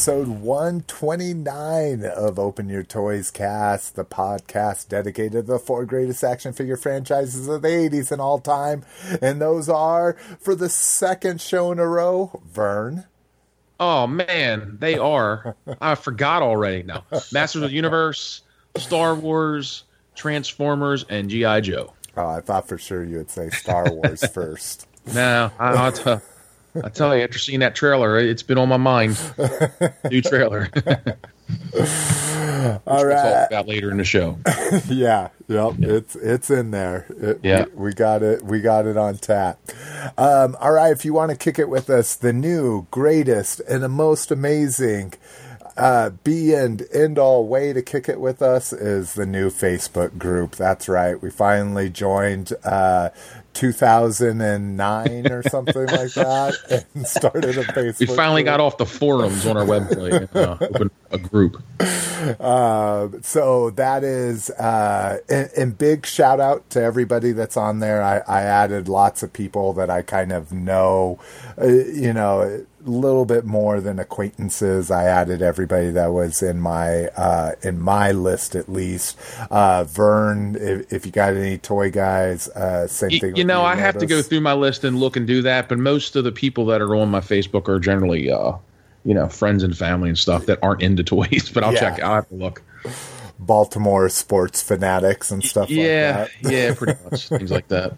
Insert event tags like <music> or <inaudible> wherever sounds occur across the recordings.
episode 129 of Open Your Toys Cast, the podcast dedicated to the four greatest action figure franchises of the 80s and all time. And those are, for the second show in a row, Vern. Oh man, they are. <laughs> I forgot already now. Masters of the Universe, Star Wars, Transformers, and GI Joe. Oh, I thought for sure you would say Star Wars <laughs> first. No, I, I tell you, after seeing that trailer, it's been on my mind. New <laughs> trailer. All we'll talk about later in the show. <laughs> yeah, yep, it's it's in there. It- Yeah. we, we got it. We got it on tap. Um, all right, if you want to kick it with us, the new, greatest, and the most amazing uh, be and end all way to kick it with us is the new Facebook group. That's right. We finally joined. Uh, 2009 or something like that <laughs> and started a Facebook We finally group. got off the forums on our website and uh, opened a group. Uh, so that is, uh, and, and big shout out to everybody that's on there. I, I added lots of people that I kind of know, uh, you know, little bit more than acquaintances. I added everybody that was in my, uh, in my list at least. Uh, Vern, if, if you got any toy guys, uh, same Y- thing. You know, I have to go through my list and look and do that, but most of the people that are on my Facebook are generally, uh, you know, friends and family and stuff that aren't into <laughs> toys. But I'll Yeah. check. I'll have to look. Baltimore sports fanatics and stuff yeah, like that. yeah, pretty <laughs> much things like that.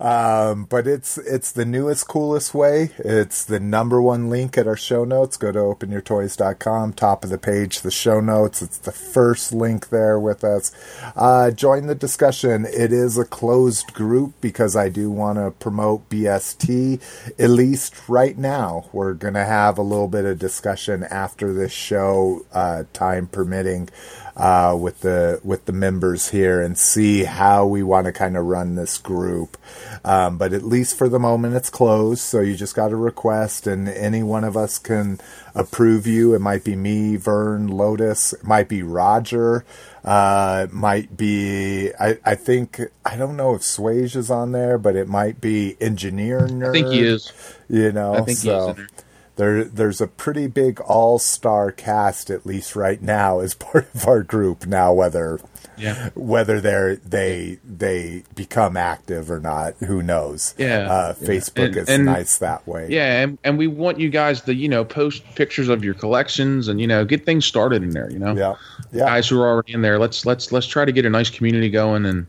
Um, but it's it's the newest, coolest way. It's the number one link at our show notes. Go to openyourtoys.com, top of the page, the show notes. It's the first link there with us. Uh, join the discussion. It is a closed group because I do want to promote BST. At least right now, we're going to have a little bit of discussion after this show, uh, time permitting uh, with the with the members here and see how we want to kind of run this group. Um, but at least for the moment, it's closed. So you just got to request, and any one of us can approve you. It might be me, Vern, Lotus. It might be Roger. Uh, it might be. I, I think I don't know if Swage is on there, but it might be Engineer Nerd. I think he is. You know, I think he is so there. there there's a pretty big all star cast at least right now as <laughs> part of our group now whether Yeah. whether they're they they become active or not who knows Yeah. uh, Yeah. Facebook And- is and- nice that way Yeah, and, and we want you guys to, you know, post pictures of your collections and, you know, get things started in there, you know. yeah yeah Guys who are already in there, let's let's let's try to get a nice community going and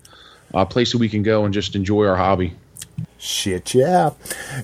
a place that we can go and just enjoy our hobby. Shit, yeah.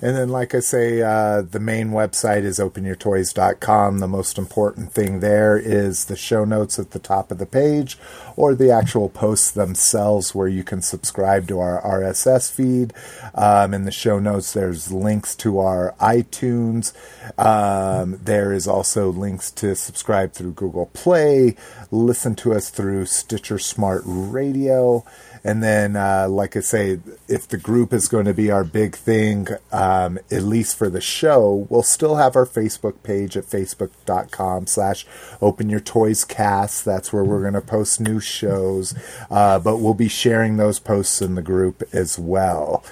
And then, like I say, uh, the main website is openyourtoys.com. The most important thing there is the show notes at the top of the page or the actual posts themselves where you can subscribe to our RSS feed. Um, in the show notes, there's links to our iTunes. Um, there is also links to subscribe through Google Play, listen to us through Stitcher Smart Radio. And then, uh, like I say, if the group is going to be our big thing, um, at least for the show, we'll still have our Facebook page at facebook.com slash open your toys cast. That's where we're going to post new shows. Uh, but we'll be sharing those posts in the group as well.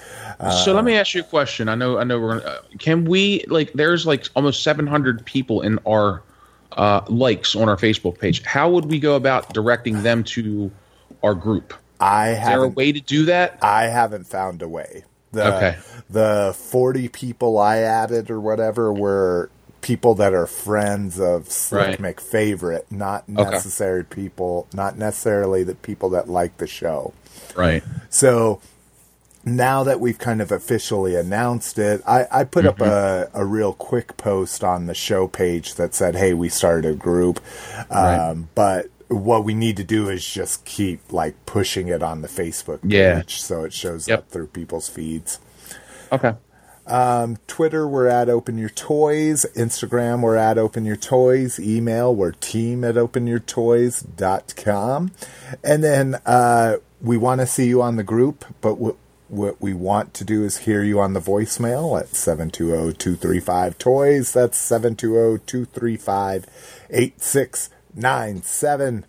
so let me ask you a question. I know I know we're gonna uh, can we like there's like almost 700 people in our uh, likes on our Facebook page. How would we go about directing them to our group? I Is there a way to do that? I haven't found a way. The, Okay. The 40 people I added or whatever were people that are friends of Slick Right. McFavorite, not Okay. necessary people, not necessarily the people that like the show. Right. So now that we've kind of officially announced it, I, I put up a, a real quick post on the show page that said, "Hey, we started a group," um, Right. but what we need to do is just keep like pushing it on the Facebook page Yeah. so it shows Yep. up through people's feeds. Okay. Um, Twitter, we're at Open Your Toys. Instagram, we're at Open Your Toys. Email, we're team at openyourtoys.com. And then uh, we want to see you on the group, but what, what we want to do is hear you on the voicemail at 720-235-TOYS. That's 720-235-8697.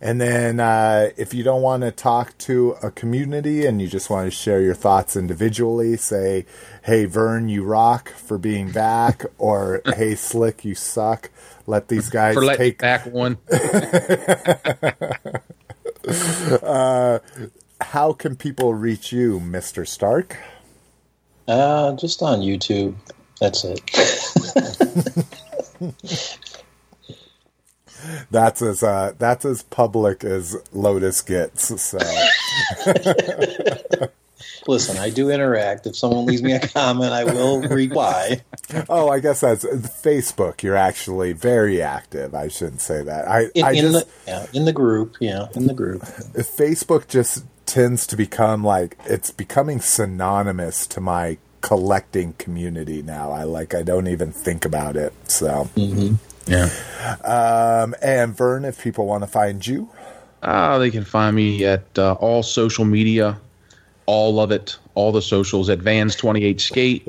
And then uh, if you don't want to talk to a community and you just want to share your thoughts individually, say, hey, Vern, you rock for being back, <laughs> or hey, Slick, you suck. Let these guys For take. back one. <laughs> How can people reach you, Mr. Stark? Uh, just on YouTube. That's it. <laughs> That's as uh, that's as public as Lotus gets. So <laughs> Listen, I do interact. If someone leaves me a comment, I will reply. Oh, I guess that's Facebook. You're actually very active. I shouldn't say that. I, In, I in just the yeah, in the group, yeah, in the group. Facebook just tends to become like it's becoming synonymous to my collecting community now. I like I don't even think about it. So, Yeah. um, and Vern, if people want to find you, Uh, they can find me at uh, all social media, all of it, all the socials at Vans28 Skate,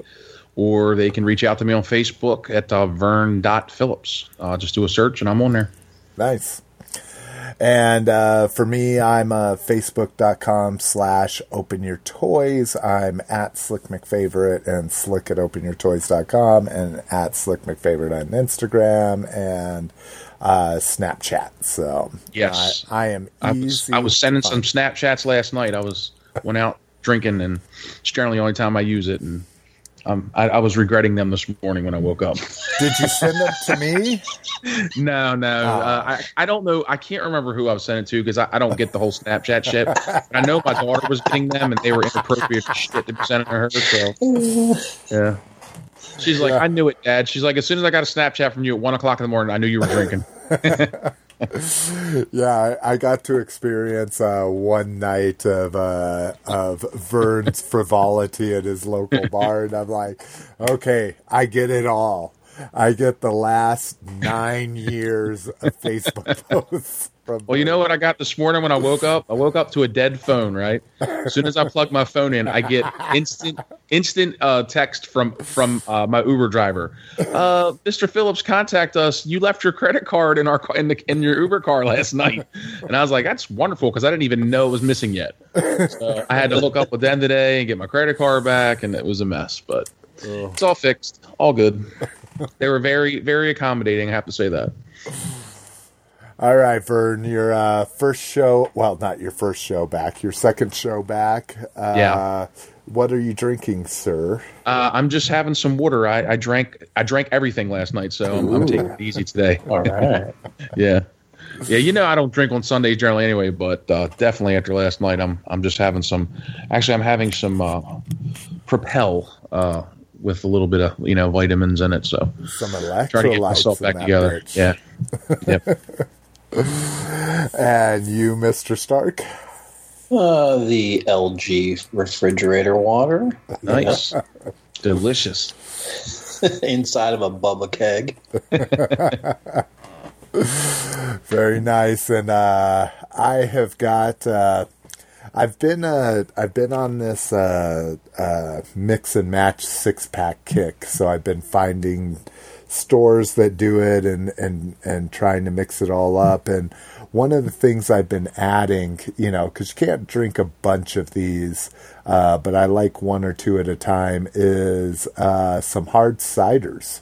or they can reach out to me on Facebook at uh, vern.phillips. Uh, just do a search and I'm on there. nice. And uh, for me, I'm uh, facebook.com slash open your toys. I'm at Slick McFavorite and slick at openyourtoys.com and at Slick McFavorite on Instagram and uh, Snapchat. So Yes. I, I am I was. I was sending to some Snapchats last night. I was went out drinking, and it's generally the only time I use it. And um, I, I was regretting them this morning when I woke up. <laughs> Did you send them to me? <laughs> no, no, uh, I, I don't know. I can't remember who I was sending it to because I, I don't get the whole Snapchat shit. But I know my daughter was getting them, and they were inappropriate shit to be sending to her. So yeah. She's like, Yeah. I knew it, Dad. She's like, as soon as I got a Snapchat from you at one o'clock in the morning, I knew you were drinking. <laughs> <laughs> Yeah, I, I got to experience uh, one night of uh, of Vern's <laughs> frivolity at his local bar, and I'm like, okay, I get it all. I get the last nine years of Facebook <laughs> posts. Well, you know what I got this morning when I woke up? I woke up to a dead phone, right? As soon as I plug my phone in, I get instant instant uh, text from from uh, my Uber driver. Uh, Mr. Phillips, contact us. You left your credit card in our in the in your Uber car last night, and I was like, "That's wonderful," because I didn't even know it was missing yet. So I had to look up with them today and get my credit card back, and it was a mess. But it's all fixed, all good. They were very very accommodating. I have to say that. All right, Vern, your uh, first show, well, not your first show back, your second show back. Uh, Yeah. What are you drinking, sir? Uh, I'm just having some water. I, I drank I drank everything last night, so I'm, I'm taking it easy today. <laughs> All right. <laughs> Yeah, yeah. You know I don't drink on Sundays generally anyway, but uh, definitely after last night, I'm I'm just having some. Actually, I'm having some uh, Propel uh, with a little bit of you know vitamins in it. So Some trying to get electrolytes myself back together. bitch. Yeah. <laughs> Yep. <laughs> And you, Mr. Stark? Uh, the LG refrigerator water Nice. <laughs> Delicious. <laughs> inside of a Bubba keg. Very nice. And uh, I have got. Uh, I've been uh, I've been on this uh, uh, mix and match six pack kick, so I've been finding stores that do it and and and trying to mix it all up. And one of the things I've been adding, you know, because you can't drink a bunch of these, uh, but I like one or two at a time, is uh, some hard ciders.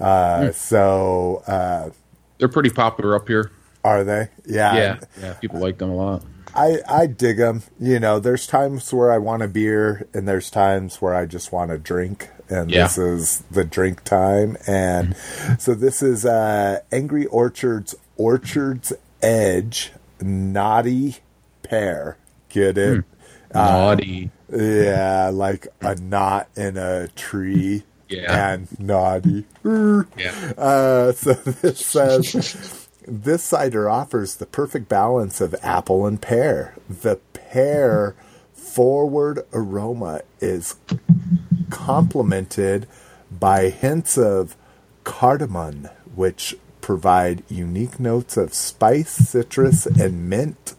Uh, So uh, They're pretty popular up here. are they? Yeah. Yeah. People like them a lot. I, I dig them. You know, there's times where I want a beer, and there's times where I just want a drink, and Yeah. this is the drink time. And so this is uh, Angry Orchards Orchards Edge Knotty Pear. Get it? Naughty. Yeah, like a knot in a tree. Yeah. And naughty. Yeah. Uh, so this says this cider offers the perfect balance of apple and pear. The pear forward aroma is complemented by hints of cardamom, which provide unique notes of spice, citrus, and mint.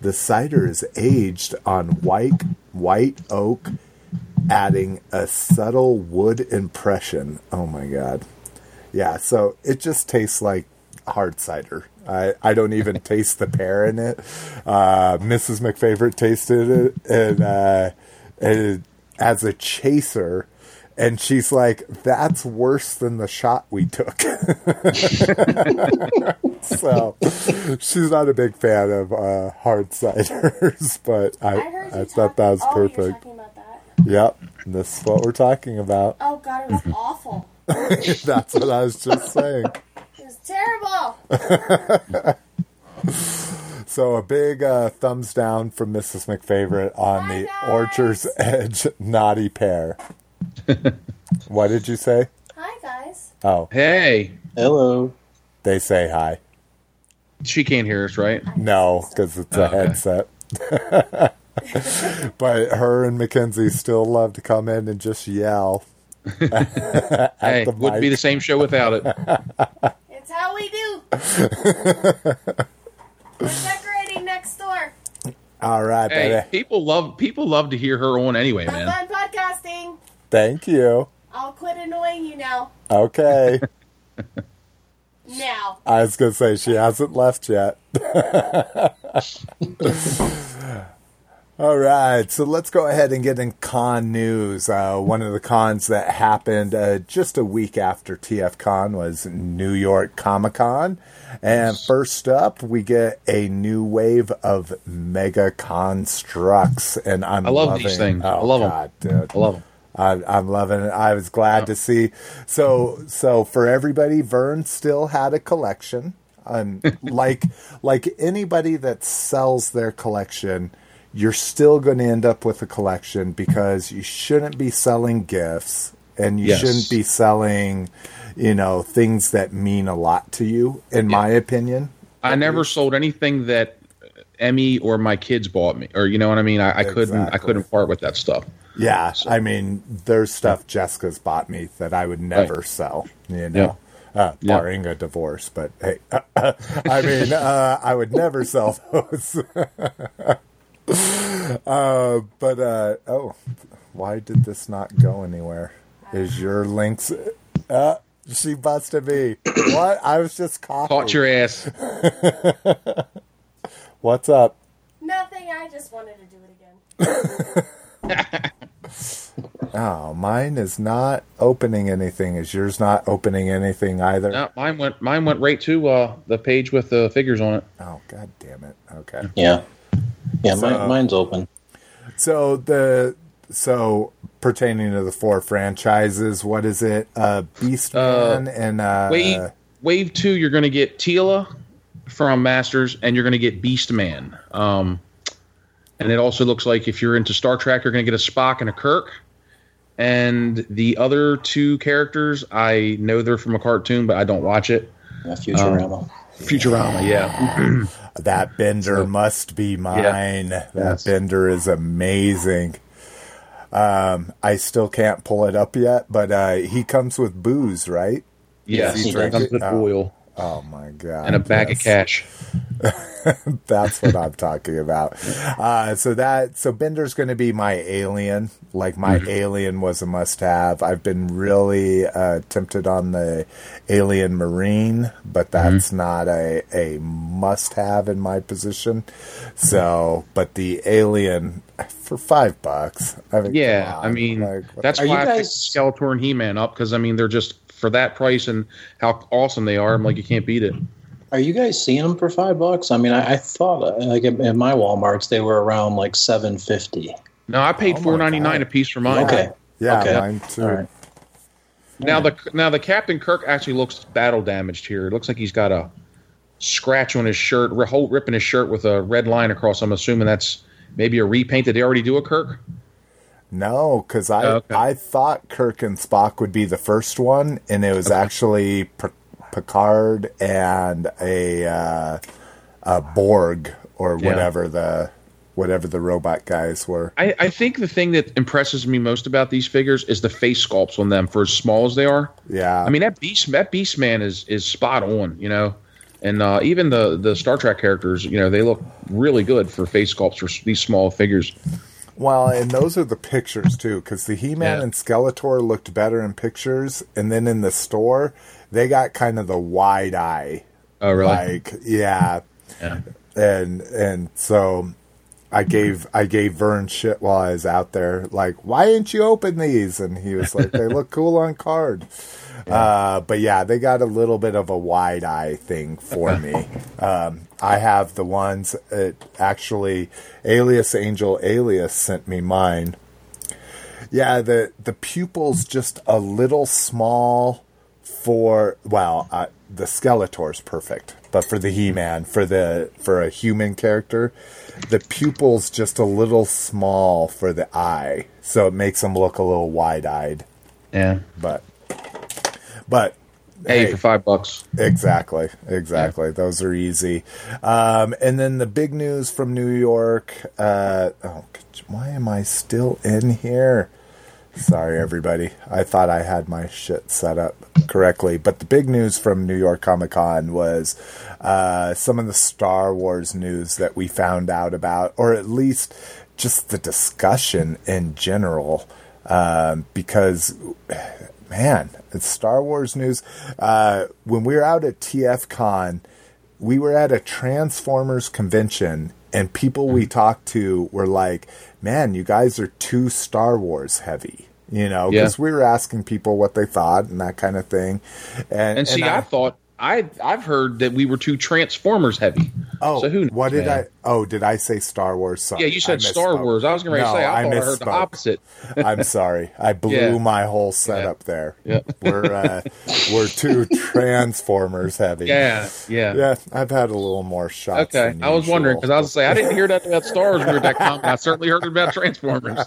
The cider is aged on white white oak, adding a subtle wood impression. Oh my god. Yeah, so it just tastes like hard cider. I, I don't even <laughs> taste the pear in it. Uh, Mrs. McFavorite tasted it and, uh, and as a chaser, and she's like, "That's worse than the shot we took." <laughs> so she's not a big fan of uh, hard ciders, <laughs> but I I I, thought that was oh, perfect. that. Yep, this is what we're talking about. Oh god, it was <laughs> awful. That's what I was just saying. It was terrible. So a big uh, thumbs down from Mrs. McFavorite on Hi, the guys. Orchard's <laughs> Edge Knotty Pear. <laughs> what did you say? Hi guys. Oh, Hey, Hello. they say hi. she can't hear us, right? No, because it's a Okay. headset. <laughs> but her and Mackenzie still love to come in and just yell. at Hey, the wouldn't be the same show without it. It's how we do. We're decorating next door. All right, Hey, baby. people love people love to hear her on anyway, Have man. fun podcasting. Thank you. I'll quit annoying you now. Okay. <laughs> Now. I was going to say she hasn't left yet. <laughs> All right, so let's go ahead and get in con news. Uh, one of the cons that happened uh, just a week after TF Con was New York Comic Con. And first up, we get a new wave of Mega Construx. And I'm I love loving, these things. Oh, I love. God, dude. I love them. I, I'm loving it. I was glad to see. So, so for everybody, Vern still had a collection. Um, <laughs> like, like anybody that sells their collection, you're still going to end up with a collection because you shouldn't be selling gifts and you Yes. shouldn't be selling, you know, things that mean a lot to you. In my opinion, I never sold anything that Emmy or my kids bought me, or you know what I mean. I, I couldn't. I couldn't part with that stuff. Yeah, I mean, there's stuff Jessica's bought me that I would never sell. You know, uh, Yeah. barring a divorce. But hey, <laughs> I mean, uh, I would never sell those. <laughs> <laughs> uh, but uh, oh, why did this not go anywhere? Is your links? Uh, she busted me. What? I was just coughing. Caught your ass. <laughs> What's up? Nothing. I just wanted to do it again. <laughs> Oh, mine is not opening anything. Is yours not opening anything either? No, mine went. Mine went right to uh, the page with the figures on it. Oh, god damn it. Okay. Yeah. Yeah, So- mine, mine's open. So the so pertaining to the four franchises, what is it? Uh Beastman and uh Wave Wave two, you're going to get Teela from Masters, and you're going to get Beast Man. Um, and it also looks like if you're into Star Trek, you're going to get a Spock and a Kirk. And the other two characters, I know they're from a cartoon, but I don't watch it. Yeah, Futurama. Futurama, yeah. <clears throat> that Bender So- must be mine. That Yes. Bender is amazing. Um I still can't pull it up yet, but uh he comes with booze, right? yes, he it does. comes with Oh. oil Oh my god. and a bag yes. of cash. <laughs> That's what I'm talking about. Uh, so that so Bender's going to be my alien. Like my Mm-hmm. alien was a must-have. I've been really uh, tempted on the alien marine, but Mm-hmm. that's not a a must-have in my position. So, but the alien for five bucks. I mean, Yeah, come I mean like, that's Are why you I picked guys- Skeletor and He-Man up because I mean they're just for that price and how awesome they are. I'm like you can't beat it. Are you guys seeing them for five bucks? I mean, I, I thought uh, like in, in my WalMarts they were around like seven fifty. No, I paid Oh my four ninety nine a piece for mine. Okay. yeah, okay. mine too. All right. Now the now the Captain Kirk actually looks battle damaged here. It looks like he's got a scratch on his shirt, a hole ripping his shirt with a red line across. I'm assuming that's maybe a repaint. Did they already do a Kirk? No, because I Oh, okay. I thought Kirk and Spock would be the first one, and it was actually P- Picard and a uh, a Borg or Yeah. whatever the whatever the robot guys were. I, I think the thing that impresses me most about these figures is the face sculpts on them for as small as they are. Yeah, I mean that beast that beast man is is spot on, you know. And uh, even the the Star Trek characters, you know, they look really good for face sculpts for these small figures. Well, and those are the pictures too, because the He-Man Yeah. and Skeletor looked better in pictures, and then in the store they got kind of the wide eye. Oh, really? Like, yeah, Yeah. and and so I gave I gave Vern shit while I was out there. Like, why didn't you open these? And he was like, they look cool on card. Uh, but yeah, they got a little bit of a wide eye thing for me. <laughs> Um, I have the ones. It actually, Alias Angel Alias sent me mine. Yeah, the the pupils just a little small for well, uh, the Skeletor's perfect, but for the He-Man, for the for a human character, the pupils just a little small for the eye, so it makes them look a little wide-eyed. Yeah. But but Hey, for five bucks. Exactly, exactly. Those are easy. Um, and then the big news from New York. Uh, oh, why am I still in here? Sorry, everybody. I thought I had my shit set up correctly. But the big news from New York Comic Con was uh, some of the Star Wars news that we found out about, or at least just the discussion in general. Um, because man, it's Star Wars news. Uh, when we were out at TF Con, we were at a Transformers convention, and people we talked to were like, "Man, you guys are too Star Wars heavy." You know, Yeah. because we were asking people what they thought and that kind of thing. And, And see, I, thought I I've heard that we were too Transformers heavy. oh, so who knows, what did man? I? Oh, did I say Star Wars? Sorry, Yeah, you said Star. Wars. I was going to No, say I, thought I heard the opposite. <laughs> I'm sorry. I blew Yeah. my whole setup there. Yeah. We're uh, <laughs> we're too Transformers heavy. Yeah, yeah. Yeah, I've had a little more shots. Okay, I was wondering because I was usual. say I didn't hear that about Star Wars we were at that comic. I certainly heard it about <laughs> Transformers.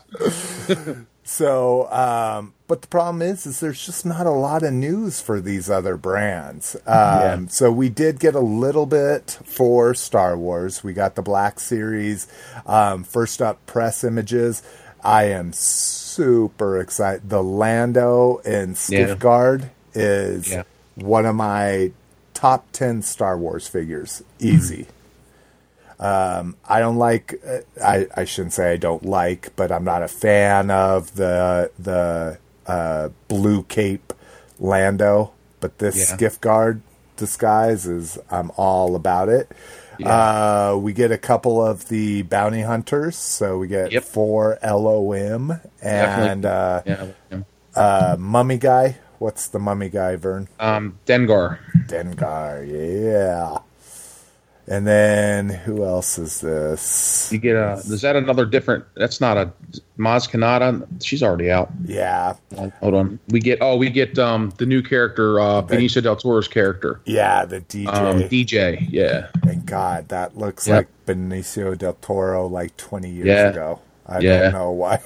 So, um, but the problem is, is there's just not a lot of news for these other brands. Um, So we did get a little bit for Star Wars. We got the Black Series. Um, first up, press images. I am super excited. The Lando and Yeah. Is Yeah. one of my top 10 Star Wars figures. Easy. Um, I don't like. uh, I I shouldn't say I don't like, but I'm not a fan of the the uh, blue cape Lando. But this Yeah. skiff guard disguise is I'm all about it. Uh, we get a couple of the bounty hunters, so we get Yep. 4-LOM and uh, Yeah, yeah. uh, mummy guy. What's the mummy guy, Vern? Um, Dengar. Dengar, yeah. And then who else is this? You get a. Is that another different? That's not a Maz Kanata. She's already out. Yeah, Hold on. We get. Oh, we get um the new character, uh, Benicio del Toro's character, yeah, the DJ. um, DJ. Yeah, and God, that looks Yep. like Benicio del Toro like 20 years Yeah. ago. I Yeah. don't know why.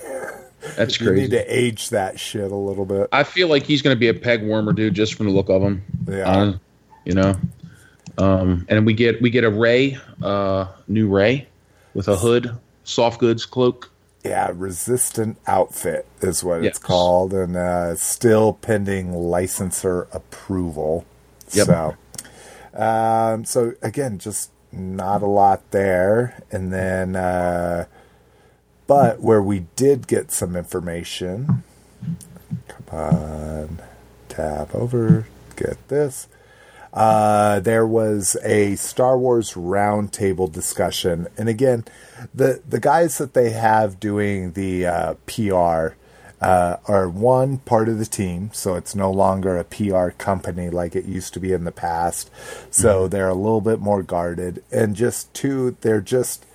that's crazy. <laughs> you need to age that shit a little bit. I feel like he's going to be a peg warmer dude just from the look of him. Yeah. Uh, you know. Um, and we get we get a Rey, uh, new Rey, with a hood, soft goods cloak. Yeah, resistant outfit is what it's called, and uh, still pending licensor approval. Yep. So, um, so again, just not a lot there, and then, uh, but where we did get some information. Come on, tab over, get this. Uh, there was a Star Wars roundtable discussion, and again, the the guys that they have doing the uh, PR uh, are one part of the team, so it's no longer a PR company like it used to be in the past. So they're a little bit more guarded, and just two, they're just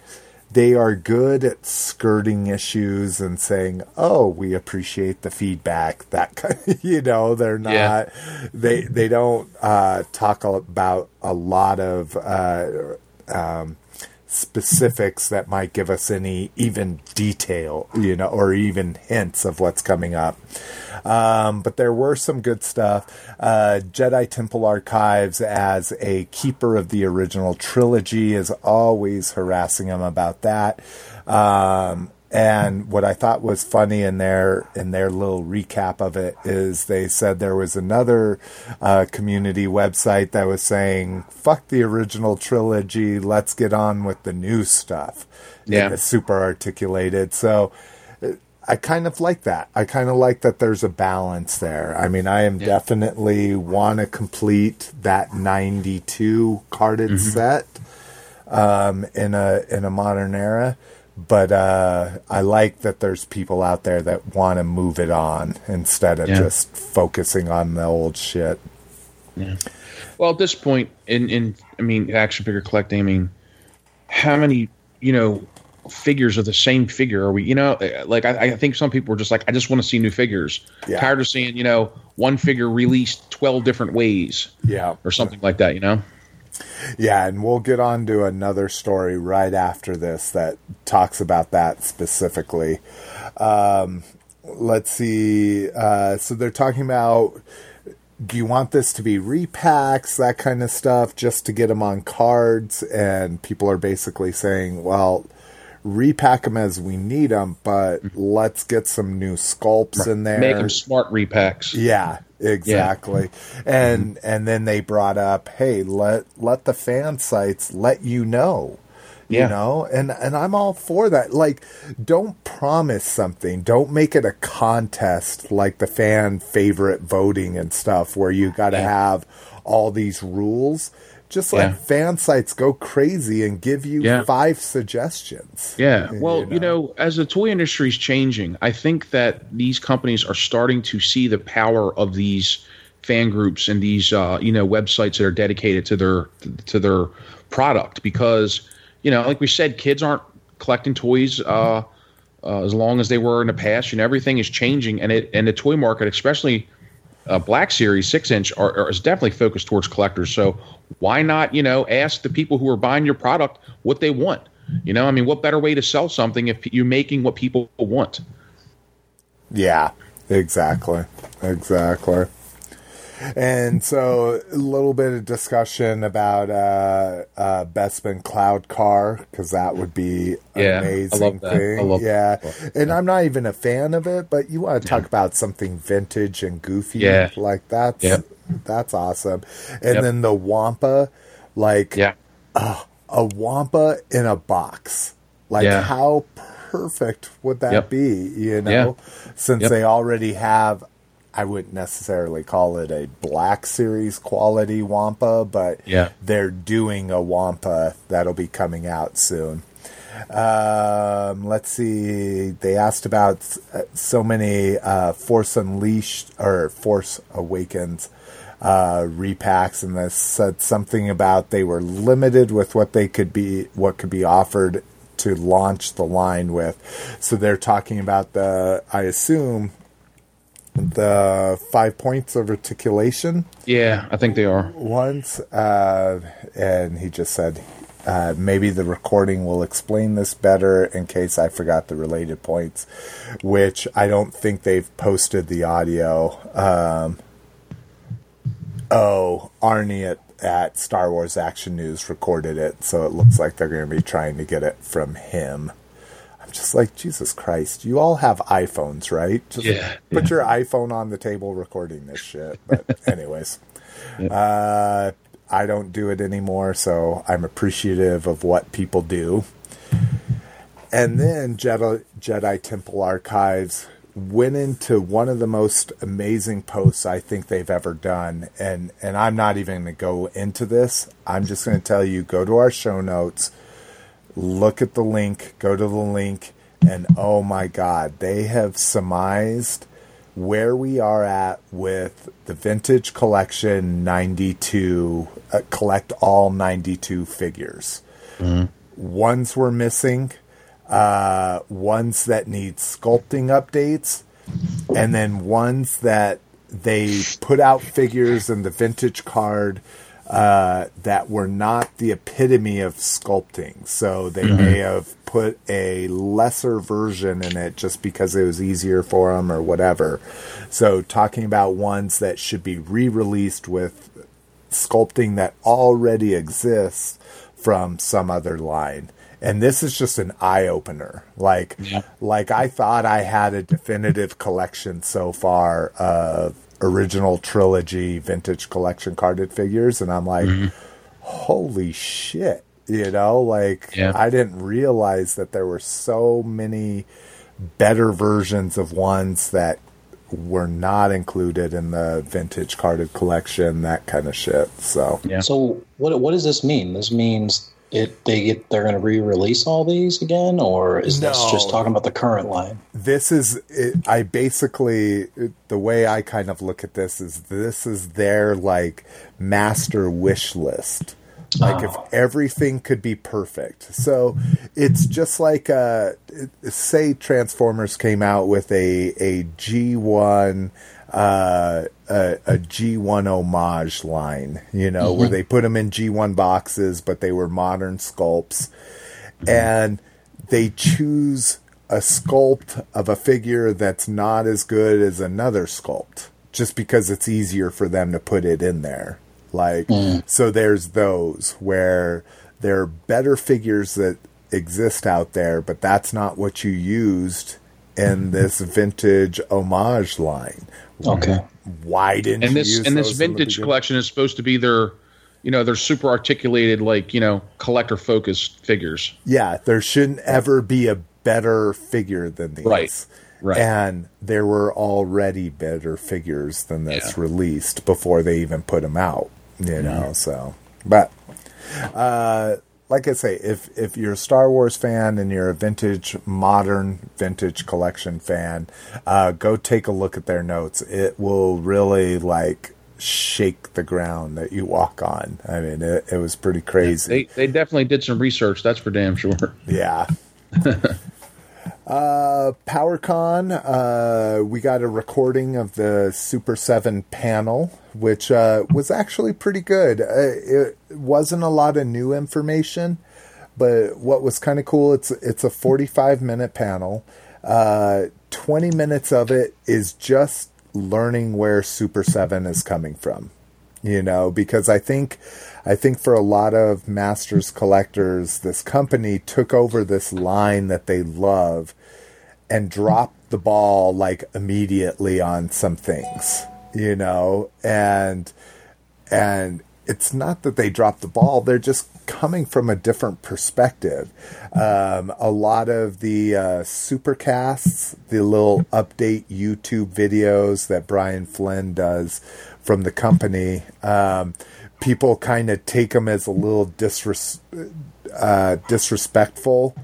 they are good at skirting issues and saying, "Oh, we appreciate the feedback." <laughs> That kind, you know, they're not. Yeah. They they don't uh, talk about a lot of uh, um, specifics that might give us any even detail, you know, or even hints of what's coming up. Um, but there were some good stuff. Uh, Jedi Temple Archives, as a keeper of the original trilogy, is always harassing him about that. Um, and what I thought was funny in their in their little recap of it is they said there was another uh, community website that was saying "fuck the original trilogy, let's get on with the new stuff." Yeah. It's super articulated. So uh, I kind of like that. I kind of like that there's a balance there. I mean, I am definitely want to complete that 92 carded set um, in a in a modern era. But uh, I like that there's people out there that want to move it on instead of Yeah. just focusing on the old shit. Yeah. Well, at this point, in in I mean, action figure collecting. I mean, how many you know figures of the same figure are we? You know, like I, I think some people are just like, I just want to see new figures. Yeah. Tired of seeing you know one figure released twelve different ways Yeah. or something like that. You know. Yeah, and we'll get on to another story right after this that talks about that specifically. Um, let's see. Uh, so they're talking about do you want this to be repacks, that kind of stuff, just to get them on cards? And people are basically saying, well, repack them as we need them, but let's get some new sculpts in there. Make them smart repacks. Yeah, exactly. And and then they brought up, hey, let let the fan sites let you know. You know, and and I'm all for that. Like, don't promise something. Don't make it a contest like the fan favorite voting and stuff, where you got to Yeah. have all these rules. Just let Yeah. fan sites go crazy and give you Yeah. five suggestions. Yeah. <laughs> Well, you know, as the toy industry is changing, I think that these companies are starting to see the power of these fan groups and these uh, you know websites that are dedicated to their to their product because you know, like we said, kids aren't collecting toys uh, uh, as long as they were in the past. You know, everything is changing, and it and the toy market, especially uh, Black Series six inch, are, are is definitely focused towards collectors. So why not, you know, ask the people who are buying your product what they want? You know, I mean, what better way to sell something if you're making what people want? Yeah, exactly. Exactly. And so a little bit of discussion about uh, uh, Bespin Cloud Car because that would be an Yeah, amazing thing. Yeah, that. and I'm not even a fan of it, but you want to talk about something vintage and goofy, Yeah. like that's Yep. that's awesome. And Yep. then the Wampa, like Yeah, a Wampa in a box. Like Yeah. how perfect would that Yep. be, you know? Yeah. Since they already have I wouldn't necessarily call it a black series quality Wampa, but Yeah. they're doing a Wampa that'll be coming out soon. Um, let's see. They asked about uh, so many uh, Force Unleashed or Force Awakens uh, repacks, and they said something about they were limited with what they could be, what could be offered to launch the line with. So they're talking about the, I assume, the five points of articulation yeah, I think they are. once, uh, and he just said, uh, maybe the recording will explain this better in case I forgot the related points, which I don't think they've posted the audio. Um, oh, Arnie at, at Star Wars Action News recorded it, so it looks like they're going to be trying to get it from him. I'm just like, Jesus Christ, you all have iPhones, right? Just Yeah, put your iPhone on the table recording this shit. But, <laughs> anyways, uh, I don't do it anymore, so I'm appreciative of what people do. And then Jedi, Jedi Temple Archives went into one of the most amazing posts I think they've ever done. And, and I'm not even going to go into this. I'm just going to tell you go to our show notes, look at the link, go to the link, and oh my God, they have surmised where we are at with the vintage collection 92, uh, collect all 92 figures. Ones were missing, uh, ones that need sculpting updates, and then ones that they put out figures in the vintage card uh, that were not the epitome of sculpting. So they may have put a lesser version in it just because it was easier for them or whatever. So talking about ones that should be re-released with sculpting that already exists from some other line. And this is just an eye opener. Like, like I thought I had a definitive collection so far of original trilogy vintage collection carded figures, and I'm like, mm-hmm. holy shit! You know, like Yeah. I didn't realize that there were so many better versions of ones that were not included in the vintage carded collection, that kind of shit. So Yeah. So what what does this mean? This means it they get they're going to re-release all these again, or is this just talking about the current line? this is it, I basically the way I kind of look at this is this is their like master wish list. Like if everything could be perfect. So it's just like uh say Transformers came out with a a G1 uh a, a G1 homage line, you know, where mm-hmm. they put them in G1 boxes but they were modern sculpts. And they choose a sculpt of a figure that's not as good as another sculpt just because it's easier for them to put it in there. Like mm. so there's those where there are better figures that exist out there but that's not what you used in mm-hmm. this vintage homage line. Okay. Why didn't and this and this those in the vintage collection is supposed to be their you know their super articulated like you know collector focused figures Yeah, there shouldn't ever be a better figure than these. Right, right. And there were already better figures than this Yeah. released before they even put them out, you know, so but uh like I say, if if you're a Star Wars fan and you're a vintage modern vintage collection fan, uh go take a look at their notes. It will really like shake the ground that you walk on. I mean, it, it was pretty crazy. they they definitely did some research that's for damn sure Yeah. <laughs> uh, PowerCon, uh, we got a recording of the Super 7 panel, which uh, was actually pretty good. Uh, it wasn't a lot of new information, but what was kind of cool, it's it's a 45 minute panel. Uh, 20 minutes of it is just learning where Super 7 is coming from you know because i think i think for a lot of masters collectors this company took over this line that they love and dropped the ball like immediately on some things you know? And and it's not that they dropped the ball they're just coming from a different perspective. Um, a lot of the uh, supercasts the little update youtube videos that brian flynn does from the company um, people kind of take them as a little disres- uh, disrespectful.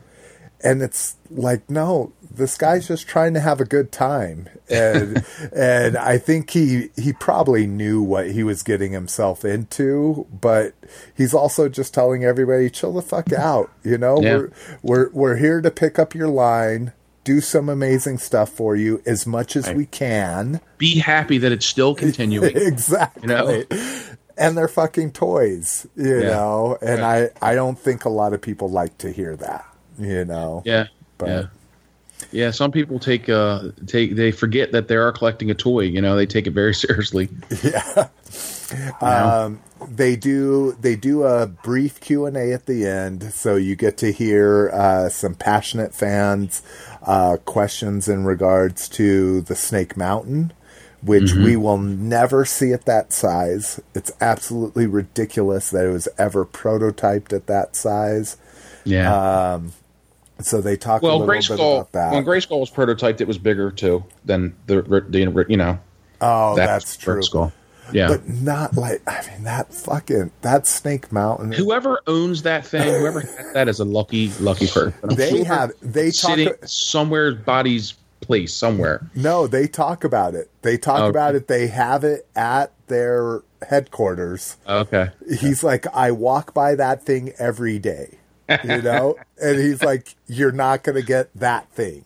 And it's like no this guy's just trying to have a good time. And <laughs> and i think he he probably knew what he was getting himself into but he's also just telling everybody chill the fuck out you know? Yeah. we're we're we're here to pick up your line do some amazing stuff for you as much as we can. Be happy that it's still <laughs> continuing exactly You know? and they're fucking toys you Yeah. know? And i i don't think a lot of people like to hear that you know? Yeah. But- yeah yeah some people take uh take they forget that they are collecting a toy you know they take it very <laughs> seriously yeah. Um, they do they do a brief Q and A at the end, so you get to hear uh, some passionate fans uh, questions in regards to the Snake Mountain, which Mm-hmm. we will never see at that size. It's absolutely ridiculous that it was ever prototyped at that size. yeah So they talk well a little bit grayskull about that. when grayskull was prototyped it was bigger too than the, the you know oh, that that's true. Grayskull. yeah But not like I mean that fucking that Snake Mountain. whoever owns that thing, whoever <laughs> that is a lucky, lucky person. I'm They sure have- they it's talk- sitting somewhere body's place somewhere. No, they talk about it. They talk oh, Okay. about it. They have it at their headquarters. Okay, He's like, I walk by that thing every day. You know? and he's like, you're not going to get that thing,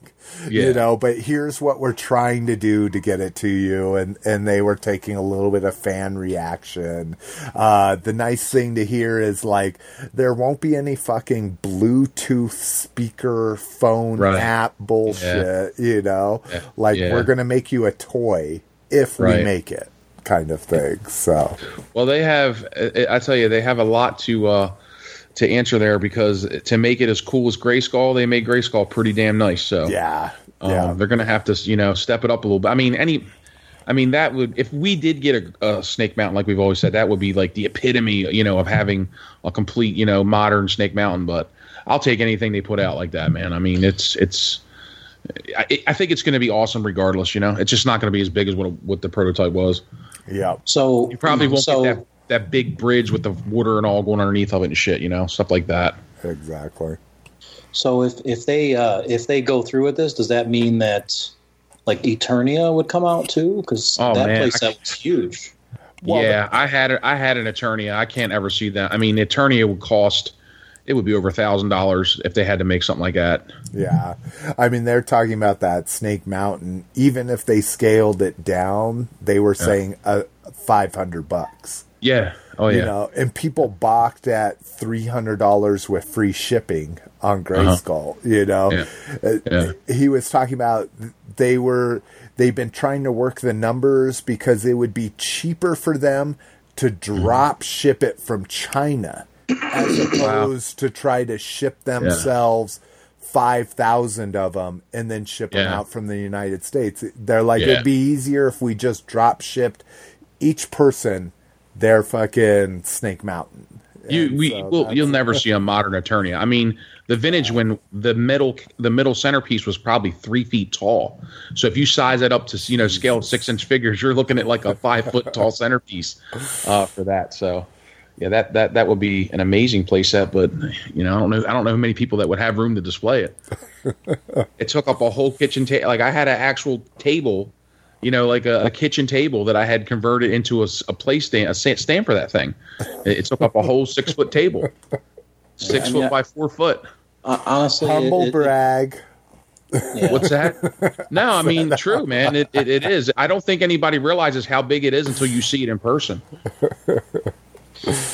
Yeah. you know, but here's what we're trying to do to get it to you. And, and they were taking a little bit of fan reaction. Uh, the nice thing to hear is like, there won't be any fucking Bluetooth speaker phone Right. app bullshit, you know? Yeah. Like, Yeah. we're going to make you a toy if we make it kind of thing. So, Well, they have. I I tell you, they have a lot to uh, to answer there because to make it as cool as Grayskull, they made Grayskull pretty damn nice. So yeah. um, Yeah. they're going to have to, you know, step it up a little bit. I mean, any. I mean, that would if we did get a, a Snake Mountain, like we've always said, that would be like the epitome, you know, of having a complete, you know, modern Snake Mountain. But I'll take anything they put out like that, man. I mean, it's it's. I, I think it's going to be awesome, regardless. You know, it's just not going to be as big as what what the prototype was. yeah. So You probably won't so, get that that big bridge with the water and all going underneath of it and shit. You know, stuff like that. Exactly. So if if they uh, if they go through with this, does that mean that like Eternia would come out too? Because Oh, that man. place that was huge. Well, yeah, I had it. I had an Eternia. I can't ever see that. I mean, Eternia would cost. It would be over a thousand dollars if they had to make something like that. Yeah. I mean, they're talking about that Snake Mountain. Even if they scaled it down, they were saying uh, 500 bucks. Yeah. Oh yeah. You know, and people balked at $300 with free shipping on Grayskull, you know. Uh-huh. Yeah. Uh, He was talking about they were they've been trying to work the numbers because it would be cheaper for them to drop ship it from China as <clears throat> opposed to try to ship themselves 5,000 of them and then ship them out from the United States. They're like, Yeah. it'd be easier if we just drop shipped each person their fucking Snake Mountain. You And we so will you'll never see a modern Eternia. I mean, the vintage when the middle the middle centerpiece was probably three feet tall. So if you size it up to you know scale six inch figures, you're looking at like a five foot tall centerpiece uh, for that. So yeah, that that that would be an amazing playset. But you know, I don't know I don't know how many people that would have room to display it. it took up a whole kitchen table. Like I had an actual table. You know, like a, a kitchen table that I had converted into a, s- a play stand, a sa- stand for that thing. It, it took up a whole six foot table, six I foot mean, by four foot. Uh, honestly, Humble it- it- brag. yeah. What's that? No, I <laughs> mean, true, man. It, it, it is. I don't think anybody realizes how big it is until you see it in person.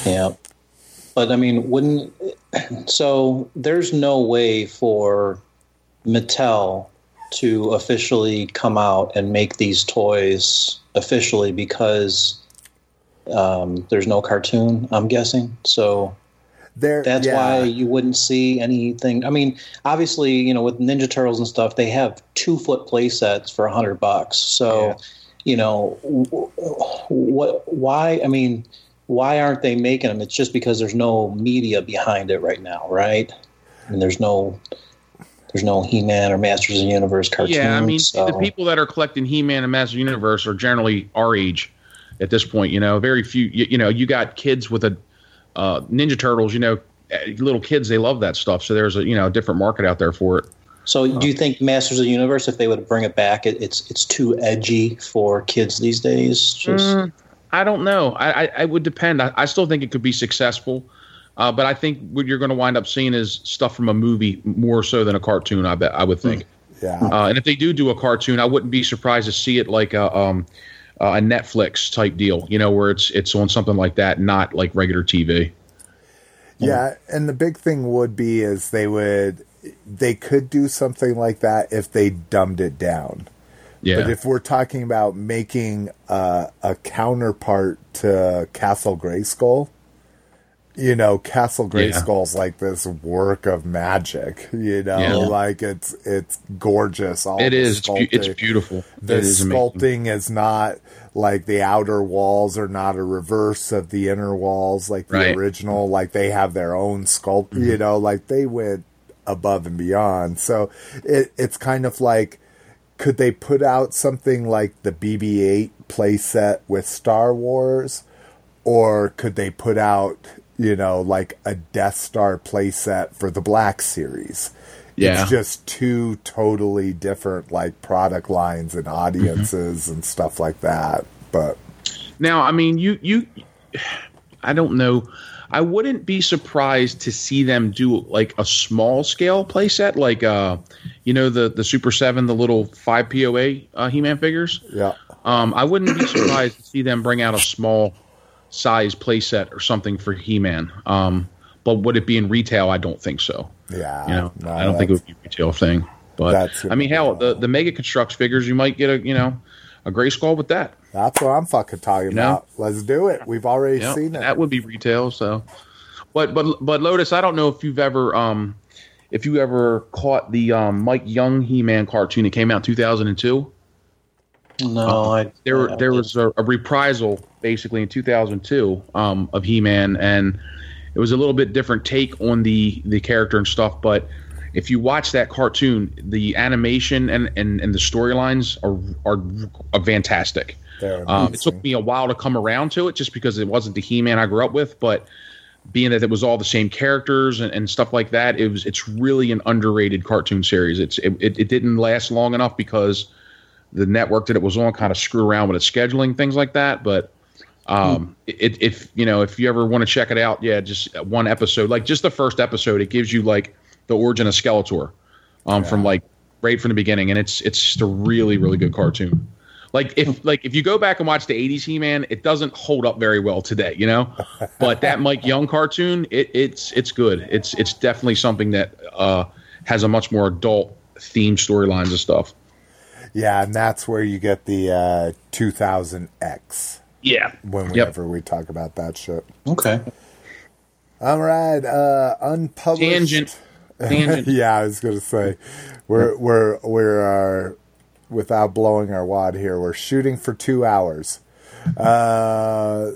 Yeah. But I mean, wouldn't so there's no way for Mattel to officially come out and make these toys officially because um, there's no cartoon, I'm guessing. So There, that's yeah. why you wouldn't see anything. I mean, obviously, you know, with Ninja Turtles and stuff, they have two foot play sets for a hundred bucks. So, Yeah. you know, what? Why? I mean, why aren't they making them? It's just because there's no media behind it right now, right? And there's no, there's no He-Man or Masters of the Universe cartoons. Yeah, I mean, so- the people that are collecting He-Man and Master Universe are generally our age at this point. You know, very few. You, you know, you got kids with a uh, Ninja Turtles. You know, eh, little kids they love that stuff. So there's a you know a different market out there for it. So, do you think Masters of the Universe, if they would bring it back, it, it's it's too edgy for kids these days? Just Mm, I don't know. I, I, I would depend. I, I still think it could be successful, uh, but I think what you're going to wind up seeing is stuff from a movie more so than a cartoon. I bet I would think. Yeah. Uh, and if they do do a cartoon, I wouldn't be surprised to see it like a um, uh, a Netflix type deal. You know, where it's it's on something like that, not like regular TV. Yeah, and the big thing would be is they would they could do something like that if they dumbed it down. Yeah. But if we're talking about making uh, a counterpart to Castle Grayskull, you know, Castle Yeah. Grayskull's like this work of magic. You know, Yeah. like it's it's gorgeous. All it the is. It's, beau- it's beautiful. The it is amazing. sculpting is not like the outer walls are not a reverse of the inner walls like the Right. Mm-hmm. original. Like they have their own sculpt. You know, like they went above and beyond. So it, it's kind of like could they put out something like the BB-8 playset with Star Wars, or could they put out you know like a Death Star playset for the Black Series? Yeah. It's just two totally different like product lines and audiences and stuff like that. But Now, I mean, you you, I don't know. I wouldn't be surprised to see them do like a small scale playset, like uh, you know the the Super Seven, the little five POA uh, He Man figures. Yeah. Um, I wouldn't be surprised to see them bring out a small size playset or something for He Man. Um, but would it be in retail? I don't think so. Yeah. You know, no, I don't think it would be a retail thing. But That's- I mean, hell, the the Mega Construx figures, you might get a you know a Grayskull with that. That's what I'm fucking talking You know? about. Let's do it. We've already seen it. that would be retail. So, but but but Lotus, I don't know if you've ever um if you ever caught the um Mike Young He Man cartoon that came out in 2002. No, I There I there did- was a, a reprisal basically in 2002 um of He Man, and it was a little bit different take on the the character and stuff, but. If you watch that cartoon, the animation and, and, and the storylines are, are are fantastic. Um, it took me a while to come around to it, just because it wasn't the He-Man I grew up with. But being that it was all the same characters and, and stuff like that, it was it's really an underrated cartoon series. It's it, it, it didn't last long enough because the network that it was on kind of screw around with its scheduling, things like that. But um, it, if you know if you ever want to check it out, yeah, just one episode, like just the first episode, it gives you like the origin of Skeletor, um, from like right from the beginning, and it's it's just a really really good cartoon. Like if like if you go back and watch the '80s He-Man, it doesn't hold up very well today, you know. But that Mike <laughs> Young cartoon, it, it's it's good. It's it's definitely something that uh, has a much more adult theme storylines and stuff. Yeah, and that's where you get the uh, 2000X Yeah. whenever we talk about that shit. okay. All right, uh, unpublished. Tangent. <laughs> Tangent. yeah, I was gonna say, we're we're we're uh, without blowing our wad here. We're shooting for two hours. Uh,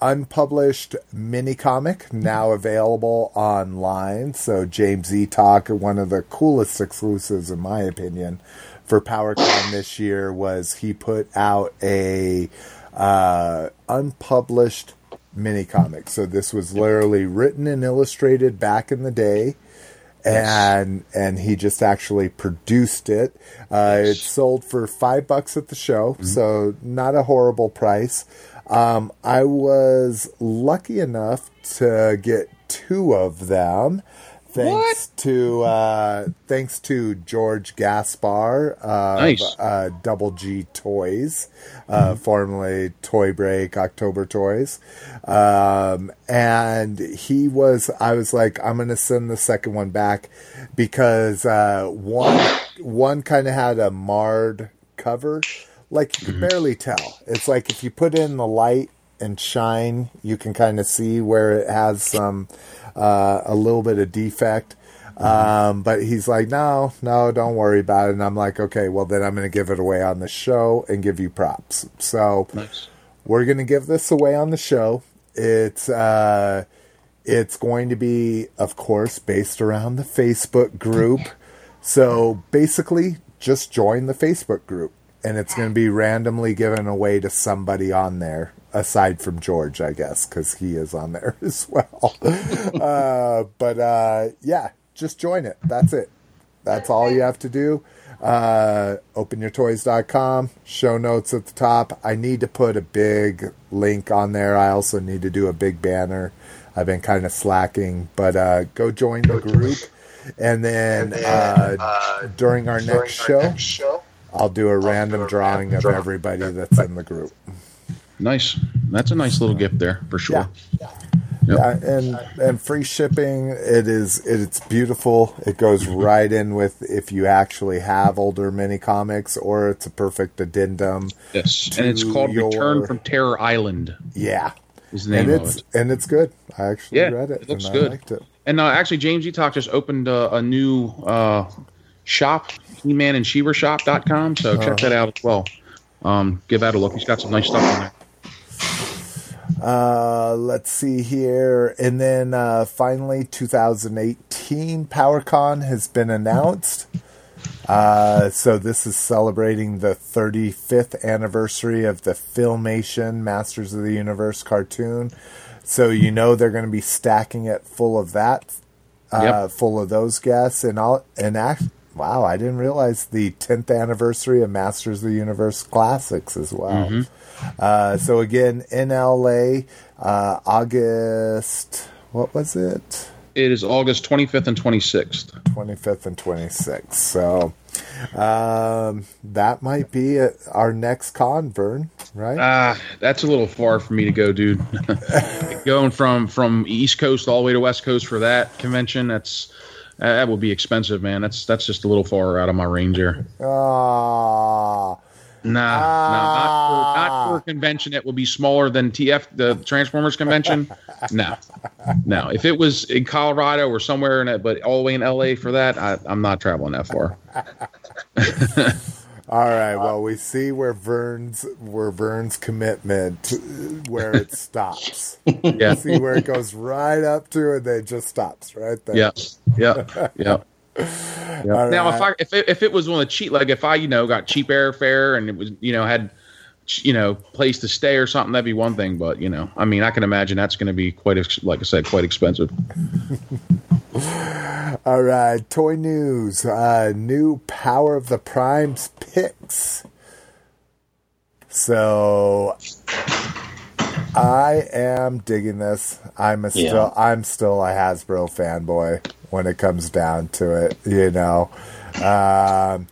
unpublished mini comic now available online. So James E. Talk, one of the coolest exclusives in my opinion for PowerCon this year was he put out a uh, unpublished mini comic. So this was literally written and illustrated back in the day and and he just actually produced it. Uh, It sold for five bucks at the show, so not a horrible price. Um, I was lucky enough to get two of them. Thanks to uh, thanks to George Gaspar of Nice. uh, Double G Toys, uh, formerly Toy Break October Toys, um, and he was. I was like, I'm gonna send the second one back because uh, one one kind of had a marred cover, like you could barely tell. It's like if you put in the light and shine, you can kind of see where it has some uh, a little bit of defect. Um, but he's like, no, no, don't worry about it. And I'm like, okay, well then I'm going to give it away on the show and give you props. So Nice. we're going to give this away on the show. It's uh, it's going to be, of course, based around the Facebook group. <laughs> So basically, just join the Facebook group, and it's going to be randomly given away to somebody on there, aside from George, I guess, because he is on there <laughs> as well. <laughs> uh, but uh, yeah, just join it. That's it. That's all you have to do. Uh, openyourtoys.com, show notes at the top. I need to put a big link on there. I also need to do a big banner. I've been kind of slacking, but uh, go join the group. And then uh, during our next show, I'll do a random drawing of everybody that's in the group. Nice. That's a nice little gift there for sure. Yeah. Yeah, and and free shipping. It is it's beautiful. It goes right in with if you actually have older mini comics, or it's a perfect addendum. Yes. And it's called Return from Terror Island. Yeah, Is the name and of it's it. and it's good. I actually Yeah, read it. it looks and good. I liked it. And uh, actually, James E. Talk just opened uh, a new uh, shop, He-Man and Shop.com. So check that out as well. Um, give that a look. He's got some nice stuff on there. Uh, let's see here, and then uh, finally, 2018 PowerCon has been announced. Uh, so this is celebrating the 35th anniversary of the Filmation Masters of the Universe cartoon. So you know they're going to be stacking it full of that, uh, Yep. full of those guests, and all. And act, Wow, I didn't realize the 10th anniversary of Masters of the Universe Classics as well. Uh, so again, in LA, uh, August, what was it? It is August 25th and 26th. 25th and 26th. So um, that might be uh our next con, Vern, right? Ah, that's a little far for me to go, dude. <laughs> Going from from East Coast all the way to West Coast for that convention, that's that would be expensive, man. That's that's just a little far out of my range here. Ah, Nah, nah, not for, not for a convention that would be smaller than TF, the Transformers convention. <laughs> No, no. If it was in Colorado or somewhere in it, but all the way in LA for that, I, I'm not traveling that far. <laughs> all right. Uh, well, we see where Vern's where Vern's commitment uh, where it <laughs> stops. Yeah, see where it goes right up to, and then it just stops right there. yeah, yeah, yeah. <laughs> Yeah. All Now, if. I if it, if it was one of the cheap, like if I you know got cheap airfare and it was you know had you know place to stay or something, that'd be one thing. But you know, I mean, I can imagine that's going to be quite ex- like I said, quite expensive. <laughs> All right, toy news. Uh, new Power of the Primes picks. So I am digging this. I'm a Yeah. still I'm still a Hasbro fanboy when it comes down to it, you know. Um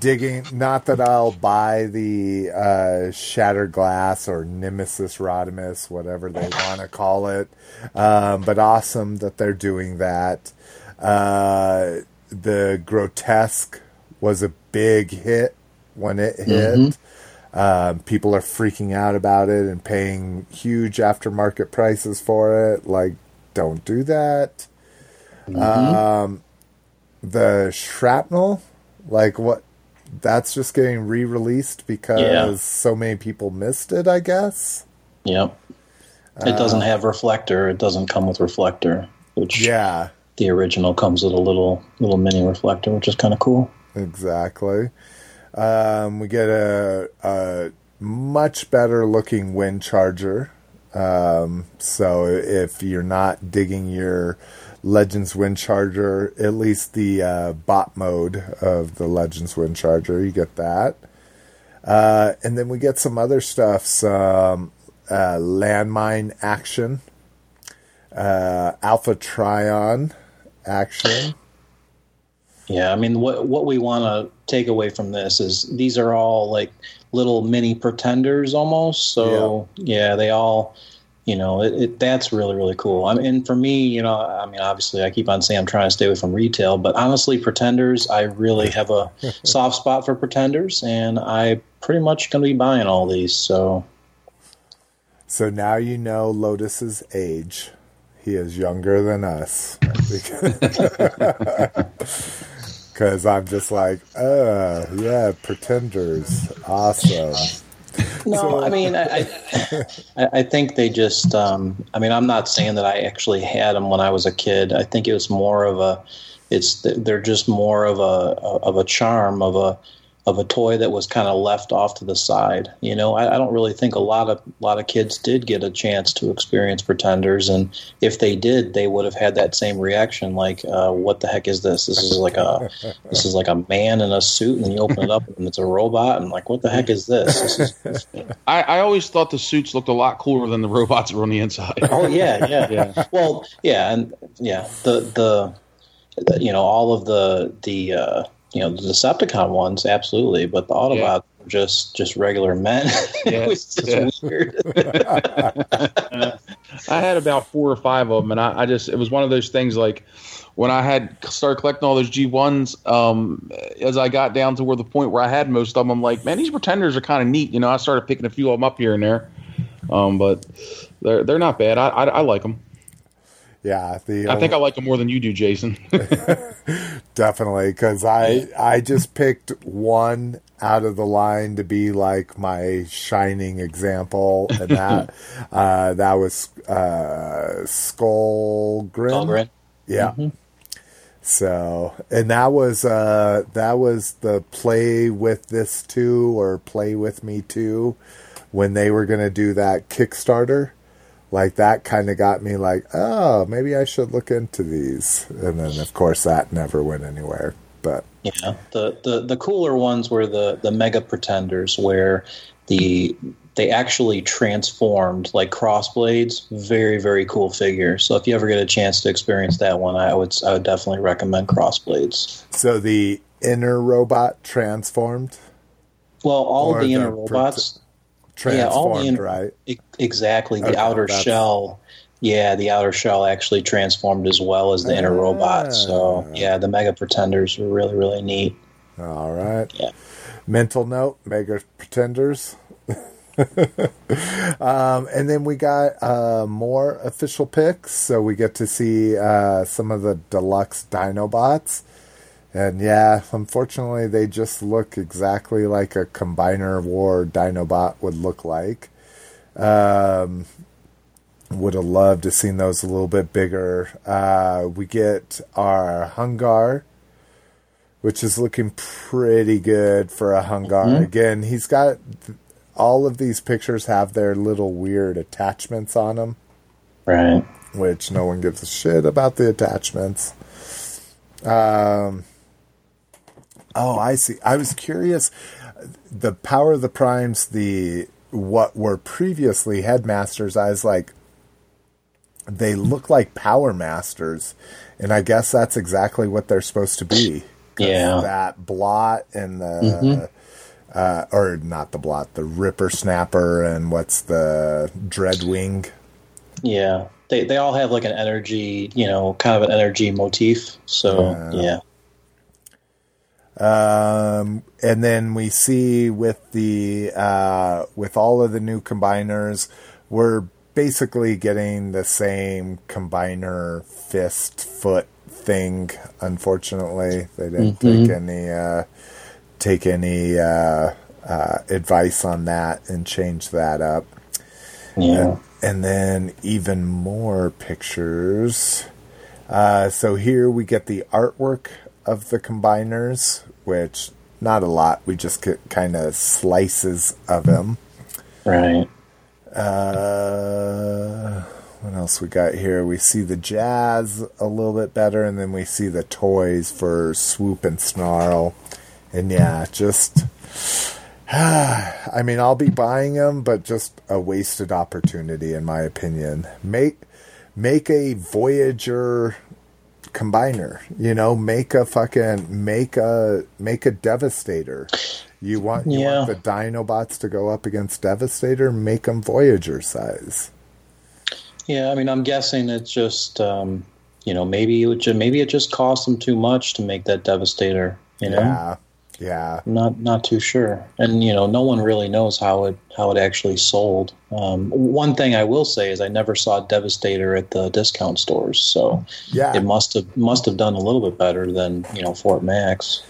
digging not that I'll buy the uh, Shattered Glass or Nemesis Rodimus, whatever they want to call it. Um, but awesome that they're doing that. Uh, the grotesque was a big hit when it hit. Um, people are freaking out about it and paying huge aftermarket prices for it. Like, don't do that. Um, the shrapnel, like what? That's just getting re-released because Yeah. so many people missed it. I guess. Yep. It doesn't have reflector. It doesn't come with reflector, which Yeah, the original comes with a little little mini reflector, which is kind of cool. exactly. Um, we get a, a much better looking wind charger. Um, so if you're not digging your Legends Wind Charger, at least the uh, bot mode of the Legends Wind Charger, you get that. Uh, and then we get some other stuff, some uh, landmine action, uh, Alpha Trion action. Yeah, I mean, what what we want to take away from this is these are all like little mini pretenders almost. So yeah, they all, you know, it, it that's really really cool. I mean, and for me, you know, I mean, obviously, I keep on saying I'm trying to stay away from retail, but honestly, pretenders, I really <laughs> have a soft spot for pretenders, and I pretty much going to be buying all these. So So now you know Lotus's age. He is younger than us. <laughs> Because I'm just like, uh, yeah, pretenders. Awesome. No, I mean, I, <laughs> I, I think they just. Um, I mean, I'm not saying that I actually had them when I was a kid. I think it was more of a. It's they're just more of a of a charm of a of a toy that was kind of left off to the side. You know, I, I don't really think a lot of a lot of kids did get a chance to experience Pretenders, and if they did, they would have had that same reaction, like, uh, "What the heck is this? This is like a <laughs> this is like a man in a suit, and you open it up and it's a robot, and like, what the heck is this? This is <laughs> <laughs> I, I always thought the suits looked a lot cooler than the robots that were on the inside. Oh yeah, yeah, Yeah. Well, yeah, and yeah, the the you know all of the the uh, you know the Decepticon ones, absolutely, but the Autobots Yeah. were just just regular men. <laughs> Yeah, it was just yeah. weird. <laughs> I had about four or five of them, and I, I just it was one of those things like when I had started collecting all those G ones. Um, as I got down to where the point where I had most of them, I'm like, man, these pretenders are kind of neat. You know, I started picking a few of them up here and there, um, but they're they're not bad. I I, I like them. Yeah, the I think I like them more than you do, Jason. <laughs> <laughs> definitely because I I just picked one out of the line to be like my shining example, and that <laughs> uh, that was uh, Skull Grin. Algren. Yeah. So, and that was uh that was the play with this too or play with me too when they were going to do that Kickstarter. Like that kind of got me like, "Oh, maybe I should look into these." And then of course that never went anywhere. But Yeah, the, the the cooler ones were the the mega pretenders, where the they actually transformed like crossblades. Very very cool figure. So if you ever get a chance to experience that one, I would I would definitely recommend crossblades. so the inner robot transformed, Well, all of the inner the robots, transformed, Yeah, inner- right? exactly the Okay, outer that's- shell. Yeah, the outer shell actually transformed as well as the inner robot. So Ah. yeah, the mega pretenders were really really neat. All right. Yeah. Mental note: Mega Pretenders. <laughs> um, and then we got uh, more official picks, so we get to see uh, some of the deluxe Dinobots. And yeah, unfortunately, they just look exactly like a Combiner War Dinobot would look like. Um, would have loved to seen those a little bit bigger. Uh, we get our Hun-Gurrr, which is looking pretty good for a Hun-Gurrr. Again, he's got all of these pictures have their little weird attachments on them, Right. which no one gives a shit about the attachments. Um, oh, I see. I was curious. The Power of the Primes, the what were previously headmasters, I was like, they look like Power Masters, and I guess that's exactly what they're supposed to be. Yeah. that blot and the. Uh, or not the blot, the Rippersnapper, and what's the Dreadwing? Yeah, they they all have like an energy, you know, kind of an energy motif. So Yeah. yeah, Um, and then we see with the uh, with all of the new combiners, we're basically getting the same combiner fist foot thing. Unfortunately, they didn't take any uh, take any uh, uh, advice on that and change that up. yeah, And then even more pictures. Uh, so here we get the artwork of the combiners, which not a lot. We just get kind of slices of them. right. Uh, what else we got here? We see the jazz a little bit better, and then we see the toys for Swoop and Snarl. And yeah, just. <sighs> I mean, I'll be buying them, but just a wasted opportunity, in my opinion. Make make a Voyager combiner. You know, make a fucking make a make a Devastator. You want you Yeah. want the Dinobots to go up against Devastator? Make them Voyager size. Yeah, I mean, I'm guessing it's just, um, you know, maybe it would maybe it just cost them too much to make that Devastator. You know, Yeah, yeah. Not not too sure, and you know, no one really knows how it how it actually sold. Um, one thing I will say is I never saw Devastator at the discount stores, so Yeah. it must have must have done a little bit better than you know Fort Max.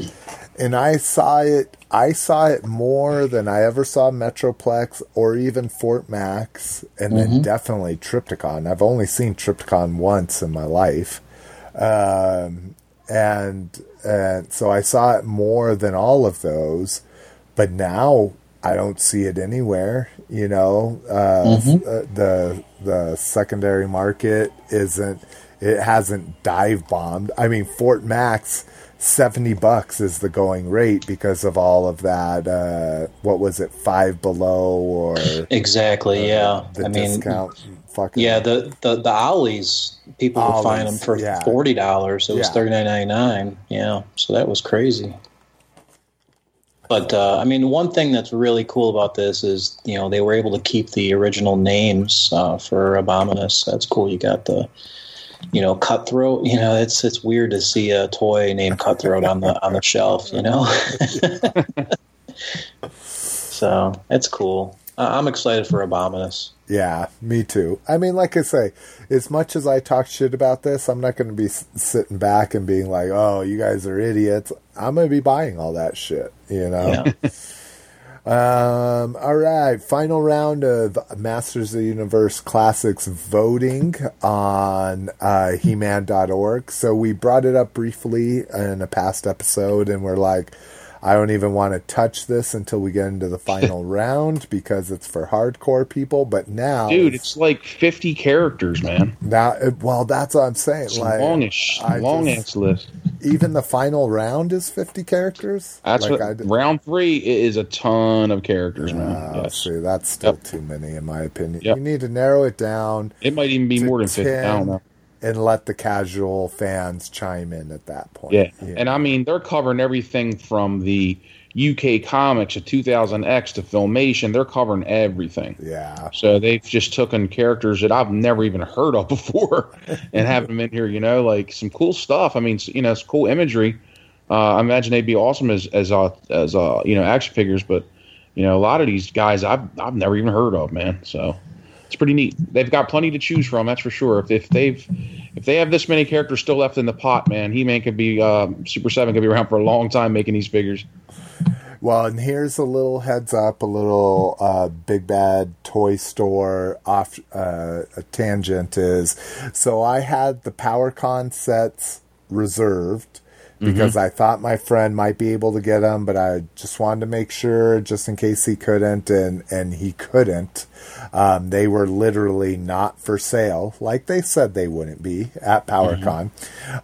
and I saw it. I saw it more than I ever saw Metroplex or even Fort Max, and then definitely Trypticon. I've only seen Trypticon once in my life, um, and and so I saw it more than all of those. But now I don't see it anywhere. You know, uh, uh, the the secondary market isn't. It hasn't dive bombed. I mean, Fort Max. 70 bucks is the going rate because of all of that uh what was it five below or Exactly. yeah. the I mean, discount fucking yeah. The the the Ollie's people would find them for yeah. forty dollars. It was Yeah. thirty nine ninety nine. Yeah. So that was crazy. But uh, I mean, one thing that's really cool about this is you know they were able to keep the original names uh, for Abominus. That's cool. You got the you know Cutthroat. You know it's it's weird to see a toy named Cutthroat on the on the shelf. You know. <laughs> so it's cool. I- I'm excited for Abominus. Yeah me too i mean like i say as much as i talk shit about this i'm not going to be s- sitting back and being like oh you guys are idiots i'm going to be buying all that shit you know Yeah. <laughs> Um, all right, final round of Masters of the Universe Classics voting on uh, He-Man.org. So we brought it up briefly in a past episode, and we're like, I don't even want to touch this until we get into the final <laughs> round because it's for hardcore people. But now, Dude, it's like 50 characters, man. now, well, that's what I'm saying. It's like, longish, I long just- ass list. even the final round is 50 characters. That's like what I round three is a ton of characters, man. Oh, yes. see, that's still Yep. too many in my opinion. Yep. You need to narrow it down It might even be more than 50. I don't know. And let the casual fans chime in at that point. Yeah. You And I mean, they're covering everything from the UK comics to 2000X to Filmation. They're covering everything. yeah. So they've just taken characters that I've never even heard of <laughs> before and having them in here, you know, like some cool stuff. I mean, you know, it's cool imagery. Uh, I imagine they'd be awesome as, as, uh, as, uh, you know, action figures, but, you know, a lot of these guys I've, I've never even heard of, man. So it's pretty neat. They've got plenty to choose from. That's for sure. If, if they've, if they have this many characters still left in the pot, man, He-Man could be, um, Super 7 could be around for a long time making these figures. Well, and here's a little heads up, a little uh, big bad toy store off uh, a tangent is. So I had the PowerCon sets reserved because I thought my friend might be able to get them, but I just wanted to make sure, just in case he couldn't, and and he couldn't. Um, they were literally not for sale, like they said they wouldn't be at PowerCon.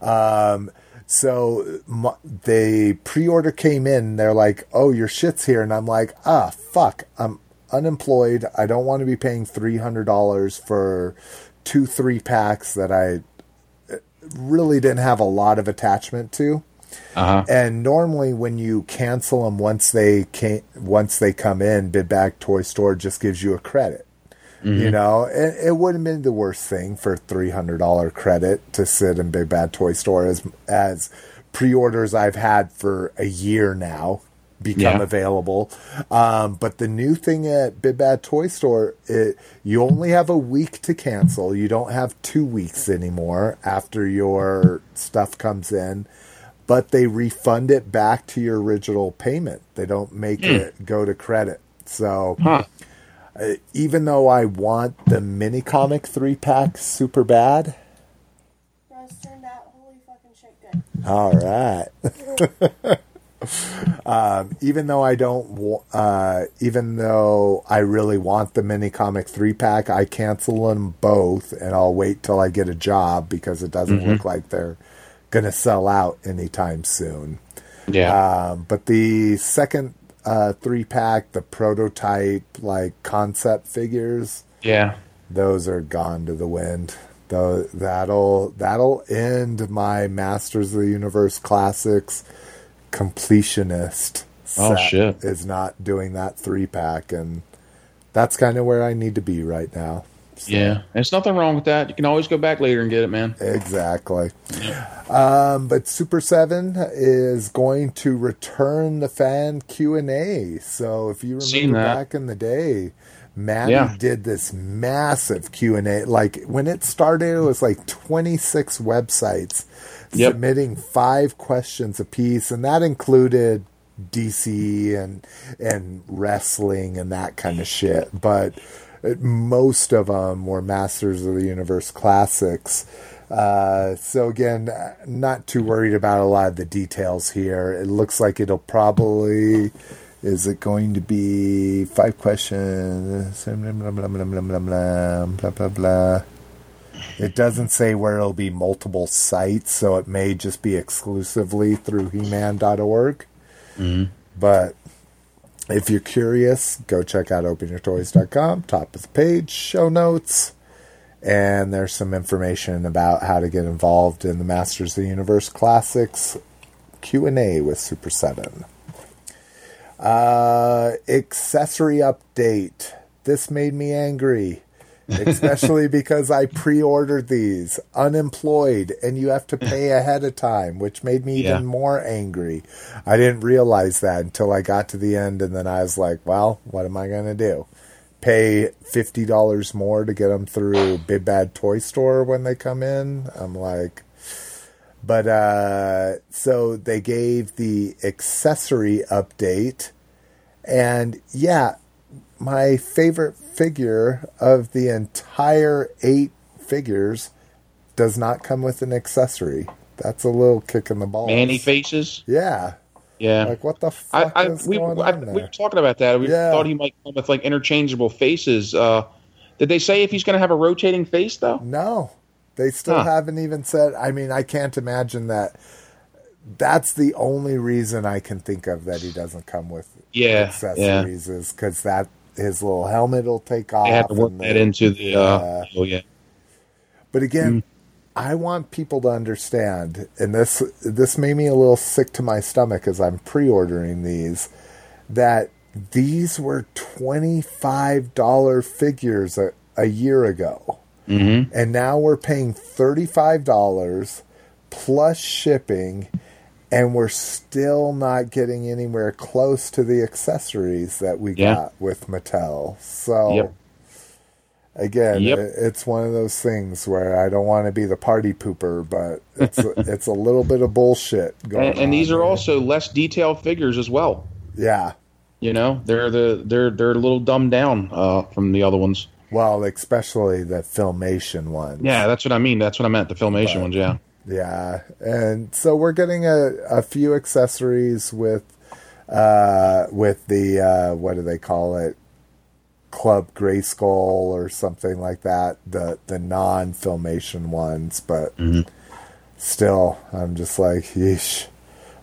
Um, so my, the pre-order came in. They're like, "Oh, your shit's here," and I'm like, "Ah, fuck! I'm unemployed. I don't want to be paying three hundred dollars for two three packs that I really didn't have a lot of attachment to." Uh-huh. And normally, when you cancel them once they came, once they come in, Bid Bag Toy Store just gives you a credit. You know, it, it wouldn't have been the worst thing for three hundred dollar credit to sit in Big Bad Toy Store as as pre-orders I've had for a year now become Yeah. available. Um, but the new thing at Big Bad Toy Store, it, you only have a week to cancel. You don't have two weeks anymore after your stuff comes in. But they refund it back to your original payment. They don't make it go to credit. So Huh. uh, even though I want the mini comic three pack super bad, Bros, turn that holy fucking shit good. all right. <laughs> <laughs> um, even though I don't, uh, even though I really want the mini comic three pack, I cancel them both, and I'll wait till I get a job because it doesn't look like they're gonna sell out anytime soon. Yeah. Um, but the second uh, three pack, the prototype like concept figures, yeah. those are gone to the wind. Though that'll that'll end my Masters of the Universe classics completionist. Oh, shit. Is not doing that three pack, and that's kind of where I need to be right now. So- Yeah. There's nothing wrong with that. You can always go back later and get it, man. Exactly. Um, but Super Seven is going to return the fan Q and A. So if you remember back in the day, Matty Yeah. did this massive Q and A. Like when it started, it was like twenty six websites yep. submitting five questions apiece, and that included DC and and wrestling and that kind of shit. But most of them were Masters of the Universe classics. Uh, so again, not too worried about a lot of the details here. It looks like it'll probably is it going to be five questions? Blah blah blah blah blah blah blah blah. blah. It doesn't say where it'll be multiple sites, so it may just be exclusively through He-Man.org. But if you're curious, go check out openyourtoys.com, top of the page, show notes, and there's some information about how to get involved in the Masters of the Universe Classics Q&A with Super 7. Uh, accessory update. This made me angry. Especially because I pre-ordered these unemployed and you have to <laughs> pay ahead of time, which made me Yeah. even more angry. I didn't realize that until I got to the end and then I was like, well, what am I going to do? Pay $50 more to get them through Big Bad Toy Store when they come in? I'm like, but uh, so they gave the accessory update, and yeah, my favorite figure of the entire eight figures does not come with an accessory. That's a little kick in the balls. Man-E-Faces. Yeah. Yeah. Like, what the I, fuck I, is we, going I, on we were talking about that. We Yeah. thought he might come with like interchangeable faces. Uh, did they say if he's going to have a rotating face though? No, they still Huh. haven't even said. I mean, I can't imagine that. That's the only reason I can think of that he doesn't come with Yeah, yeah. accessories is because that his little helmet will take off. They to work and that into the. Uh, oh yeah. But again, Mm. I want people to understand, and this this made me a little sick to my stomach as I'm pre-ordering these, that these were twenty five dollar figures a, a year ago, Mm-hmm. and now we're paying thirty five dollars plus shipping. And we're still not getting anywhere close to the accessories that we Yeah. got with Mattel. So, Yep. again, Yep. it, it's one of those things where I don't want to be the party pooper, but it's <laughs> it's a little bit of bullshit going And, and these are here. also less detailed figures as well. yeah. You know, they're the they're they're a little dumbed down uh, from the other ones. Well, especially the filmation ones. Yeah, that's what I mean. That's what I meant. The filmation Right. ones. Yeah. Yeah, and so we're getting a, a few accessories with uh, with the uh, what do they call it? Club Grayskull or something like that. The the non filmation ones, but still, I'm just like, yeesh.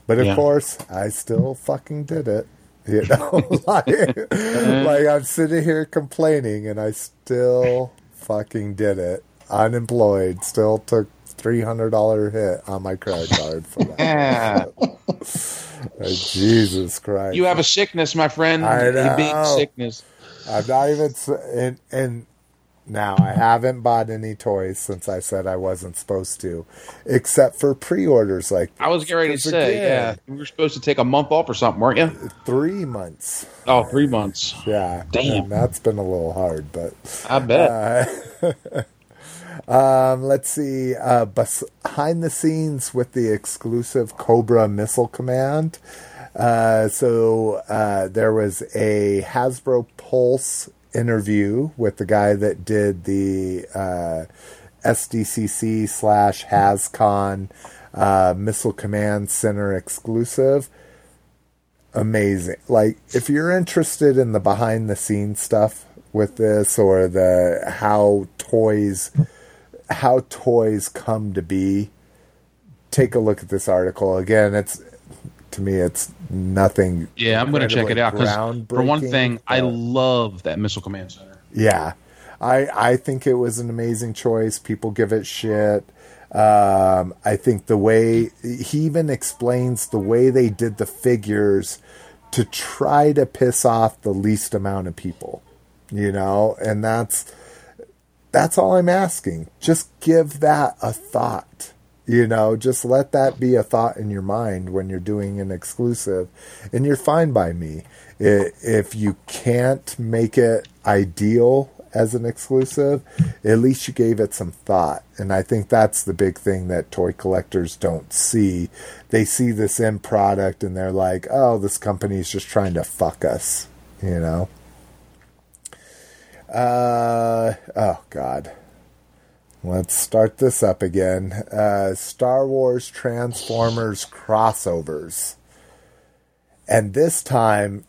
But of Yeah. course, I still fucking did it. You <laughs> know, <laughs> like, like I'm sitting here complaining, and I still fucking did it. Unemployed, still took three hundred dollar hit on my credit card for that. <laughs> Uh, Jesus Christ! You have a sickness, my friend. I A big know. sickness. I'm not even and and now I haven't bought any toys since I said I wasn't supposed to, except for pre-orders like I was getting ready to say, again, yeah, you were supposed to take a month off or something, weren't you? three months. Oh, three months. Yeah, Damn. that's been a little hard, but I bet. <laughs> Um, let's see. Uh, behind the scenes with the exclusive Cobra Missile Command. Uh, so uh, there was a Hasbro Pulse interview with the guy that did the uh, SDCC slash HasCon uh, Missile Command Center exclusive amazing. Like if you're interested in the behind the scenes stuff with this or the how toys how toys come to be, take a look at this article. Again, it's to me it's nothing yeah, I'm going to check it out because for one thing, I love that Missile Command Center. yeah. I I think it was an amazing choice. People give it shit. Um, I think the way he even explains the way they did the figures to try to piss off the least amount of people, you know, and that's that's all I'm asking. Just give that a thought. You know, just let that be a thought in your mind when you're doing an exclusive, and you're fine by me. If you can't make it ideal as an exclusive, at least you gave it some thought. And I think that's the big thing that toy collectors don't see. They see this end product and they're like, oh, this company's just trying to fuck us, you know? Uh, oh, God. Let's start this up again. Uh, Star Wars Transformers crossovers. And this time,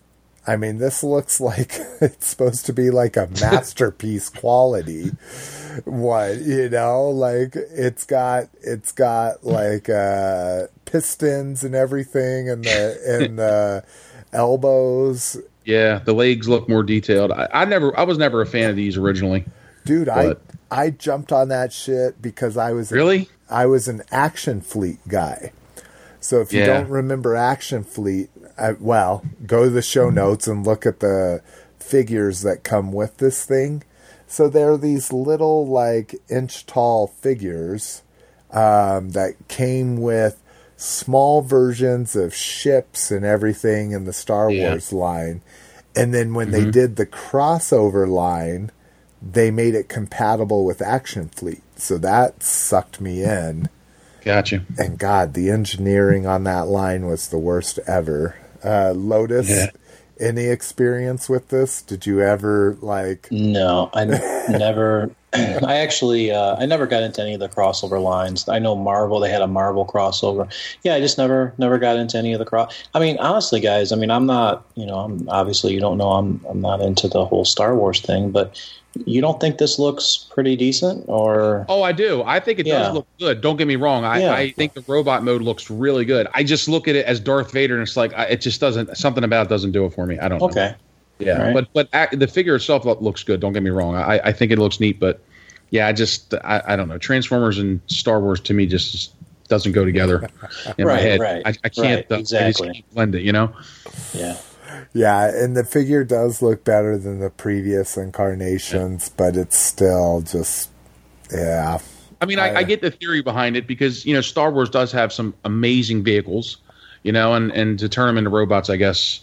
I mean, this looks like <laughs> it's supposed to be like a masterpiece <laughs> quality one, you know, like it's got it's got like uh pistons and everything and the and the <laughs> elbows. Yeah, the legs look more detailed. I, I never, I was never a fan of these originally. Dude, But- I I jumped on that shit because I was Really? I was an Action Fleet guy. So if you Yeah. don't remember Action Fleet, I, well, go to the show notes and look at the figures that come with this thing. So there are these little like inch tall figures um, that came with small versions of ships and everything in the Star Yeah. Wars line. And then when they did the crossover line, they made it compatible with Action Fleet. So that sucked me in. Gotcha. And God, the engineering on that line was the worst ever. Uh, Lotus Yeah. Any experience with this? Did you ever like? No, I n- <laughs> never. <clears throat> I actually, uh, I never got into any of the crossover lines. I know Marvel; they had a Marvel crossover. Yeah, I just never, never got into any of the cross. I mean, honestly, guys, I mean, I'm not, you know, I'm obviously you don't know I'm, I'm not into the whole Star Wars thing, but you don't think this looks pretty decent, or Oh, I do. I think it Yeah. does look good. Don't get me wrong. I, Yeah. I think the robot mode looks really good. I just look at it as Darth Vader, and it's like it just doesn't. Something about it doesn't do it for me. I don't. know. okay, Yeah, Right. but but the figure itself looks good. Don't get me wrong. I, I think it looks neat, but yeah, I just I, I don't know. Transformers and Star Wars to me just doesn't go together <laughs> in my Right, head. right, I, I can't right, uh, I just exactly. can't blend it. You know. yeah. Yeah, and the figure does look better than the previous incarnations, but it's still just yeah. I mean, I, I- I get the theory behind it because you know Star Wars does have some amazing vehicles, you know, and and to turn them into robots, I guess,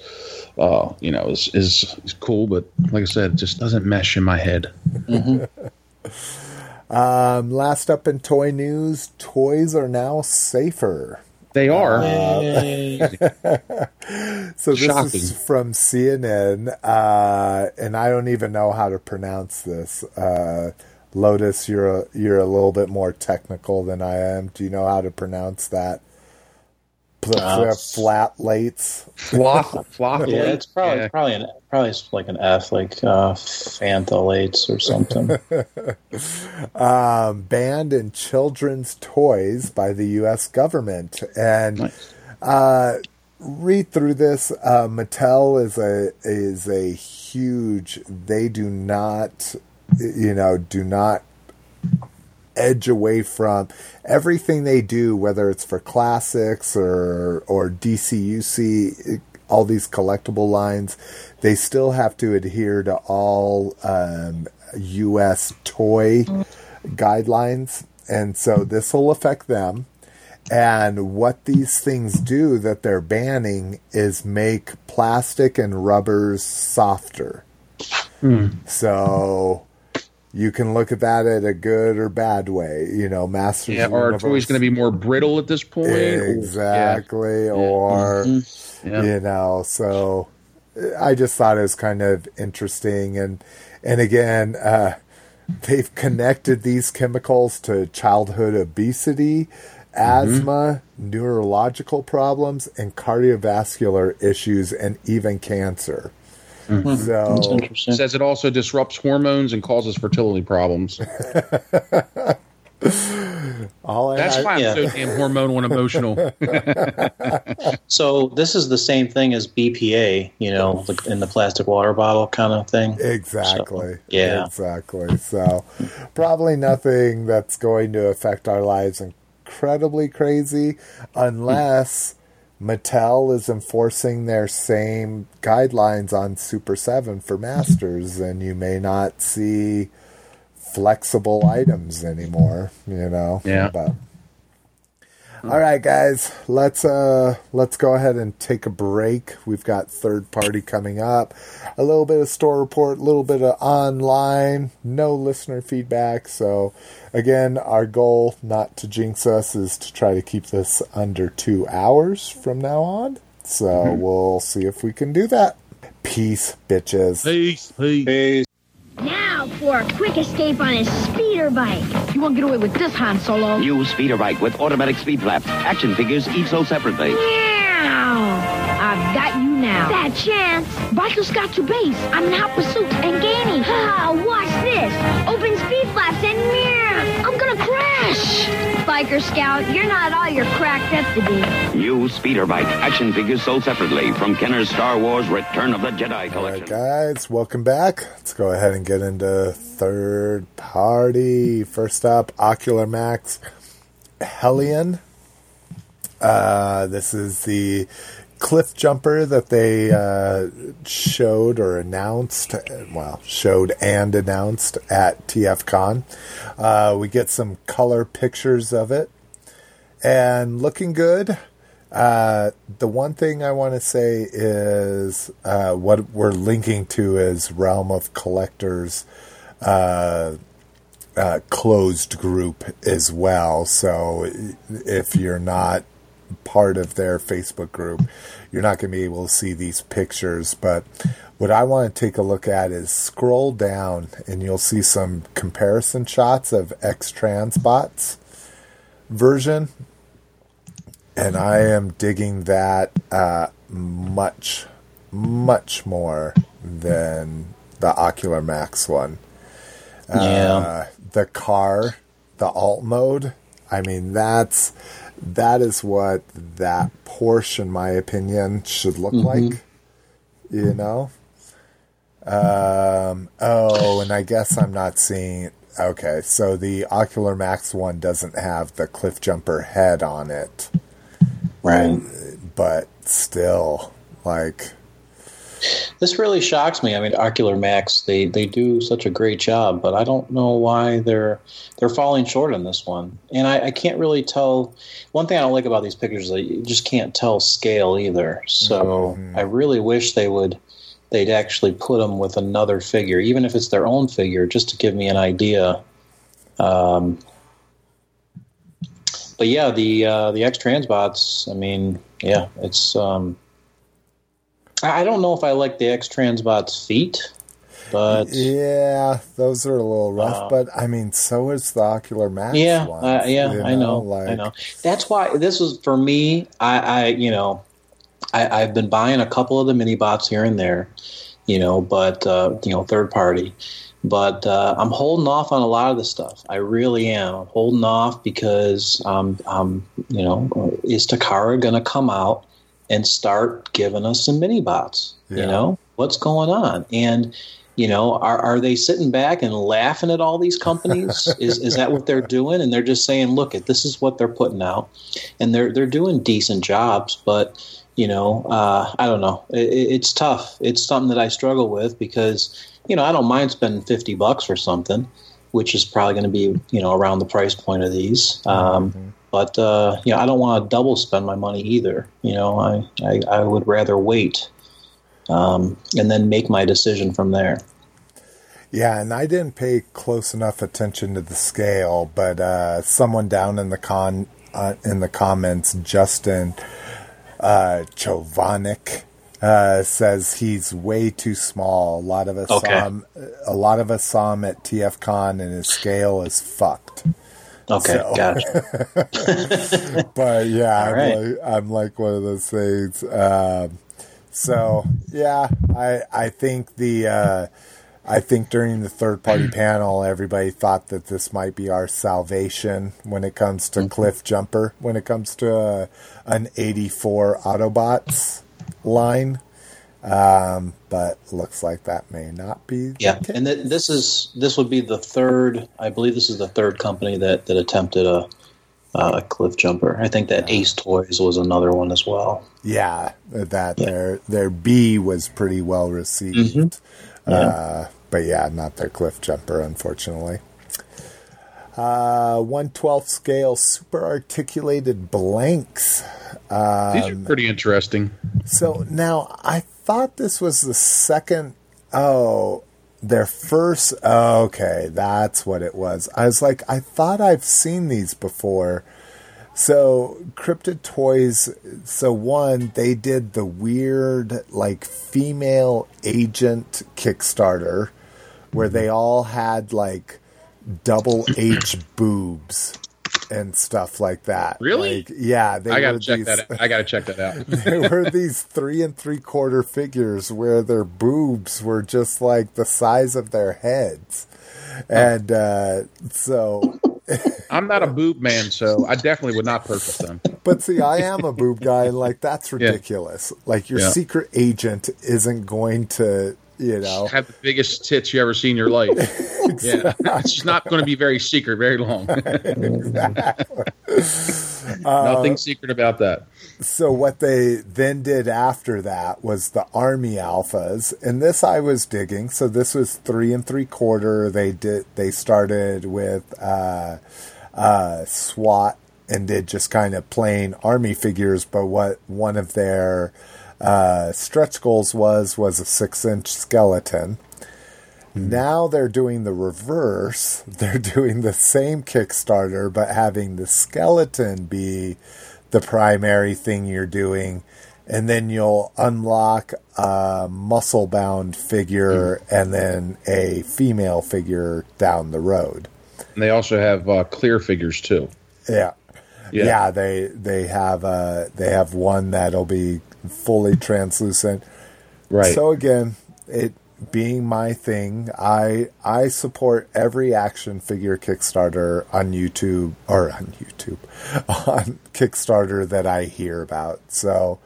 uh, you know, is, is is cool. But like I said, it just doesn't mesh in my head. <laughs> Um, last up in toy news, toys are now safer. They are. <laughs> So this Shocking. is from CNN, uh, and I don't even know how to pronounce this. Uh, Lotus, you're a, you're a little bit more technical than I am. Do you know how to pronounce that? Pl- Uh, flat lates. Flock, <laughs> flock. Yeah, it's probably Yeah. probably an probably like an F, like uh, phthalates or something. <laughs> um, banned in children's toys by the U.S. government. And Nice. uh, read through this. Uh, Mattel is a is a huge. They do not, you know, do not edge away from everything they do, whether it's for classics or or DCUC, all these collectible lines. They still have to adhere to all um, U.S. toy guidelines, and so this will affect them. And what these things do that they're banning is make plastic and rubbers softer. So you can look at that at a good or bad way. You know, Masters Yeah, are toys going to be more brittle at this point? Exactly, or Yeah. you know. So I just thought it was kind of interesting, and and again, uh, they've connected these chemicals to childhood obesity. Asthma, neurological problems, and cardiovascular issues, and even cancer. Hmm. That's So, interesting. Says it also disrupts hormones and causes fertility problems. <laughs> all I That's had- why I'm Yeah. so damn hormonal and emotional. <laughs> So this is the same thing as BPA, you know, in the plastic water bottle kind of thing. Exactly. So, yeah. Exactly. So, probably nothing that's going to affect our lives incredibly crazy unless Mattel is enforcing their same guidelines on Super 7 for Masters, and you may not see flexible items anymore, you know? Yeah. But, all right, guys, let's uh let's go ahead and take a break. We've got third party coming up, a little bit of store report, a little bit of online, no listener feedback. So, again, our goal not to jinx us is to try to keep this under two hours from now on. So we'll see if we can do that. Peace, bitches. Peace, peace. Hey, Now for a quick escape on his speeder bike. You won't get away with this, Han Solo. New speeder bike with automatic speed flaps. Action figures each sold separately. Meow! I've got you now. That chance. Biker's got to base. I'm in hot pursuit and gaining. Ah, watch this. Open speed flaps Biker Scout, you're not all you're cracked up to be. New speeder bike. Action figures sold separately from Kenner's Star Wars Return of the Jedi All right, collection. guys, welcome back. Let's go ahead and get into third party. First up, Ocular Max Hellion. Uh, this is the cliff jumper that they uh, showed or announced, well, showed and announced at TFCon. Uh, we get some color pictures of it and looking good. Uh, the one thing I want to say is uh, what we're linking to is Realm of Collectors uh, uh, closed group as well. So if you're not part of their Facebook group, you're not going to be able to see these pictures. But what I want to take a look at is scroll down and you'll see some comparison shots of X Transbots version. And I am digging that uh, much, much more than the Ocular Max one. Yeah. Uh, the car, the alt mode. I mean, that's that is what that Porsche, in my opinion, should look like. You know. Um. Oh, and I guess I'm not seeing. Okay, so the Ocular Max one doesn't have the cliff jumper head on it, Right. but still, like, This really shocks me. I mean, Ocular Max, they, they do such a great job, but I don't know why they're they're falling short on this one. And I, I can't really tell. One thing I don't like about these pictures is that you just can't tell scale either. So I really wish they would they'd actually put them with another figure, even if it's their own figure, just to give me an idea. Um, but yeah, the uh, the X Transbots. I mean, yeah, it's. Um, I don't know if I like the X Transbot's feet, but yeah, those are a little rough. Uh, but I mean, so is the Ocular Max. yeah, ones, uh, yeah, you I know, like- I know. That's why this was for me. I, I you know, I, I've been buying a couple of the mini bots here and there, you know, but uh, you know, third party. But uh, I'm holding off on a lot of the stuff. I really am. I'm holding off because, um, um, you know, is Takara going to come out and start giving us some mini bots? Yeah. You know, what's going on? And you know, are are they sitting back and laughing at all these companies? <laughs> is is that what they're doing? And they're just saying, look, it this is what they're putting out, and they're they're doing decent jobs, but you know, uh, I don't know. It, it- it's tough. It's something that I struggle with because you know I don't mind spending fifty bucks for something, which is probably going to be you know around the price point of these. Um, But uh, you know, I don't want to double spend my money either. You know, I I, I would rather wait um, and then make my decision from there. Yeah, and I didn't pay close enough attention to the scale, but uh, someone down in the con uh, in the comments, Justin uh, Chovanik, uh, says he's way too small. A lot of us Okay. saw him. A lot of us saw him at TFCon, and his scale is fucked. Okay, So- gotcha. <laughs> But yeah, I'm, right. like, I'm like one of those things. Um, so yeah, I I think the uh, I think during the third party <clears throat> panel, everybody thought that this might be our salvation when it comes to Cliff Jumper, when it comes to uh, an 84 Autobots line. Um, but looks like that may not be. Yeah, and th- this is this would be the third. I believe this is the third company that that attempted a uh, cliff jumper. I think that Ace Toys was another one as well. Yeah, that their their B was pretty well received. Uh, but yeah, not their cliff jumper, unfortunately. Uh, one twelfth scale super articulated blanks. These are pretty interesting. So now I thought this was the second. Oh, their first. Okay, that's what it was. I was like, I thought I've seen these before. So Cryptid Toys. So one, they did the weird like female agent Kickstarter, where they all had like double H boobs and stuff like that. Really? Like, yeah, they I gotta check these- that. Out. I gotta check that out. <laughs> there were these three and three quarter figures where their boobs were just like the size of their heads. And uh, so, <laughs> I'm not a boob man, so I definitely would not purchase them. but see, I am a boob guy, like that's <laughs> ridiculous. Like your Yeah. secret agent isn't going to, you know, Have the biggest tits you ever seen in your life. <laughs> Yeah, it's not going to be very secret, very long. <laughs> <laughs> Nothing secret about that. so what they then did after that was the army alphas and this i was digging so this was three and three quarter they did they started with uh uh swat and did just kind of plain army figures but what one of their uh stretch goals was was a six inch skeleton now they're doing the reverse. <laughs> They're doing the same Kickstarter, but having the skeleton be the primary thing you're doing, and then you'll unlock a muscle bound figure and then a female figure down the road. And they also have uh, clear figures too. Yeah. Yeah. Yeah, they they have uh they have one that'll be fully translucent. Right. So again, it being my thing, I I support every action figure Kickstarter on YouTube or on YouTube <laughs> on Kickstarter that I hear about. So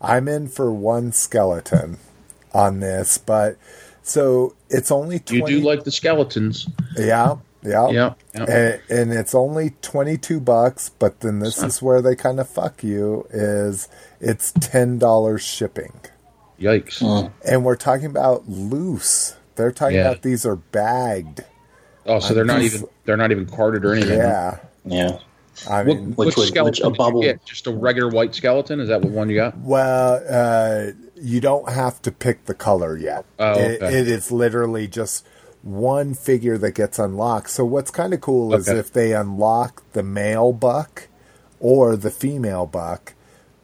I'm in for one skeleton on this, but so it's only 20 you do like the skeletons. yeah, yeah, Yeah, yeah. And, and it's only twenty two bucks. But then this is where they kind of fuck you: is it's ten dollars shipping, Yikes. and we're talking about loose. They're talking Yeah. about these are bagged. Oh, so they're not just- even they're not even carded or anything. Yeah, Yeah. I mean, what Which would- skeleton which a did you get? Just a regular white skeleton? Is that what one you got? well, uh, you don't have to pick the color yet. Oh, It- okay. it is literally just one figure that gets unlocked. So what's kind of cool is if they unlock the male buck or the female buck,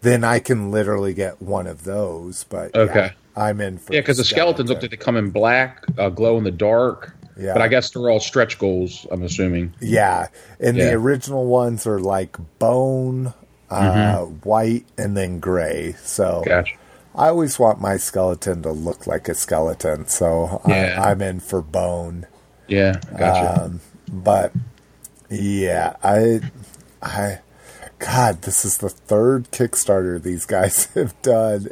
then I can literally get one of those. But yeah, Okay. I'm in for Yeah, because the skeletons look like they come in black, uh, glow in the dark. Yeah. But I guess they're all stretch goals. I'm assuming. Yeah, and Yeah. the original ones are like bone, uh, white, and then gray. So Gotcha. I always want my skeleton to look like a skeleton, so Yeah. I, I'm in for bone. Yeah, gotcha. Um, but yeah, I, I, God, this is the third Kickstarter these guys <laughs> have done,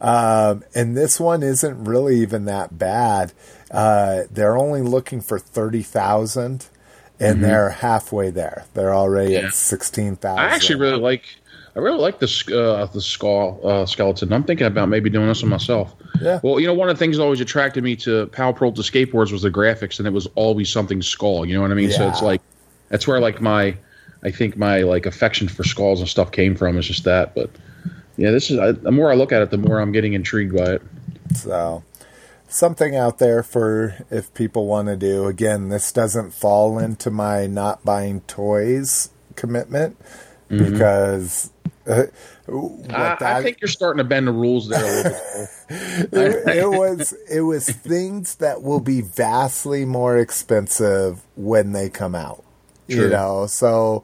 um, and this one isn't really even that bad. Uh, they're only looking for thirty thousand, and they're halfway there. They're already Mm-hmm. Yeah. at sixteen thousand. I actually really like. I really like this uh, the skull uh, skeleton. I'm thinking about maybe doing this one myself. Yeah. Well, you know, one of the things that always attracted me to Powell Peralta skateboards was the graphics, and it was always something skull. You know what I mean? Yeah. So it's like that's where like my I think my like affection for skulls and stuff came from. Is just that. But yeah, this is I, the more I look at it, the more I'm getting intrigued by it. So, something out there for if people want to do. Again, this doesn't fall into my not buying toys commitment because uh, I, I think you're starting to bend the rules there a little bit. <laughs> it, it <laughs> was it was things that will be vastly more expensive when they come out. You know, so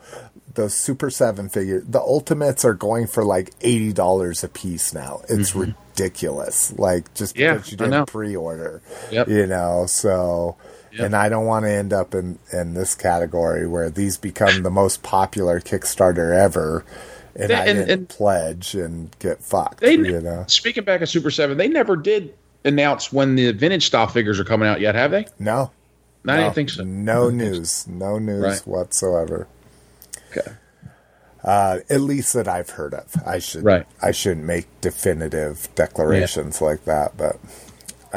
the Super Seven figure, the Ultimates are going for like eighty dollars a piece now. It's ridiculous. Like just Mm-hmm. Yeah, because you didn't pre-order, Yep. you know. So, Yep. and I don't want to end up in in this category where these become the most popular Kickstarter ever. And They- I and- didn't and- pledge and get fucked. They you know, speaking back of Super Seven, they never did announce when the vintage style figures are coming out yet, have they? no, I No, didn't think so. No news. No news Right. whatsoever. Okay. Uh, at least that I've heard of. I should. Right. I shouldn't make definitive declarations like that, but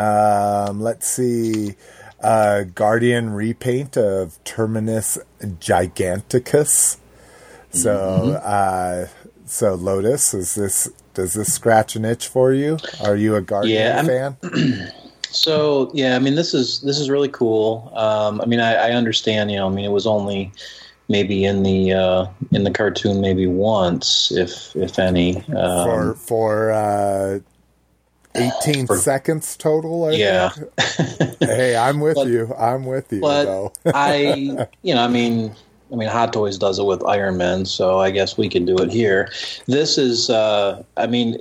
um, let's see. Uh, Guardian repaint of Terminus Giganticus. So, Mm-hmm. uh, so Lotus, is this does this scratch an itch for you? Are you a Guardian Yeah, fan? <clears throat> So yeah, I mean this is this is really cool. Um, I mean I, I understand. You know, I mean it was only maybe in the uh, in the cartoon maybe once, if if any. Um, for for uh, 18 for- seconds total. I Yeah. think. hey, I'm with <laughs> But- you. I'm with you. but though. I, <laughs> you know, I mean, I mean, Hot Toys does it with Iron Man, so I guess we can do it here. This is, uh, I mean,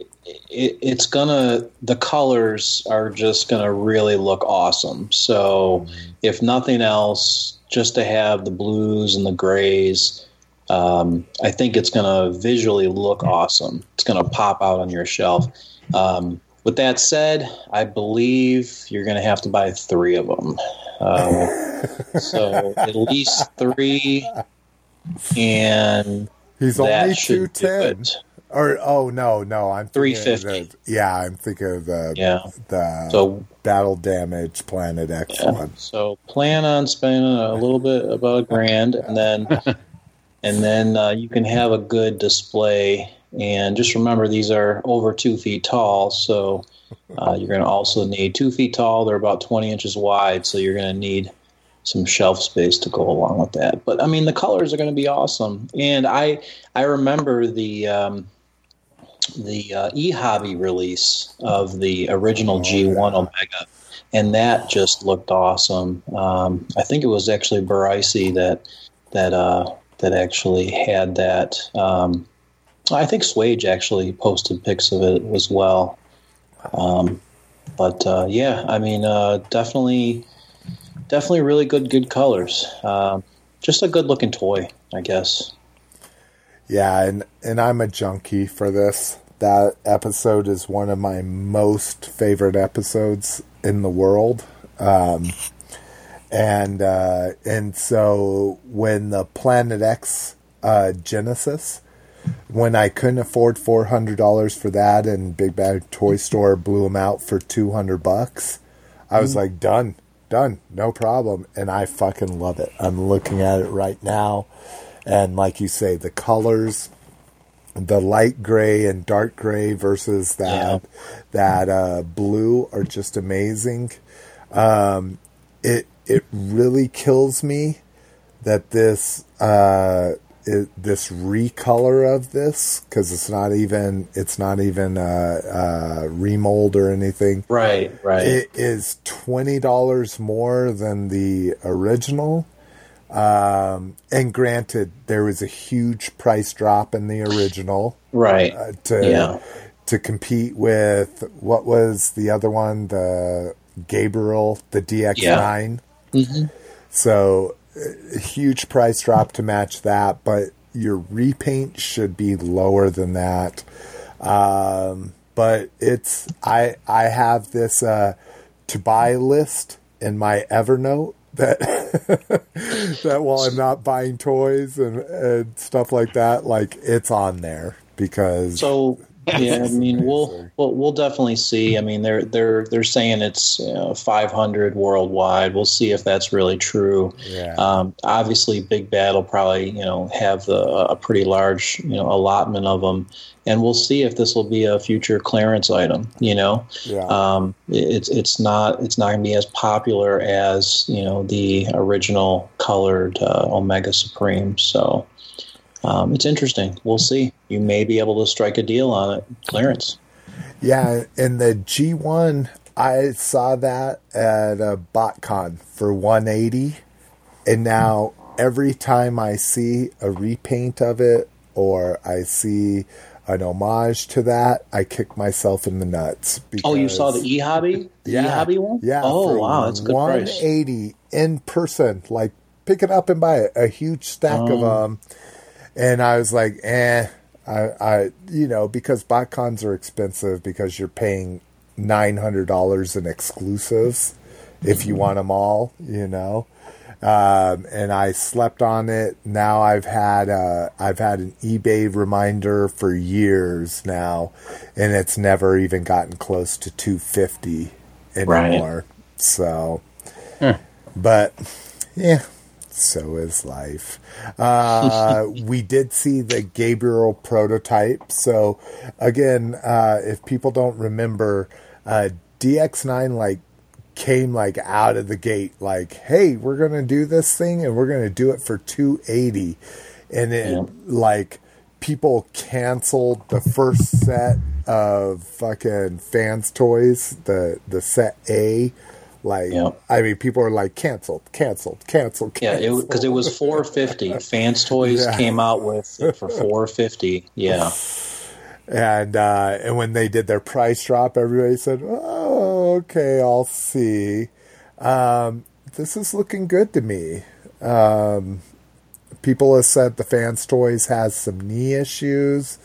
it, it's gonna. The colors are just gonna really look awesome. So, if nothing else, just to have the blues and the grays. Um, I think it's to visually look awesome. It's to pop out on your shelf. Um, with that said, I believe you're to have to buy three of them. Um, so at least three, and He's that only 210. it. Or oh no, no, I'm thinking of 350. yeah, I'm thinking of the Yeah. the So battle damage Planet X Yeah. one. So plan on spending a little bit about a grand, and then and then uh, you can have a good display. And just remember, these are over two feet tall, so uh, you're going to also need two feet tall. They're about 20 inches wide, so you're going to need some shelf space to go along with that. But I mean, the colors are going to be awesome, and I I remember the. Um, the uh, e-hobby release of the original G1 Omega, and that just looked awesome. Um, I think it was actually Barisi that that uh, that actually had that. Um, I think Swage actually posted pics of it as well. Um, but uh, yeah, I mean, uh, definitely, definitely really good, good colors. Um, just a good looking toy, I guess. Yeah, and and I'm a junkie for this. That episode is one of my most favorite episodes in the world. Um, and uh, and so when the Planet X uh, Genesis, when I couldn't afford four hundred dollars for that, and Big Bad Toy Store blew them out for two hundred bucks, I was like, done, done, no problem, and I fucking love it. I'm looking at it right now, and like you say, the colors, the light gray and dark gray versus that that uh, blue are just amazing. Um, it it really kills me that this uh, it, this recolor of this because it's not even it's not even uh, uh, remold or anything. Right, right. It is twenty dollars more than the original. Um, and granted, there was a huge price drop in the original right. uh, to Yeah. to compete with what was the other one, the Gabriel, the DX9. So a huge price drop to match that, but your repaint should be lower than that. Um, but it's I I have this uh, to buy list in my Evernote that <laughs> that while I'm not buying toys and, and stuff like that, like it's on there because So yeah, I mean, we'll we'll, we'll definitely see. I mean, they're they're they're saying it's you know, 500 worldwide. We'll see if that's really true. Yeah. Um, obviously, Big Bad will probably you know have the, a pretty large you know allotment of them, and we'll see if this will be a future clearance item. You know, Yeah. um, it's it's not it's not going to be as popular as you know the original colored uh, Omega Supreme. So. Um, it's interesting. We'll see. You may be able to strike a deal on it. Clearance. Yeah, and the G1, I saw that at a BotCon for 180, and now every time I see a repaint of it or I see an homage to that, I kick myself in the nuts. Oh, you saw the e hobby? The e hobby one? Yeah. Oh, wow, that's a good 180 in person, like pick it up and buy it, a huge stack of Oh. them. And I was like, eh, I, I, you know, because botcons are expensive because you're paying nine hundred dollars in exclusives if you want them all, you know. Um, and I slept on it. Now I've had uh, I've had an eBay reminder for years now, and it's never even gotten close to two fifty Right. anymore. So, but yeah, so is life. Uh, <laughs> we did see the Gabriel prototype. So again, uh, if people don't remember, uh, DX9 like came like out of the gate, like, "Hey, we're gonna do this thing, and we're gonna do it for 280," and it Yeah. like people canceled the first set of fucking fans toys, the the set A. Like, Yeah. I mean, people are like canceled, canceled, canceled, Yeah, because it, was 450. <laughs> Fans Toys Yeah. came out with it for <laughs> 450. Yeah. And uh, and when they did their price drop, everybody said, "Oh, okay, I'll see." Um, this is looking good to me. Um, people have said the fans toys has some knee issues.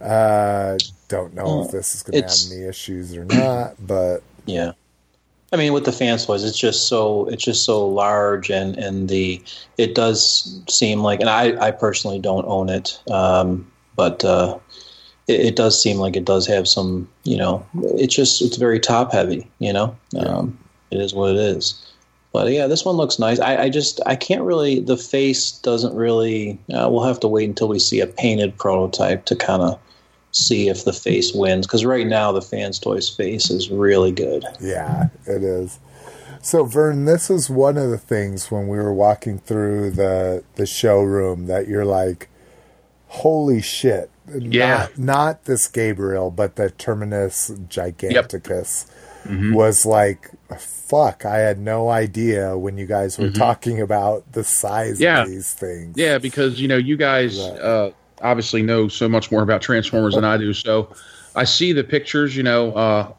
Uh, don't know if this is going to have knee issues or not, but Yeah. I mean, with the fans toys, it's just so it's just so large, and and the it does seem like, and I I personally don't own it, um, but uh, it, it does seem like it does have some, you know, it's just it's very top heavy, you know. Um, it is what it is. But yeah, this one looks nice. I, I just I can't really the face doesn't really. Uh, we'll have to wait until we see a painted prototype to kind of see if the face wins because right now the fans toys face is really good. Yeah, it is. So Vern, this is one of the things when we were walking through the the showroom that you're like, holy shit. Yeah. Not, not this Gabriel, but the Terminus Giganticus was like fuck, I had no idea when you guys were talking about the size Yeah. of these things. Yeah, because you know you guys Right. uh, obviously know so much more about Transformers than I do. So I see the pictures, you know, uh,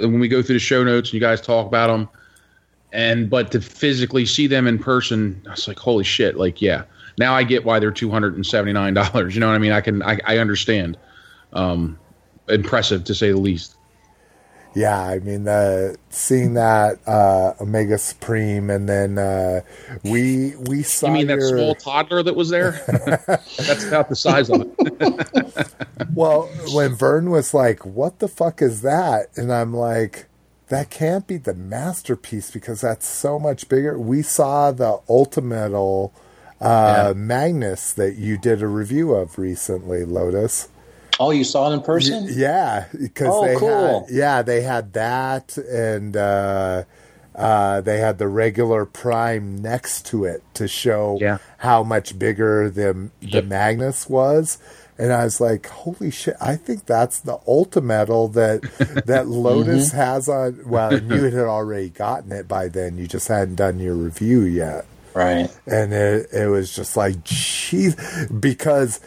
when we go through the show notes and you guys talk about them, and but to physically see them in person, I was like, holy shit! Like, yeah, now I get why they're two hundred and seventy nine dollars. You know what I mean? I can, I, I understand. Um, impressive to say the least. Yeah, I mean, uh, seeing that uh, Omega Supreme, and then uh, we we saw You mean that small toddler that was there? <laughs> That's about the size of it. <laughs> Well, when Vern was like, "What the fuck is that?" and I'm like, "That can't be the masterpiece because that's so much bigger." We saw the Ultimetal uh, Yeah. Magnus that you did a review of recently, Lotus. Oh, you saw it in person? Y- yeah, because Oh, they cool. had yeah they had that and uh, uh, they had the regular Prime next to it to show Yeah. how much bigger the the Yep. Magnus was. And I was like, "Holy shit! I think that's the Ultimetal that that <laughs> Lotus has on." Well, you had already gotten it by then. You just hadn't done your review yet Right. and it, it was just like geez because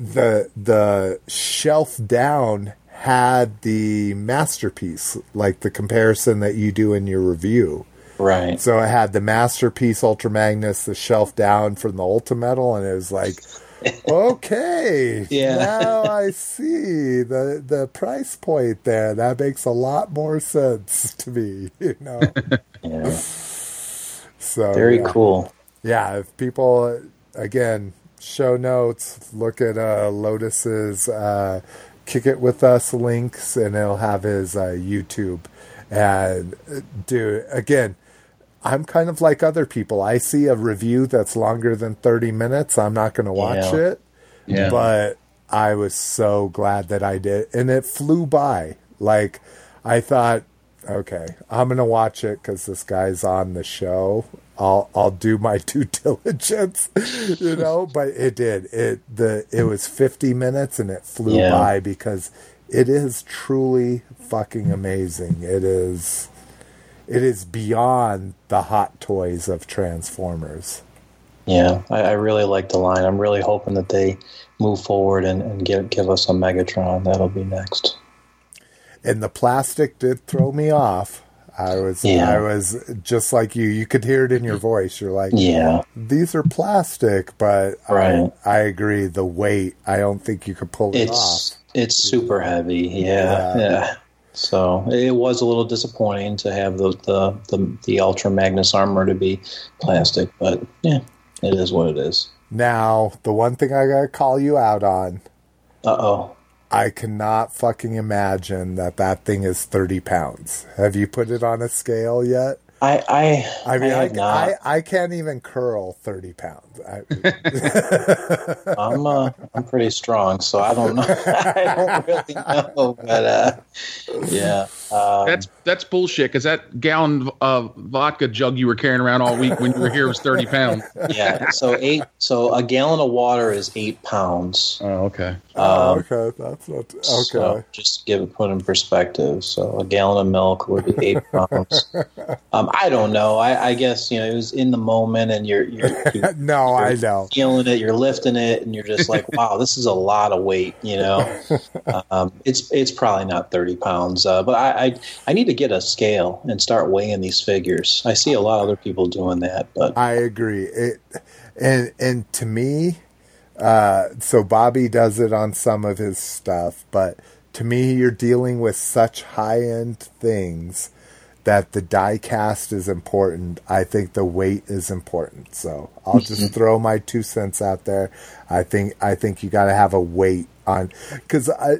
the the shelf down had the masterpiece like the comparison that you do in your review Right. so it had the masterpiece ultra magnus the shelf down from the ultimetal and it was like <laughs> okay Yeah. now i see the the price point there that makes a lot more sense <laughs> to me you know <laughs> Yeah. so Very yeah. cool. yeah, if people again show notes, look at uh, Lotus's uh, "Kick It with Us" links, and it'll have his uh, YouTube. And do again, I'm kind of like other people. I see a review that's longer than 30 minutes, I'm not going to watch Yeah. it. Yeah. But I was so glad that I did, and it flew by. Like I thought, okay, I'm gonna watch it because this guy's on the show. I'll I'll do my <laughs> due diligence, you know. But it did it the it was 50 minutes and it flew Yeah. by because it is truly fucking amazing. It is it is beyond the hot toys of Transformers. Yeah, I, I really like the line. I'm really hoping that they move forward and, and give give us a Megatron. That'll be next. and the plastic did throw me off. I was Yeah. I was just like you. You could hear it in your voice. You're like, Yeah, these are plastic, but Right. I, I agree. The weight, I don't think you could pull it it's off. it's super heavy. Yeah. Yeah, yeah. So it was a little disappointing to have the the the, the Ultra Magnus armor to be plastic, but yeah, it is what it is. Now, the one thing I gotta call you out on, Uh oh. I cannot fucking imagine that that thing is thirty pounds. Have you put it on a scale yet? I I I mean, I, not. I, I can't even curl thirty pounds. I, <laughs> I'm uh, I'm pretty strong, so I don't know. <laughs> I don't really know, but uh, yeah, um, That's that's bullshit. Because that gallon of vodka jug you were carrying around all week when you were here was thirty pounds. <laughs> yeah. So eight. So a gallon of water is eight pounds. Oh, okay. oh, Um, okay, that's not okay. So just to give it put in perspective. So a gallon of milk would be eight pounds. Um, I don't know. I, I guess you know it was in the moment, and you're you're, you're no, I know. feeling it. You're lifting it, and you're just like, wow, this is a lot of weight. You know, <laughs> um, it's it's probably not thirty pounds, uh, but I, I I need to get a scale and start weighing these figures. I see a lot of other people doing that, but I agree. It and and to me, uh, so Bobby does it on some of his stuff, but to me, you're dealing with such high end things that the die cast is important. I think the weight is important. So I'll just mm-hmm. throw my two cents out there. I think I think you got to have a weight on because I,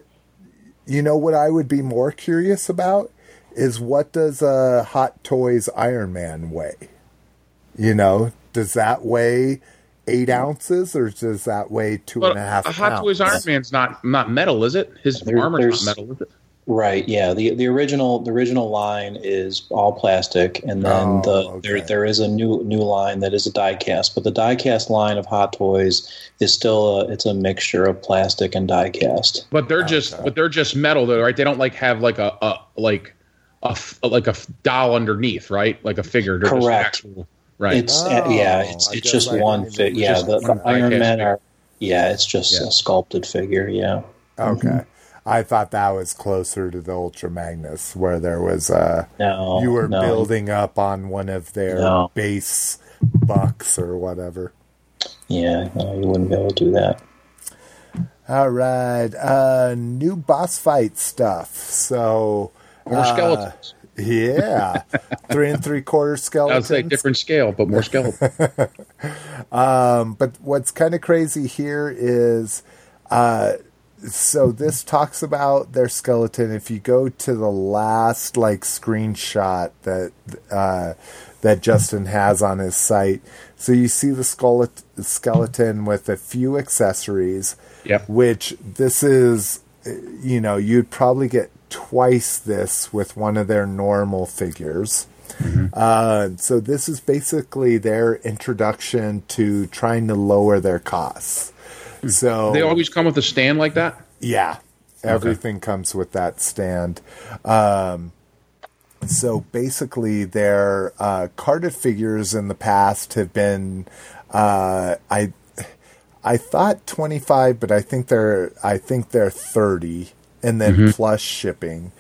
you know, what I would be more curious about is what does a Hot Toys Iron Man weigh? You know, does that weigh eight mm-hmm. ounces or does that weigh two But and a half a Hot pounds? Toys Iron Man's not not metal, is it? His There- armor's not metal, is it? Right. Yeah. the the original The original line is all plastic, and then Oh, the okay. there there is a new new line that is a die-cast. But the die-cast line of Hot Toys is still a it's a mixture of plastic and die-cast. But they're just Okay. but they're just metal though, right? They don't like have like a, a like a like a f- doll underneath, right? Like a figure. They're just Correct. actual- right. It's Oh, uh, yeah. It's I it's just I one didn't fit. even- Yeah. The, the Iron die-cast figure. are. Yeah. It's just Yeah. a sculpted figure. Yeah. Okay. I thought that was closer to the Ultra Magnus, where there was uh No. you were no. building up on one of their No. base bucks or whatever. Yeah. No, you wouldn't be able to do that. All right, uh, new boss fight stuff. So more uh, skeletons. Yeah, <laughs> three and three quarter skeletons. I would skeletons. say different scale, but more skeletons. <laughs> Um, but what's kind of crazy here is, uh, so this talks about their skeleton. If you go to the last like screenshot that uh, that Justin has on his site, so you see the skelet- skeleton with a few accessories. Yep. Which this is, you know, you'd probably get twice this with one of their normal figures. Uh, so this is basically their introduction to trying to lower their costs. So they always come with a stand like that. yeah, everything comes with that stand. Um, so basically, their uh, carded figures in the past have been, uh, I, I thought twenty five, but I think they're I think they're thirty, and then plus shipping,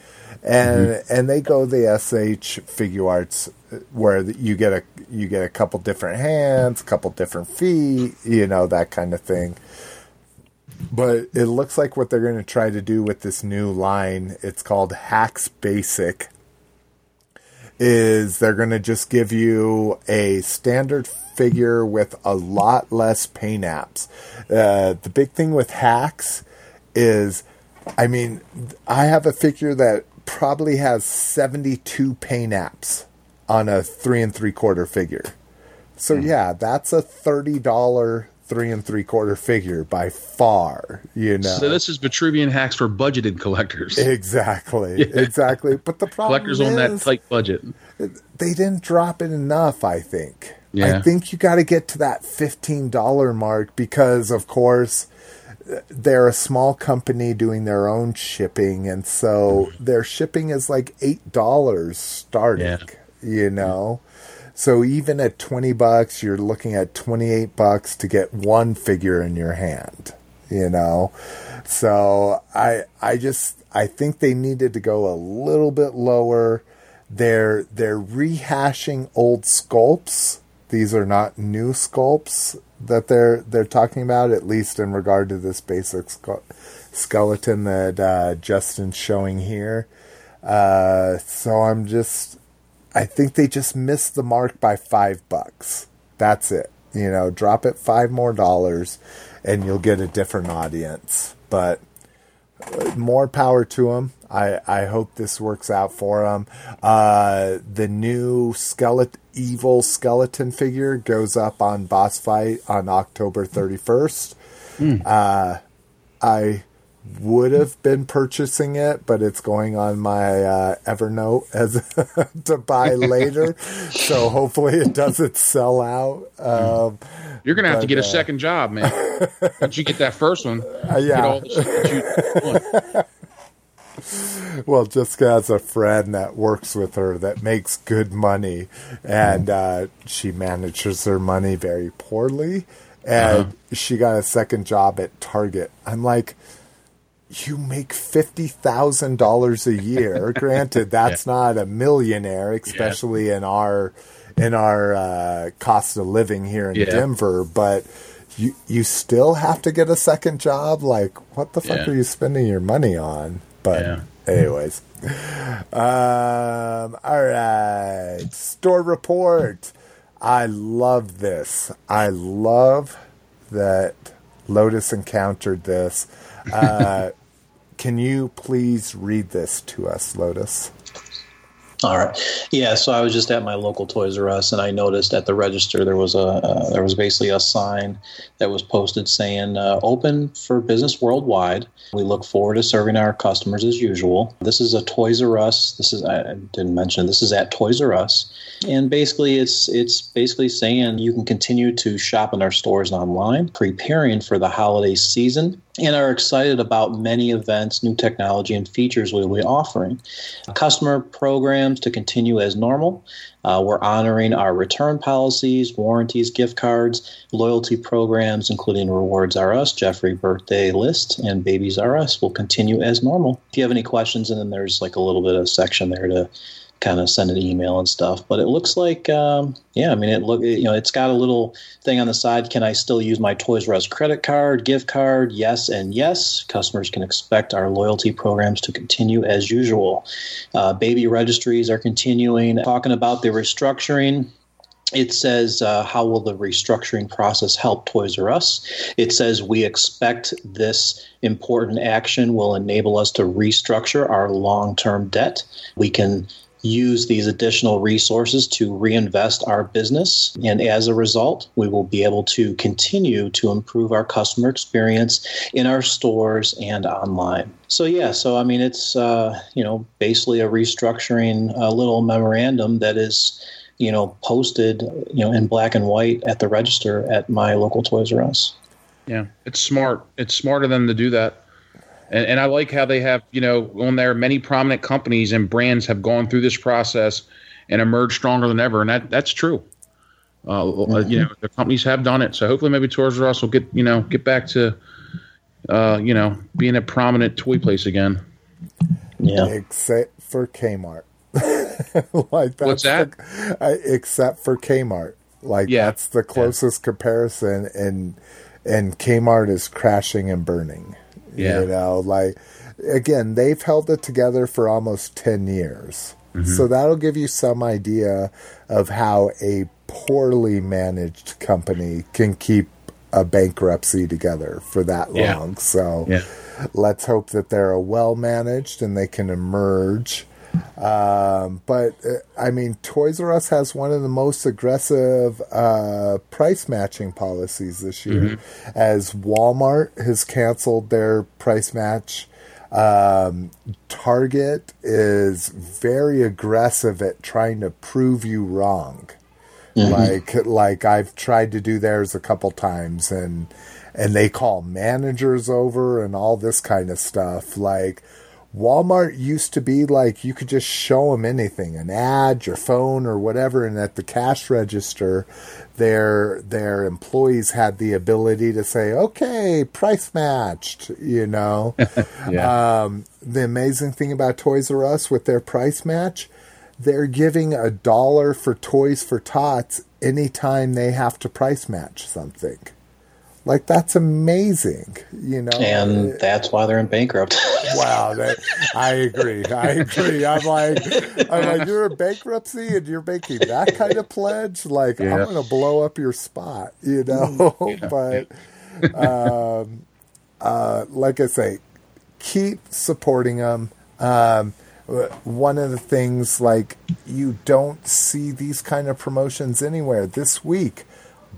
and and they go the S.H. Figuarts where you get a you get a couple different hands, couple different feet, you know that kind of thing but it looks like what they're going to try to do with this new line it's called hacks basic is they're going to just give you a standard figure with a lot less paint apps. Uh, the big thing with hacks is i mean i have a figure that probably has 72 paint apps on a three and three quarter figure. So yeah, that's a thirty dollar three and three quarter figure by far. You know, So this is Vitruvian hacks for budgeted collectors. <laughs> exactly, exactly. But the problem collectors on that tight budget. they didn't drop it enough. I think. Yeah. I think you got to get to that fifteen dollar mark because, of course. They're a small company doing their own shipping, and so mm-hmm. their shipping is like eight dollars starting. Yeah. You know, So even at 20 bucks, you're looking at 28 bucks to get one figure in your hand, you know? So I I just I think they needed to go a little bit lower. They're they're rehashing old sculpts. These are not new sculpts that they're they're talking about at least in regard to this basic ske- skeleton that uh, Justin's showing here. Uh, so I'm just I think they just missed the mark by five bucks. That's it. You know, drop it five more dollars and you'll get a different audience. But uh, more power to them. I, I hope this works out for them. Uh, the new skeleton, evil skeleton figure goes up on boss fight on October 31st. Uh, I would have been purchasing it, but it's going on my uh, Evernote as <laughs> to buy later. <laughs> so hopefully it doesn't sell out. Um, You're gonna have to But, get a uh, second job, man. Once you get that first one, <laughs> get yeah. all the shit that you want. well, Jessica has a friend that works with her that makes good money, and uh, she manages her money very poorly. And she got a second job at Target. I'm like, you make fifty thousand dollars a year. <laughs> Granted, that's not a millionaire, especially in our in our uh, cost of living here in Yeah. Denver. But you you still have to get a second job. Like, what the fuck Yeah. are you spending your money on? But Yeah. anyways, um, all right, store report. I love this. I love that Lotus encountered this. Uh, <laughs> can you please read this to us, Lotus? All right. Yeah. So I was just at my local Toys R Us, and I noticed at the register there was a uh, there was basically a sign that was posted saying uh, "Open for business worldwide." We look forward to serving our customers as usual. This is a Toys R Us. This is I didn't mention this is at Toys R Us, and basically it's it's basically saying you can continue to shop in our stores online, preparing for the holiday season and are excited about many events, new technology, and features we will be offering. Customer programs to continue as normal. Uh, we're honoring our return policies, warranties, gift cards, loyalty programs, including Rewards R Us, Geoffrey Birthday List, and Babies R Us will continue as normal. If you have any questions, and then there's like a little bit of section there to kind of send an email and stuff. But it looks like, um, yeah, I mean, it look, you know, it's got a little thing on the side. Can I still use my Toys R Us credit card, gift card? Yes, and yes. Customers can expect our loyalty programs to continue as usual. Uh, baby registries are continuing. Talking about the restructuring, it says, uh, How will the restructuring process help Toys R Us? It says, We expect this important action will enable us to restructure our long term debt. We can use these additional resources to reinvest our business. And as a result, we will be able to continue to improve our customer experience in our stores and online. So, yeah, so I mean, it's, uh, you know, basically a restructuring a little memorandum that is, you know, posted, you know, in black and white at the register at my local Toys R Us. Yeah, it's smart. It's smarter than to do that. And, and I like how they have, you know, on there, many prominent companies and brands have gone through this process and emerged stronger than ever. And that that's true. Uh, mm-hmm. You know, the companies have done it. So hopefully, maybe Toys R Us will get, you know, get back to, uh, you know, being a prominent toy place again. Yeah. Except for Kmart. <laughs> like that's What's that? The, uh, except for Kmart. Like Yeah. that's the closest comparison, and and Kmart is crashing and burning. Yeah. You know, like again, they've held it together for almost ten years. Mm-hmm. So that'll give you some idea of how a poorly managed company can keep a bankruptcy together for that Yeah. long. So Yeah. let's hope that they're well managed and they can emerge. Um, but uh, I mean, Toys R Us has one of the most aggressive uh, price matching policies this year, as Walmart has canceled their price match. Um, Target is very aggressive at trying to prove you wrong. Like like I've tried to do theirs a couple times and and they call managers over and all this kind of stuff. Like Walmart used to be like you could just show them anything, an ad, your phone, or whatever, and at the cash register, their their employees had the ability to say, "Okay, price matched," you know. <laughs> Yeah. Um, the amazing thing about Toys R Us with their price match, they're giving a dollar for Toys for Tots anytime they have to price match something. Like that's amazing, you know. And that's why they're in bankrupt. <laughs> wow, that, I agree. I agree. I'm like, I'm like, you're in bankruptcy and you're making that kind of pledge. Like, I'm going to blow up your spot, you know. <laughs> but, um, uh, like I say, keep supporting them. Um, one of the things like you don't see these kind of promotions anywhere this week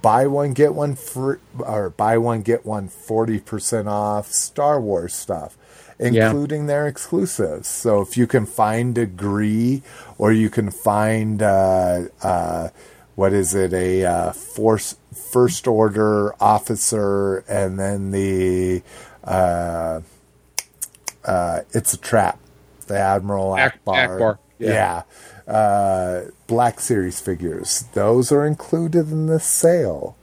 buy one get one free or buy one get one 40% off star wars stuff Yeah. including their exclusives. So if you can find degree or you can find uh, uh, what is it a uh, force first order officer and then the uh, uh, it's a trap the admiral Ak- ackbar, Ackbar, yeah, Uh, black series figures. Those are included in this sale.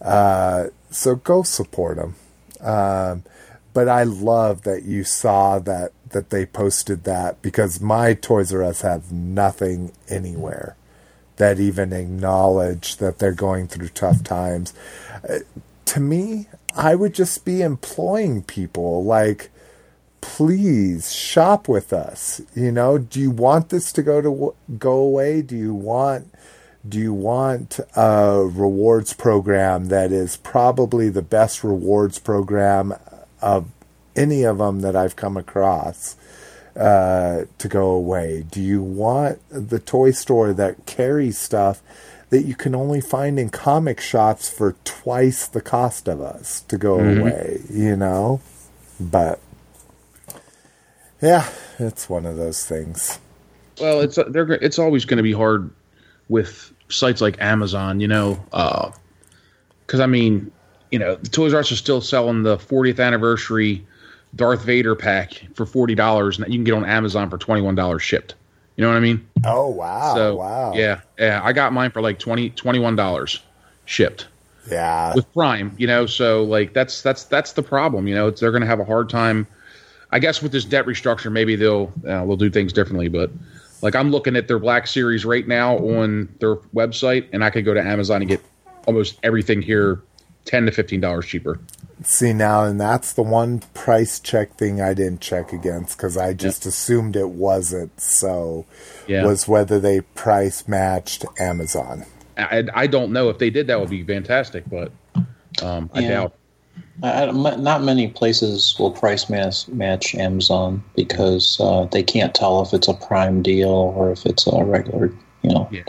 Uh, so go support them um, but I love that you saw that that they posted that because my Toys R Us have nothing anywhere that even acknowledge that they're going through tough times. Uh, to me, I would just be employing people. Like please shop with us. You know, do you want this to go to go away? Do you want do you want a rewards program that is probably the best rewards program of any of them that I've come across? uh, to go away? Do you want the toy store that carries stuff that you can only find in comic shops for twice the cost of us to go away? You know, but yeah, it's one of those things. Well, it's uh, they're it's always going to be hard with sites like Amazon, you know, because I mean, you know, the Toys R Us are still selling the 40th anniversary Darth Vader pack for forty dollars, and you can get on Amazon for twenty one dollars shipped. You know what I mean? Oh wow! so wow! yeah, yeah, I got mine for like 20 21 dollars shipped yeah. with Prime. You know, so like that's that's that's the problem. You know, it's, they're going to have a hard time. I guess with this debt restructure, maybe they'll uh, they'll do things differently. But like I'm looking at their Black Series right now on their website, and I could go to Amazon and get almost everything here ten to fifteen dollars cheaper. See now, and that's the one price check thing I didn't check against because I just assumed it wasn't. So, Yeah. was whether they price matched Amazon. I, I don't know if they did that would be fantastic, but um, I Yeah. doubt. I, I- m- not many places will price match, match Amazon because uh, they can't tell if it's a Prime deal or if it's a regular, you know, Yeah.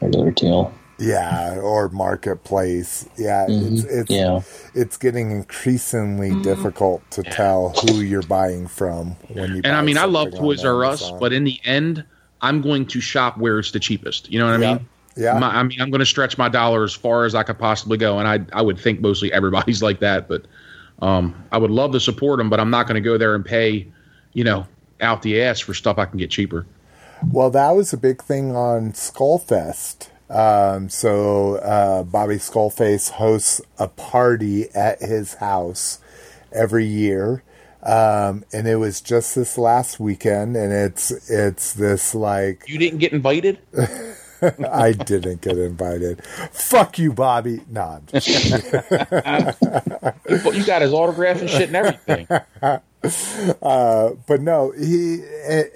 regular deal. Yeah, or marketplace. Yeah, it's it's Yeah. it's getting increasingly difficult to tell who you're buying from when you. And I mean, I love Toys R Us, but in the end, I'm going to shop where it's the cheapest. You know what I mean? Yeah. My, I mean, I'm going to stretch my dollar as far as I could possibly go, and I I would think mostly everybody's <laughs> like that, but um, I would love to support them, but I'm not going to go there and pay, you know, out the ass for stuff I can get cheaper. Well, that was a big thing on Skullfest. Um, so uh, Bobby Skullface hosts a party at his house every year, um, and it was just this last weekend. And it's it's this like You didn't get invited? <laughs> <laughs> I didn't get invited. Fuck you, Bobby. No, I'm just <laughs> But you got his autograph and shit and everything. <laughs> Uh, but no, he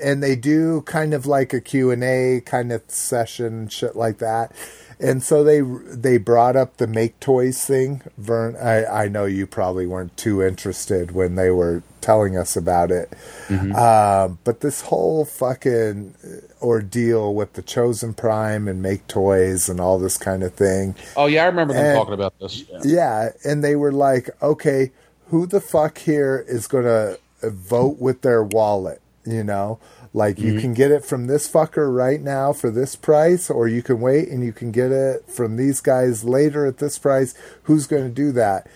and they do kind of like a Q&A kind of session shit like that. And so they they brought up the make toys thing. Vern, I, I know you probably weren't too interested when they were telling us about it. Um, but this whole fucking ordeal with the chosen prime and make toys and all this kind of thing. Oh yeah, I remember them And- talking about this. Yeah. Yeah, and they were like, okay, who the fuck here is going to vote with their wallet? You know, like you mm-hmm. can get it from this fucker right now for this price, or you can wait and you can get it from these guys later at this price. Who's going to do that?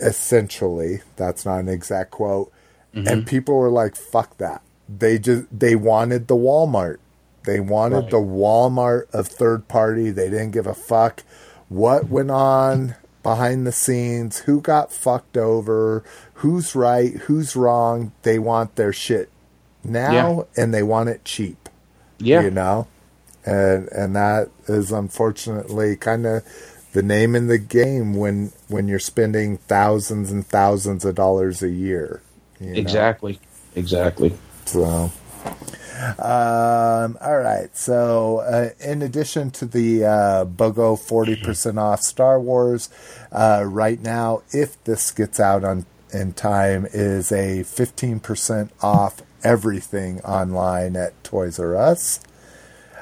Essentially, that's not an exact quote. And mm-hmm. people were like, fuck that. They just, they wanted the Walmart. They wanted Right. the Walmart of third party. They didn't give a fuck what went on behind the scenes, who got fucked over, who's right, who's wrong. They want their shit now and they want it cheap, Yeah. you know? And and that is unfortunately kind of the name in the game when when you're spending thousands and thousands of dollars a year. you know? Exactly. Exactly. So, um, all right. So, uh, in addition to the uh, BOGO 40% off Star Wars, uh, right now, if this gets out on in time, is a 15% off everything online at Toys R Us.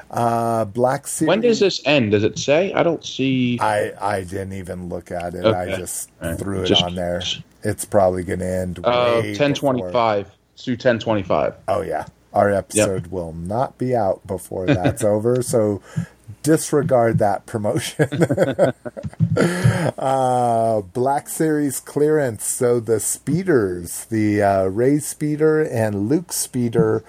Uh, Black Series. When does this end? Does it say? I don't see. I I didn't even look at it. I just right. threw it Just on there. It's probably going to end. Uh, way ten twenty five. Ten twenty five. Oh yeah, our episode will not be out before that's <laughs> over. So disregard that promotion. <laughs> uh, Black Series clearance. So the speeders, the uh, Rey speeder and Luke speeder,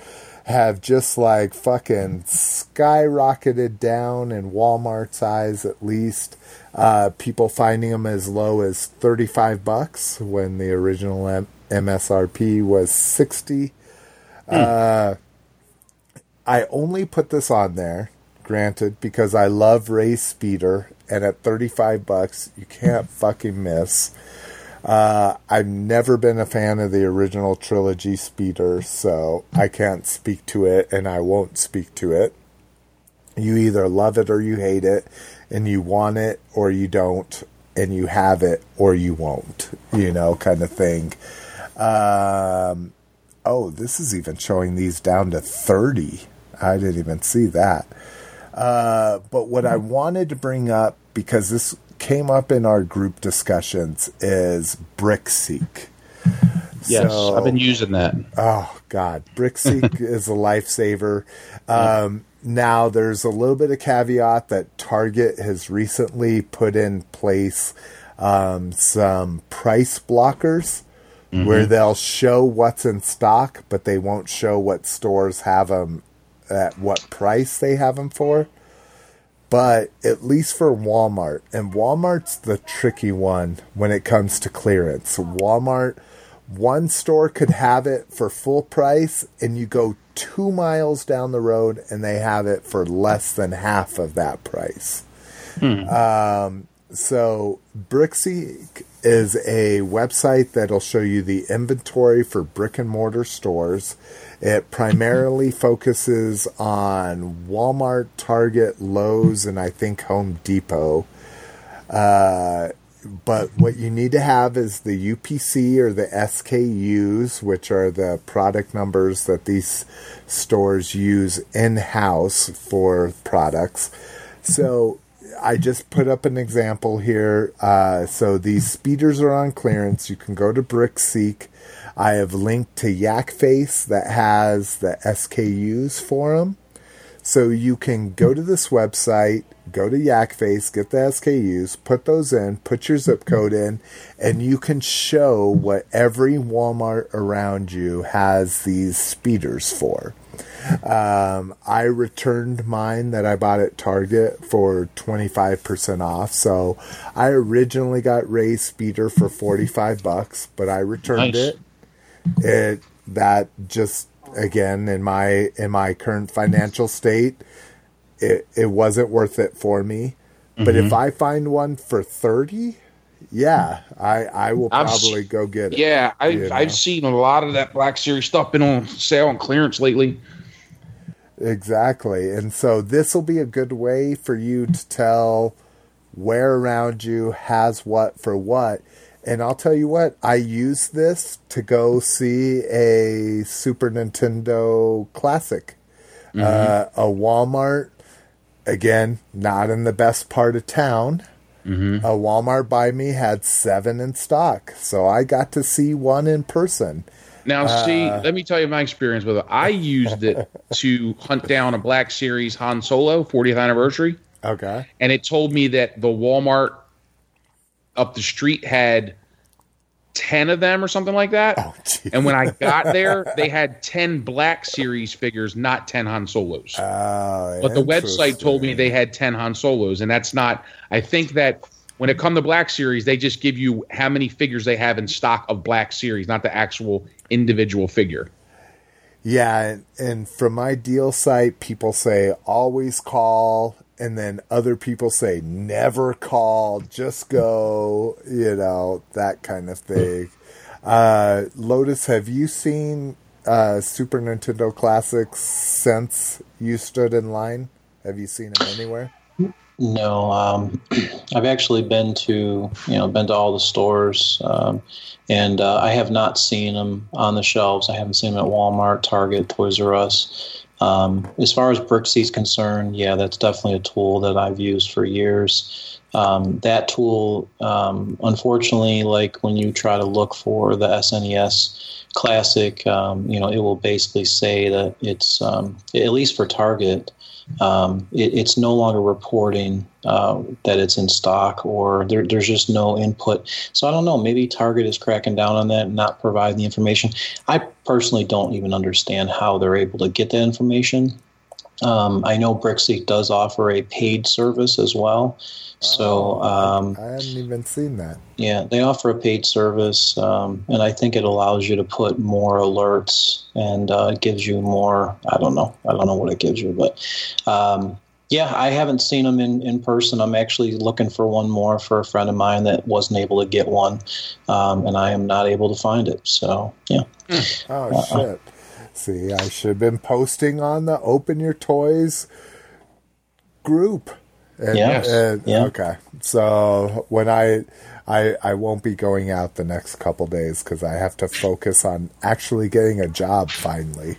have just like fucking skyrocketed down in Walmart's eyes, at least. Uh, people finding them as low as thirty-five bucks when the original M- MSRP was sixty. Uh, I only put this on there, granted, because I love Rey's Speeder, and at 35 bucks, you can't <laughs> fucking miss. Uh, I've never been a fan of the original trilogy Speeder, so I can't speak to it, and I won't speak to it. You either love it or you hate it, and you want it or you don't, and you have it or you won't, you know, kind of thing. Um, oh, this is even showing these down to 30. I didn't even see that. Uh, but what I wanted to bring up, because this came up in our group discussions, is BrickSeek. Yes, So- I've been using that. Oh God, BrickSeek <laughs> is a lifesaver. Um, now there's a little bit of caveat that Target has recently put in place um, some price blockers where they'll show what's in stock, but they won't show what stores have them at what price they have them for. But at least for Walmart, and Walmart's the tricky one when it comes to clearance. Walmart, one store could have it for full price, and you go two miles down the road and they have it for less than half of that price. Um, so Brickseek is a website that'll show you the inventory for brick and mortar stores. It primarily focuses on Walmart, Target, Lowe's, and I think Home Depot. Uh, but what you need to have is the UPC or the SKUs, which are the product numbers that these stores use in house for products. So I just put up an example here. Uh, so these speeders are on clearance. You can go to BrickSeek. I have linked to Yakface that has the SKUs for them. So you can go to this website, go to Yakface, get the SKUs, put those in, put your zip code in, and you can show what every Walmart around you has these speeders for. Um, I returned mine that I bought at Target for 25% off. So I originally got Rey's speeder for 45 bucks, but I returned Nice. it. It that just again in my in my current financial state, it it wasn't worth it for me. But if mm-hmm. I find one for 30, yeah, I I will I've probably go get it. Yeah, I've, You know? I've seen a lot of that Black Series stuff been on sale and clearance lately. Exactly. And so this will be a good way for you to tell where around you has what for what. And I'll tell you what, I use this to go see a Super Nintendo Classic. Uh, a Walmart, again, not in the best part of town. A Walmart by me had seven in stock. So I got to see one in person. Now, see, Uh. let me tell you my experience with it. I used it <laughs> to hunt down a Black Series Han Solo 40th anniversary, Okay. and it told me that the Walmart up the street had 10 of them or something like that. Oh, and when I got <laughs> there, they had 10 Black Series figures, not 10 Han Solos. Oh, but the website told me they had 10 Han Solos, and that's not. I think that when it come to Black Series, they just give you how many figures they have in stock of Black Series, not the actual individual figure. Yeah, and, and from my deal site, people say always call, and then other people say never call, just go, you know, that kind of thing. Uh, Lotus, have you seen uh, Super Nintendo Classics since you stood in line? Have you seen them anywhere? No, um, <clears throat> I've actually been to you know been to all the stores, um, and uh, I have not seen them on the shelves. I haven't seen them at Walmart, Target, Toys R Us. Um, as far as BrickSeek's concerned, yeah, that's definitely a tool that I've used for years. Um, that tool, um, unfortunately, like when you try to look for the SNES Classic, um, you know, it will basically say that it's um, at least for Target um, it, it's no longer reporting uh, that it's in stock or there, there's just no input. So I don't know. Maybe Target is cracking down on that and not providing the information. I personally don't even understand how they're able to get that information. Um, I know Brickseek does offer a paid service as well. So um, I hadn't even seen that. yeah, they offer a paid service, um, and I think it allows you to put more alerts and uh, it gives you more. I don't know. I don't know what it gives you, but um, yeah, I haven't seen them in, in person. I'm actually looking for one more for a friend of mine that wasn't able to get one, um, and I am not able to find it. So yeah, Oh, shit. See, I should have been posting on the Open Your Toys group. And, Yes. and- Yeah. Okay. So when I I, I won't be going out the next couple days because I have to focus on actually getting a job finally.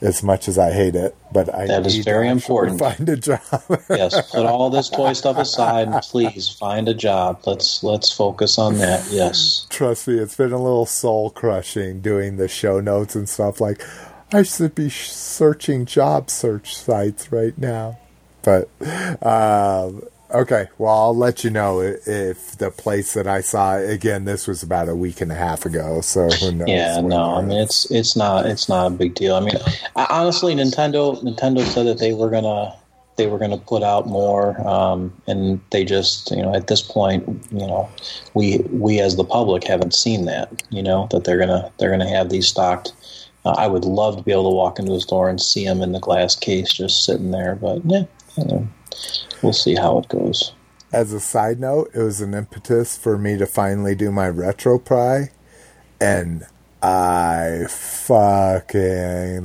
As much as I hate it, but I That is need very to important. Find a job. <laughs> yes, put all this toy stuff aside and please find a job. Let's let's focus on that. Yes. Trust me, it's been a little soul crushing doing the show notes and stuff. Like, I should be searching job search sites right now. But, um, okay, well, I'll let you know if the place that I saw, again, this was about a week and a half ago, so who knows? Yeah, no, I mean it's it's not it's not a big deal. I mean, I, honestly, Nintendo Nintendo said that they were gonna they were gonna put out more, um, and they just you know at this point, you know, we we as the public haven't seen that. You know that they're gonna they're gonna have these stocked. Uh, I would love to be able to walk into a store and see them in the glass case just sitting there, but yeah, you know, we'll see how it goes. As a side note, it was an impetus for me to finally do my RetroPie, and I fucking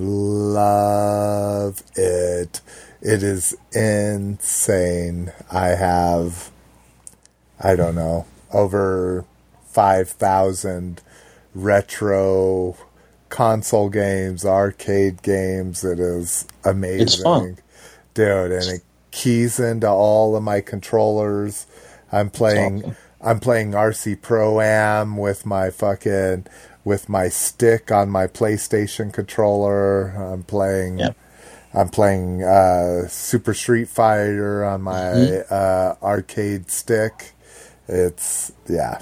love it. It is insane. I have, I don't know, over 5,000 retro console games, arcade games. It is amazing. fun. Dude, and it keys into all of my controllers. I'm playing awesome. I'm playing RC Pro Am with my fucking with my stick on my PlayStation controller. I'm playing Yep. I'm playing uh, Super Street Fighter on my Mm-hmm. uh, arcade stick. It's yeah,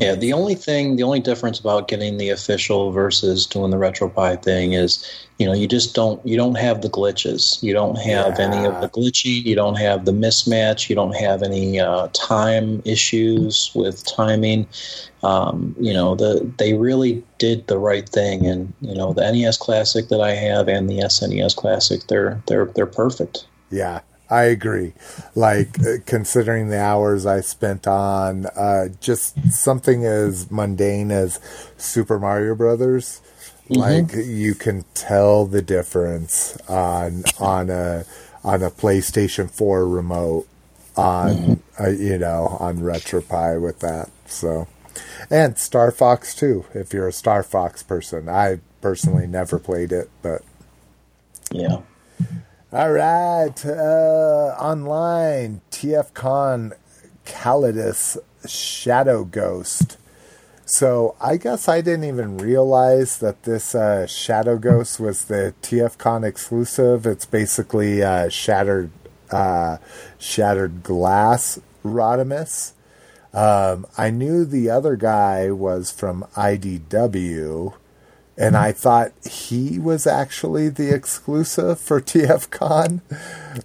Yeah, the only thing, the only difference about getting the official versus doing the RetroPie thing is, you know, you just don't, you don't have the glitches. You don't have any of the glitchy. You don't have the mismatch. You don't have any uh, time issues with timing. Um, you know, the they really did the right thing, and you know, the NES Classic that I have and the SNES Classic, they're they're they're perfect. Yeah, I agree. Like uh, considering the hours I spent on uh, just something as mundane as Super Mario Brothers, like you can tell the difference on on a on a PlayStation Four remote on uh, you know on RetroPie with that. So and Star Fox too. If you're a Star Fox person, I personally never played it, but Yeah. All right, uh, online TFCon Calidus Shadow Ghost. So I guess I didn't even realize that this uh, Shadow Ghost was the TFCon exclusive. It's basically uh, shattered, uh, shattered glass Rodimus. Um, I knew the other guy was from IDW, and I thought he was actually the exclusive for <laughs> TFCon,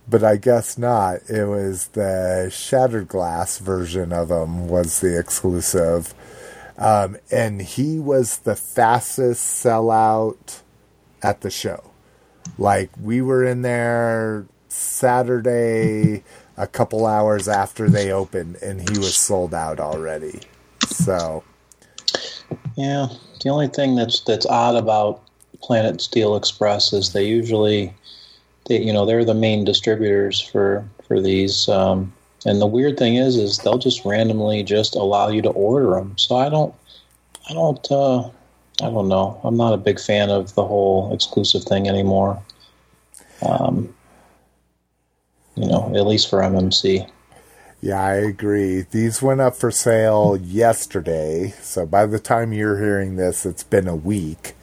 but I guess not. It was the Shattered Glass version of him was the exclusive, um, and he was the fastest sellout at the show. Like we were in there Saturday, a couple hours after they opened, and he was sold out already. So. Yeah, the only thing that's that's odd about Planet Steel Express is they usually, they you know they're the main distributors for for these. Um, and the weird thing is, is they'll just randomly just allow you to order them. So I don't, I don't, uh, I don't know. I'm not a big fan of the whole exclusive thing anymore. Um, you know, at least for MMC. Yeah, I agree. These went up for sale yesterday. So by the time you're hearing this, it's been a week.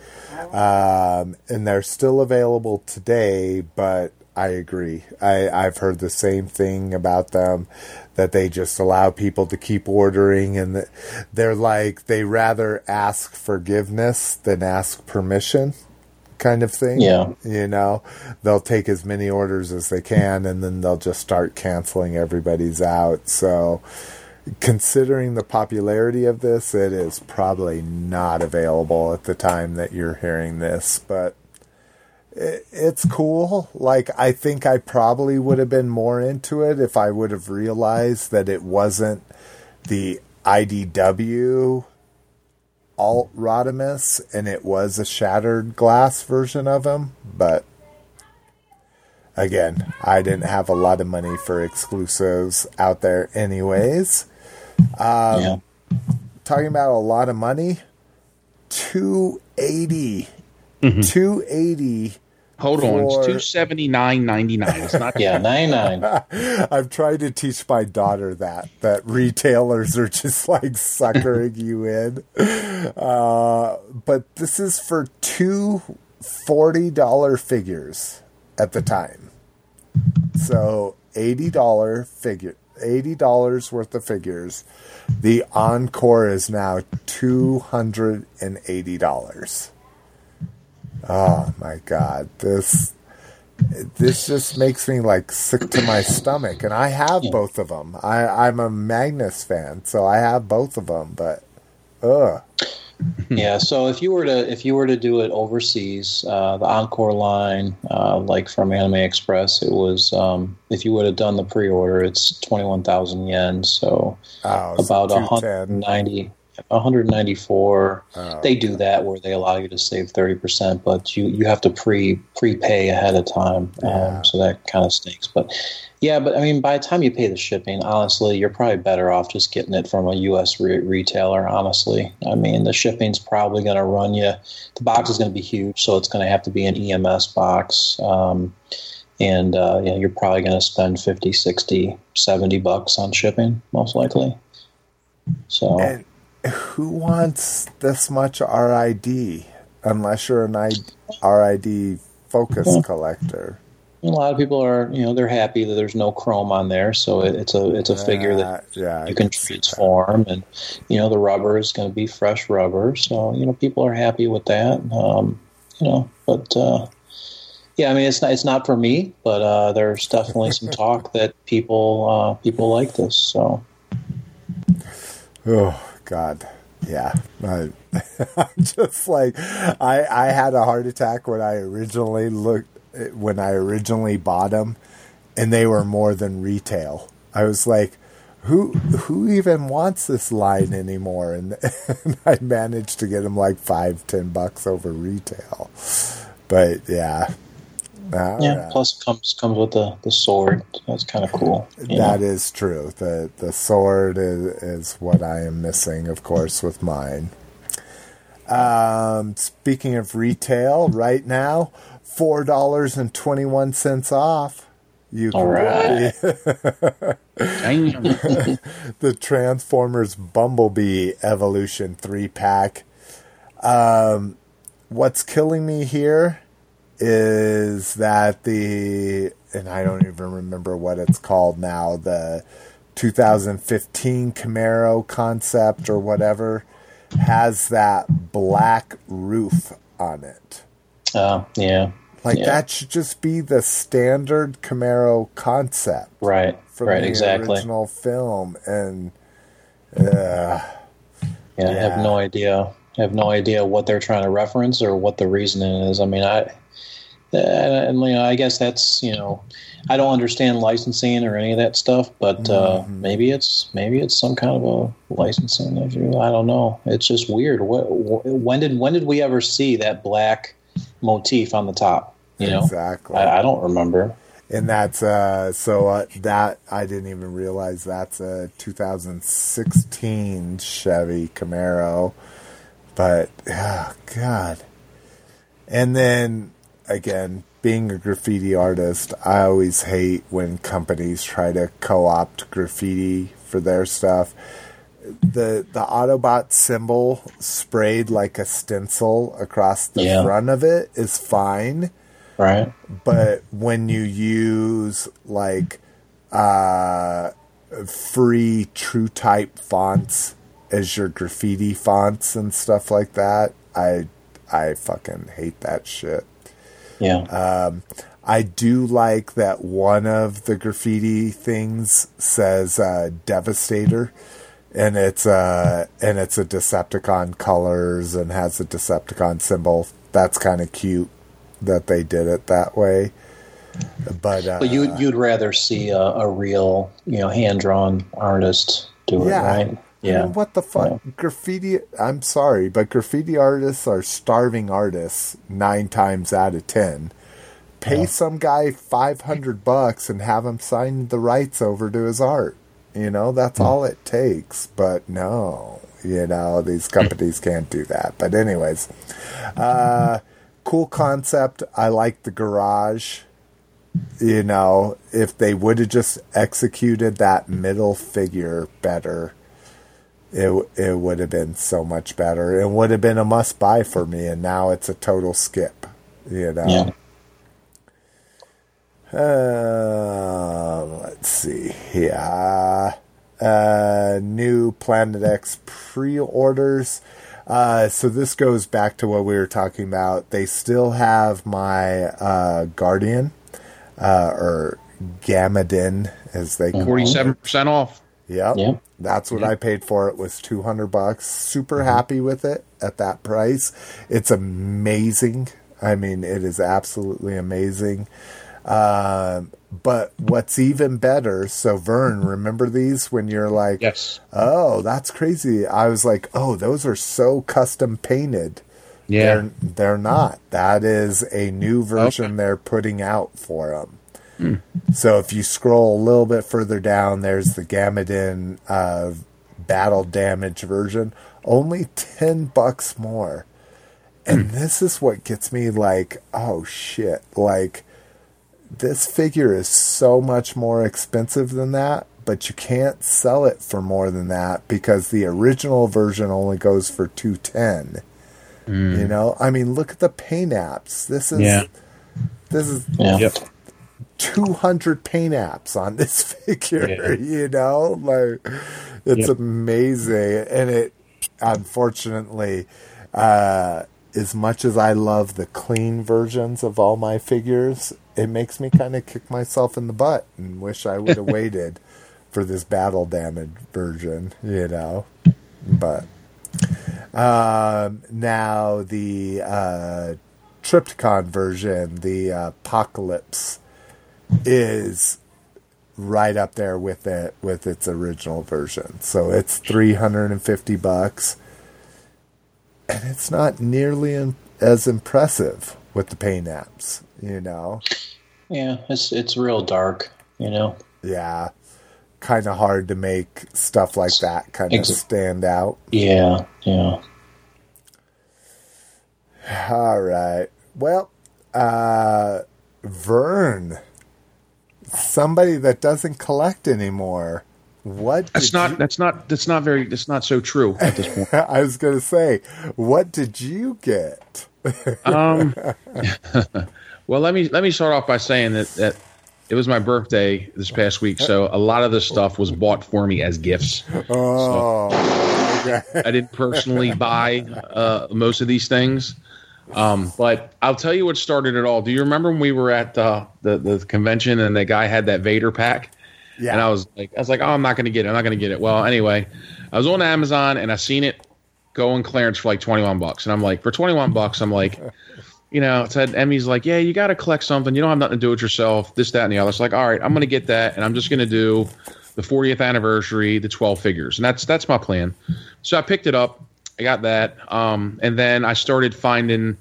Um, and they're still available today, but I agree. I, I've heard the same thing about them that they just allow people to keep ordering and they're like, they rather ask forgiveness than ask permission kind of thing. Yeah. You know, they'll take as many orders as they can and then they'll just start canceling everybody's out. So, considering the popularity of this, it is probably not available at the time that you're hearing this, but it's cool. Like, I think I probably would have been more into it if I would have realized that it wasn't the IDW alt Rodimus and it was a shattered glass version of him, but again, I didn't have a lot of money for exclusives out there anyways. Um, yeah. Talking about a lot of money. Two Two eighty. Hold on, it's two seventy nine ninety nine. It's not. <laughs> Yeah, 99. <laughs> I've tried to teach my daughter that that retailers are just like suckering you in. Uh, but this is for two forty dollar figures at the time. So eighty dollar figure, eighty dollars worth of figures. The encore is now two hundred and eighty dollars. Oh my god, this this just makes me like sick to my stomach, and I have both of them. I, I'm a Magnus fan, so I have both of them. But ugh, yeah, so if you were to if you were to do it overseas, uh, the Encore line, uh, like from Anime Express, it was um, if you would have done the pre-order, it's twenty one thousand yen, so oh, about 210. 190 194 Oh, they do that where they allow you to save 30% but you you have to pre prepay ahead of time Yeah. um, so that kind of stinks. But yeah but i mean by the time you pay the shipping honestly you're probably better off just getting it from a us re- retailer honestly. I mean the shipping's probably going to run you the box is going to be huge so it's going to have to be an ems box um, and uh, yeah, you're probably going to spend 50 60 70 bucks on shipping most likely. So And who wants this much RID unless you're an I, RID focus Yeah. collector? a lot of people are you know they're happy that there's no chrome on there so it, it's a it's a figure that yeah, you can transform and you know the rubber is going to be fresh rubber so you know people are happy with that um, you know but uh, yeah i mean it's not it's not for me but uh, there's definitely some talk that people uh, people like this so Oh God, yeah. I, <laughs> I'm just like I I had a heart attack when I originally looked when I originally bought them, and they were more than retail. I was like, who who even wants this line anymore? And, <laughs> and I managed to get them like five ten bucks over retail. But yeah. All yeah right. plus it comes comes with the the sword that's kind of cool you know? That is true. The the sword is, is what I am missing, of course, with mine. Um, speaking of retail, right now, four dollars and twenty one cents off. You All right. <laughs> The Transformers Bumblebee Evolution three pack. Um, what's killing me here is that the and I don't even remember what it's called now the 2015 Camaro concept or whatever has that black roof on it. uh, yeah Like Yeah. that should just be the standard Camaro concept right from right the exactly original film and uh, Yeah, I have no idea. I have no idea what they're trying to reference or what the reasoning is. I mean, I and you know, I guess that's you know, I don't understand licensing or any of that stuff, but uh, Mm-hmm. maybe it's maybe it's some kind of a licensing issue. I don't know. It's just weird. When did when did we ever see that black motif on the top? You know, Exactly. I, I don't remember. and that's uh so uh, that I didn't even realize that's a 2016 Chevy Camaro but oh god and then again being a graffiti artist I always hate when companies try to co-opt graffiti for their stuff the the Autobot symbol sprayed like a stencil across the Yeah. front of it is fine Right? but when you use like uh free true type fonts as your graffiti fonts and stuff like that i i fucking hate that shit Yeah. i do like that one of the graffiti things says uh devastator and it's uh and it's a decepticon colors and has a decepticon symbol that's kind of cute that they did it that way but uh but you you'd rather see a, a real you know hand drawn artist do it, Yeah. right? I Yeah. mean, what the fuck? Graffiti, I'm sorry, but graffiti artists are starving artists nine times out of ten. Pay some guy 500 bucks and have him sign the rights over to his art. You know, that's all it takes. But no, you know, these <laughs> companies can't do that. But anyways, uh, cool concept. I like the garage. You know, if they would have just executed that middle figure better, it it would have been so much better. It would have been a must buy for me, and now it's a total skip. You know. Yeah. Uh, let's see. Yeah. Uh, new Planet X pre-orders. Uh, so this goes back to what we were talking about. They still have my uh, Guardian, uh, or Gamadin, as they call it. Forty-seven percent off. Yep. Yep. That's what I paid for it was 200 bucks. Super mm-hmm. happy with it at that price. It's amazing. I mean, it is absolutely amazing. Um, but what's even better, so Vern, mm-hmm. remember these when you're like, Yes. oh, that's crazy. I was like, oh, those are so custom painted. Yeah. They're, they're mm-hmm. not. That is a new version they're putting out for them. So if you scroll a little bit further down, there's the Gamadin uh, battle damage version. Only 10 bucks more. And this is what gets me like, oh shit. Like, this figure is so much more expensive than that, but you can't sell it for more than that because the original version only goes for 210. You know, I mean, look at the paint apps. This is Yeah. this is Yeah. Yep. 200 paint apps on this <laughs> figure, Yeah. you know? Like it's Yep. amazing and it unfortunately uh as much as I love the clean versions of all my figures, it makes me kind of kick myself in the butt and wish I would have <laughs> waited for this battle damage version, you know. But um, now the uh, Trypticon version, the Apocalypse, is right up there with it with its original version. So it's three hundred and fifty bucks, and it's not nearly im- as impressive with the paint apps. You know, Yeah, it's it's real dark, you know. yeah, kind of hard to make stuff like that kind of Ex- stand out. Yeah, yeah. All right. Well, uh, Vern, somebody that doesn't collect anymore. What That's not. you- That's not. That's not very. That's not so true at this point. <laughs> I was going to say, what did you get? <laughs> Um, <laughs> well, let me let me start off by saying that that it was my birthday this past week, so a lot of this stuff was bought for me as gifts. Oh, okay. I didn't personally buy uh, most of these things, um, but I'll tell you what started it all. Do you remember when we were at uh, the the convention and the guy had that Vader pack? Yeah. And I was like, I was like, oh, I'm not going to get it. I'm not going to get it. Well, anyway, I was on Amazon and I seen it go on clearance for like 21 bucks. And I'm like, for 21 bucks, I'm like, <laughs> you know, it said Emmy's like, yeah, you got to collect something. You don't have nothing to do it yourself. This, that, and the other. It's like, all right, I'm going to get that, and I'm just going to do the 40th anniversary, the 12 figures, and that's that's my plan. So I picked it up. I got that, um, and then I started finding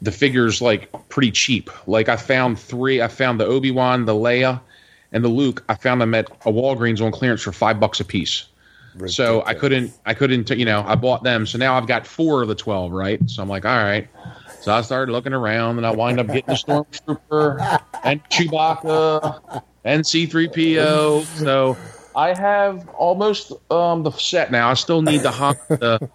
the figures like pretty cheap. Like I found three. I found the Obi Wan, the Leia, and the Luke. I found them at a Walgreens on clearance for five bucks a piece. So I couldn't, I couldn't, you know, I bought them. So now I've got four of the 12, right? So I'm like, all right. So I started looking around and I wind up getting the Stormtrooper and Chewbacca and C3PO. So I have almost um, the set now. I still need the Han, <laughs> the,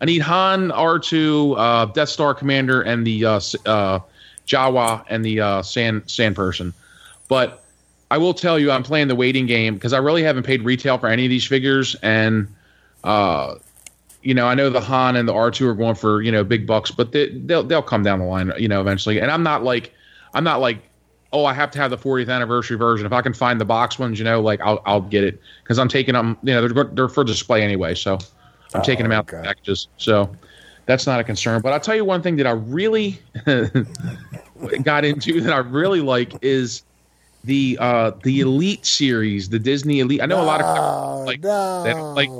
I need Han, R2, uh, Death Star Commander, and the uh, uh, Jawa and the uh, Sand Sand Person. But I will tell you, I'm playing the waiting game because I really haven't paid retail for any of these figures, and uh, you know, I know the Han and the R2 are going for you know big bucks, but they, they'll they'll come down the line, you know, eventually. And I'm not like, I'm not like, oh, I have to have the 40th anniversary version. If I can find the box ones, you know, like I'll I'll get it because I'm taking them. You know, they're they're for display anyway, so I'm taking them out okay. the packages. So that's not a concern. But I'll tell you one thing that I really <laughs> got into that I really like is the uh the Elite series, the Disney Elite. I know a lot of no, like no. like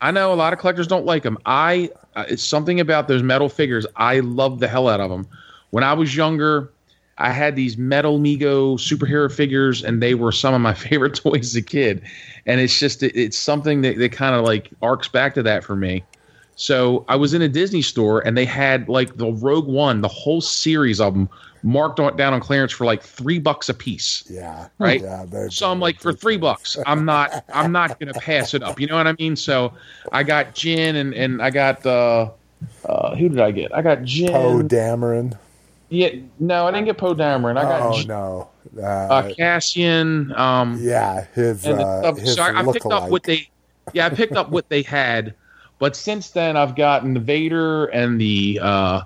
I know a lot of collectors don't like them. I uh, it's something about those metal figures. I love the hell out of them. When I was younger, I had these metal Mego superhero figures, and they were some of my <laughs> favorite toys as a kid. And it's just it, it's something that, that kind of like arcs back to that for me. So I was in a Disney store, and they had like the Rogue One, the whole series of them marked on, down on clearance for like three bucks a piece. Yeah. Right. Yeah. So I'm like, for three bucks, I'm not, I'm not gonna pass it up. You know what I mean? So I got Jyn and and I got uh, uh who did I get? I got Jyn. Poe Dameron. Yeah, no, I didn't get Poe Dameron. I got Oh G- no. Uh, uh, Cassian. Um, yeah, his uh, his so I, I picked up what they. Yeah, I picked up what they had, but since then I've gotten the Vader and the uh,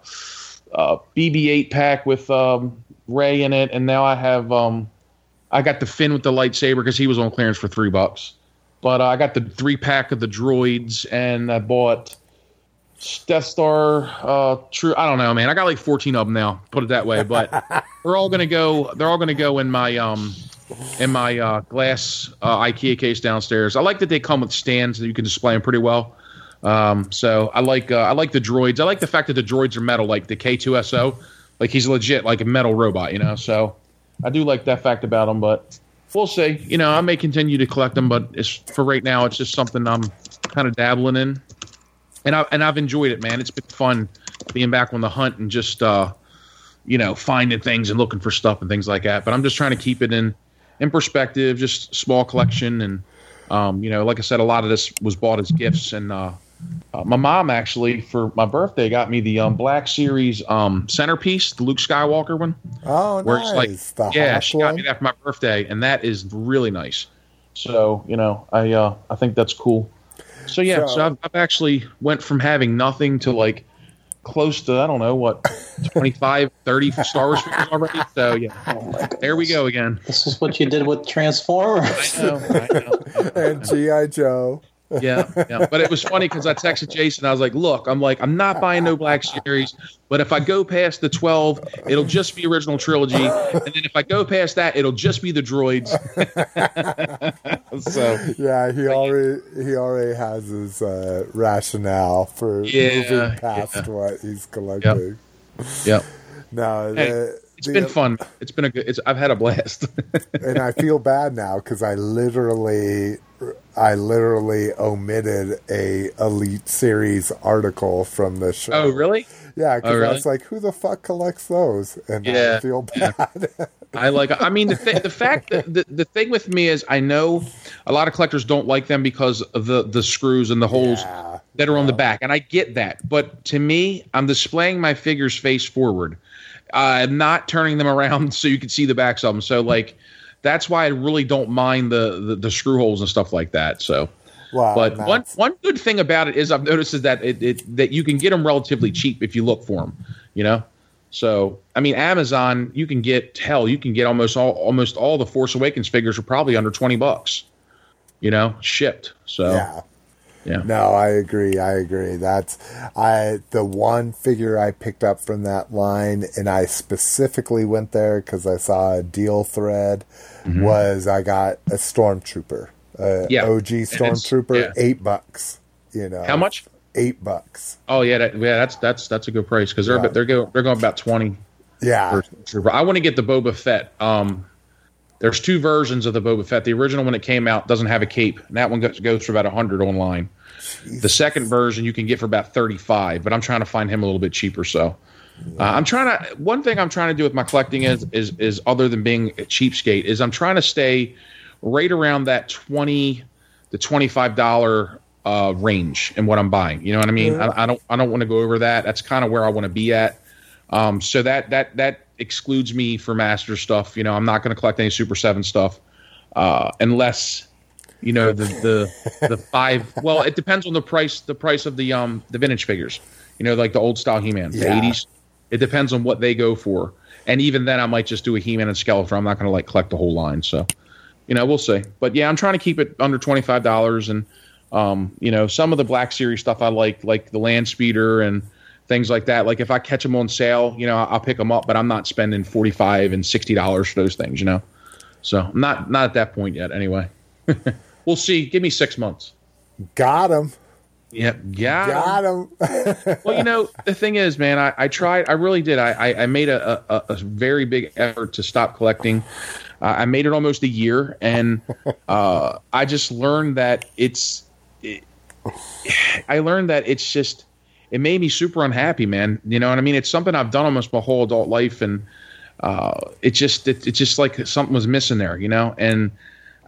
uh, BB-8 pack with um, Rey in it, and now I have um, I got the Finn with the lightsaber because he was on clearance for three bucks. But uh, I got the three pack of the droids, and I bought Death Star. Uh, true, I don't know, man. I got like fourteen of them now. Put it that way, but <laughs> they're all gonna go. They're all gonna go in my um in my uh, glass uh, IKEA case downstairs. I like that they come with stands that you can display them pretty well. Um, so I like uh, I like the droids. I like the fact that the droids are metal, like the K2SO. Like he's legit, like a metal robot, you know. So I do like that fact about him, but we'll see. You know, I may continue to collect them, but it's for right now. It's just something I'm kind of dabbling in, and I and I've enjoyed it, man. It's been fun being back on the hunt and just uh, you know finding things and looking for stuff and things like that. But I'm just trying to keep it in in perspective, just small collection, and um, you know, like I said, a lot of this was bought as gifts, and uh, uh, my mom actually for my birthday got me the um, Black Series um, centerpiece, the Luke Skywalker one Oh, where nice. it's like the yeah she got one? me that for my birthday and that is really nice so you know i uh i think that's cool so yeah so, So- I've, I've actually went from having nothing to like close to i don't know what 25 30 star wars figures already so yeah <laughs> oh, there we go again This is what you did with Transformers. <laughs> I know, I know. <laughs> and GI Joe. Yeah, yeah. But it was funny because I texted Jason. I was like, "Look, I'm like, I'm not buying no Black Series, but if I go past the 12, it'll just be original trilogy, and then if I go past that, it'll just be the droids." <laughs> so Yeah, he already he already has his uh, rationale for Yeah, moving past yeah. what he's collecting. yeah, No, Hey, the, it's the- been fun. It's been a good. It's I've had a blast. <laughs> and I feel bad now because I literally, I literally omitted a Elite Series article from the show. oh, really? Yeah, because Oh, really? I was like, who the fuck collects those? And yeah, I Yeah, feel <laughs> bad. <laughs> I like. I mean, the th- the fact that the, the thing with me is, I know a lot of collectors don't like them because of the the screws and the holes Yeah, that are on the back, and I get that. But to me, I'm displaying my figures face forward. I'm not turning them around <laughs> so you can see the backs of them. So like, that's why I really don't mind the the, the screw holes and stuff like that. So. well, But and one one good thing about it is I've noticed is that it, it that you can get them relatively cheap if you look for them, you know. So I mean, Amazon you can get hell you can get almost all almost all the Force Awakens figures are probably under twenty bucks, you know, shipped. So yeah. Yeah. No, I agree. I agree. That's I the one figure I picked up from that line, and I specifically went there because I saw a deal thread. Was I got a stormtrooper, uh, Mm-hmm. Yeah. OG <laughs> stormtrooper, yeah. eight bucks. You know How much? Eight bucks. Oh yeah, that, yeah, that's that's that's a good price because they're Yeah. they're going they're going about twenty. Yeah. I want to get the Boba Fett. Um, there's two versions of the Boba Fett. The original when it came out doesn't have a cape. And that one goes, goes for about hundred online. The second version you can get for about thirty five, but I'm trying to find him a little bit cheaper. So uh, I'm trying to. One thing I'm trying to do with my collecting is is is other than being a cheapskate is I'm trying to stay right around that twenty the twenty five dollar uh, range in what I'm buying. You know what I mean? I, I don't I don't want to go over that. That's kind of where I want to be at. Um, so that that that excludes me for master stuff. You know, I'm not going to collect any Super Seven stuff uh, unless you know the the the five. Well, it depends on the price the price of the um the vintage figures. You know, like the old style He-Man, the 80s. It depends on what they go for, and even then, I might just do a He-Man and Skeletor. I'm not going to like collect the whole line. So, you know, we'll see. But yeah, I'm trying to keep it under twenty five dollars, and um, you know, some of the Black Series stuff I like, like the Land Speeder and things like that. Like if I catch them on sale, you know, I'll pick them up, but I'm not spending forty five and sixty dollars for those things, you know. So I'm not not at that point yet. Anyway, <laughs> we'll see. Give me six months. got him. Yep, got, Got him. <laughs> well, you know, the thing is, man, I, I tried. I really did. I, I, I made a, a, a very big effort to stop collecting. Uh, I made it almost a year, and <laughs> uh, I just learned that it's. It, <sighs> I learned that it's just. It made me super unhappy, man. You know what I mean? It's something I've done almost my whole adult life, and uh, it just it, it's just like something was missing there, you know. And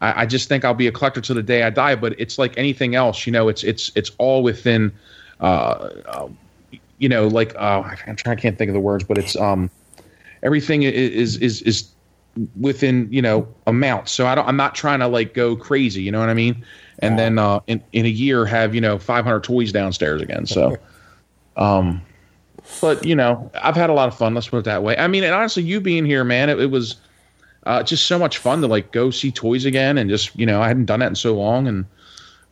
I, I just think I'll be a collector till the day I die. But it's like anything else, you know. It's it's it's all within, uh, uh, you know, like uh, I'm trying, I can't think of the words, but it's um, everything is is is within you know amount. So I don't. I'm not trying to like go crazy. You know what I mean? And then uh, in in a year have you know 500 toys downstairs again. So. <laughs> Um, but you know, I've had a lot of fun. Let's put it that way. I mean, and honestly, you being here, man, it, it was uh, just so much fun to like go see toys again, and just you know, I hadn't done that in so long, and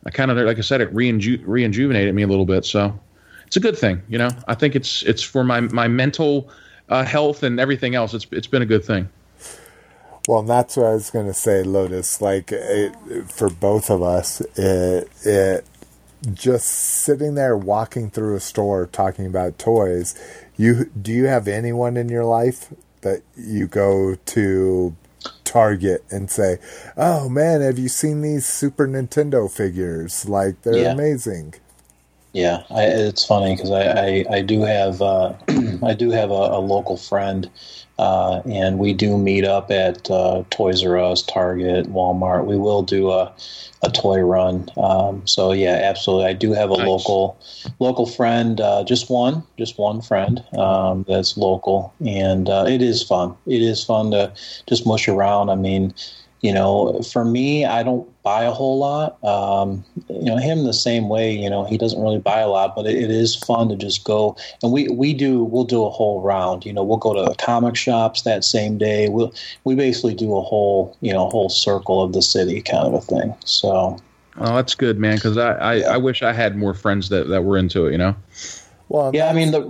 I kind of, like I said, it reinju- rejuvenated me a little bit. So it's a good thing, you know. I think it's it's for my my mental uh, health and everything else. It's it's been a good thing. Well, that's what I was going to say, Lotus. Like it, for both of us, it, it just sitting there walking through a store talking about toys. You do you have anyone in your life that you go to Target and say, "Oh man, have you seen these Super Nintendo figures? Like they're Yeah. amazing." Yeah, I, it's funny because I, I, I do have uh, <clears throat> I do have a, a local friend, uh, and we do meet up at uh, Toys R Us, Target, Walmart. We will do a, a toy run. Um, so yeah, absolutely. I do have a Nice. local local friend, uh, just one, just one friend um, that's local, and uh, it is fun. It is fun to just mush around. I mean, you know, for me, I don't buy a whole lot. Um, you know, him the same way. You know, he doesn't really buy a lot, but it, it is fun to just go and we we do we'll do a whole round. You know, we'll go to the comic shops that same day. We'll we basically do a whole you know whole circle of the city kind of a thing. So Oh, that's good, man. Because I, I, I wish I had more friends that, that were into it. You know. Well, yeah, I mean the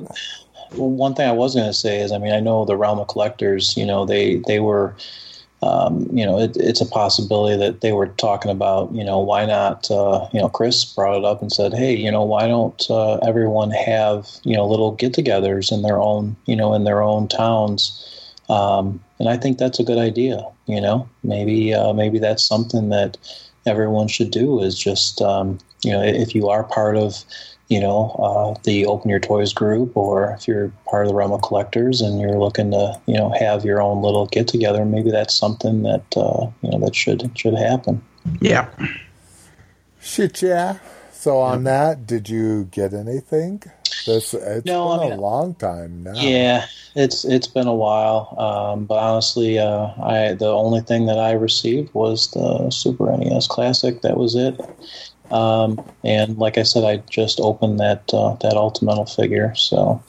one thing I was going to say is, I mean, I know the realm of collectors. You know, they they were, um, you know, it, it's a possibility that they were talking about. You know, why not? Uh, you know, Chris brought it up and said, hey, you know, why don't uh, everyone have you know little get-togethers in their own you know in their own towns? Um, and I think that's a good idea. You know, maybe uh, maybe that's something that everyone should do. Is just um, you know, if you are part of you know, uh, the Open Your Toys group, or if you're part of the realm of collectors and you're looking to, you know, have your own little get together, maybe that's something that uh, you know that should should happen. Yeah. Shit, yeah. So on that, did you get anything? This it's No, been I a mean- long time now. Yeah, it's it's been a while, um, but honestly, uh, I the only thing that I received was the Super NES Classic. That was it. Um, and like I said, I just opened that uh, that Ultimental figure. So,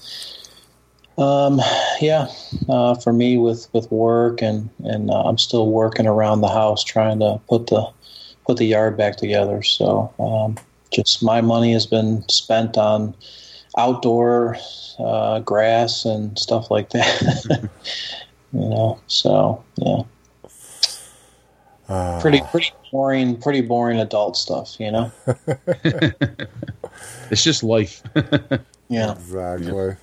um, yeah, uh, for me with, with work and and uh, I'm still working around the house trying to put the put the yard back together. So, um, just my money has been spent on outdoor uh, grass and stuff like that. <laughs> you know, so yeah, Uh, pretty pretty boring, pretty boring adult stuff. You know, <laughs> It's just life. <laughs> yeah. Exactly.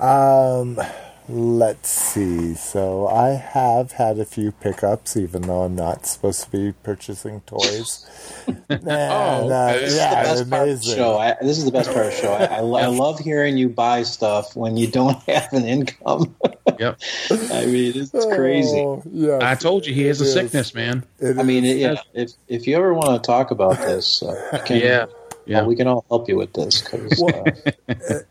Um, let's see. So I have had a few pickups, even though I'm not supposed to be purchasing toys. <laughs> and, Oh, uh, This is the yeah, best part of the amazing. show. I, this is the best part of the show. I, I, I love hearing you buy stuff when you don't <laughs> have an income. yep. <laughs> I mean, it's, it's crazy. Oh, yes, I told you he has a it is. sickness, man. It I mean, is. yeah, if if you ever want to talk about this, uh, can, Yeah. Yeah. well, we can all help you with this. 'cause, uh,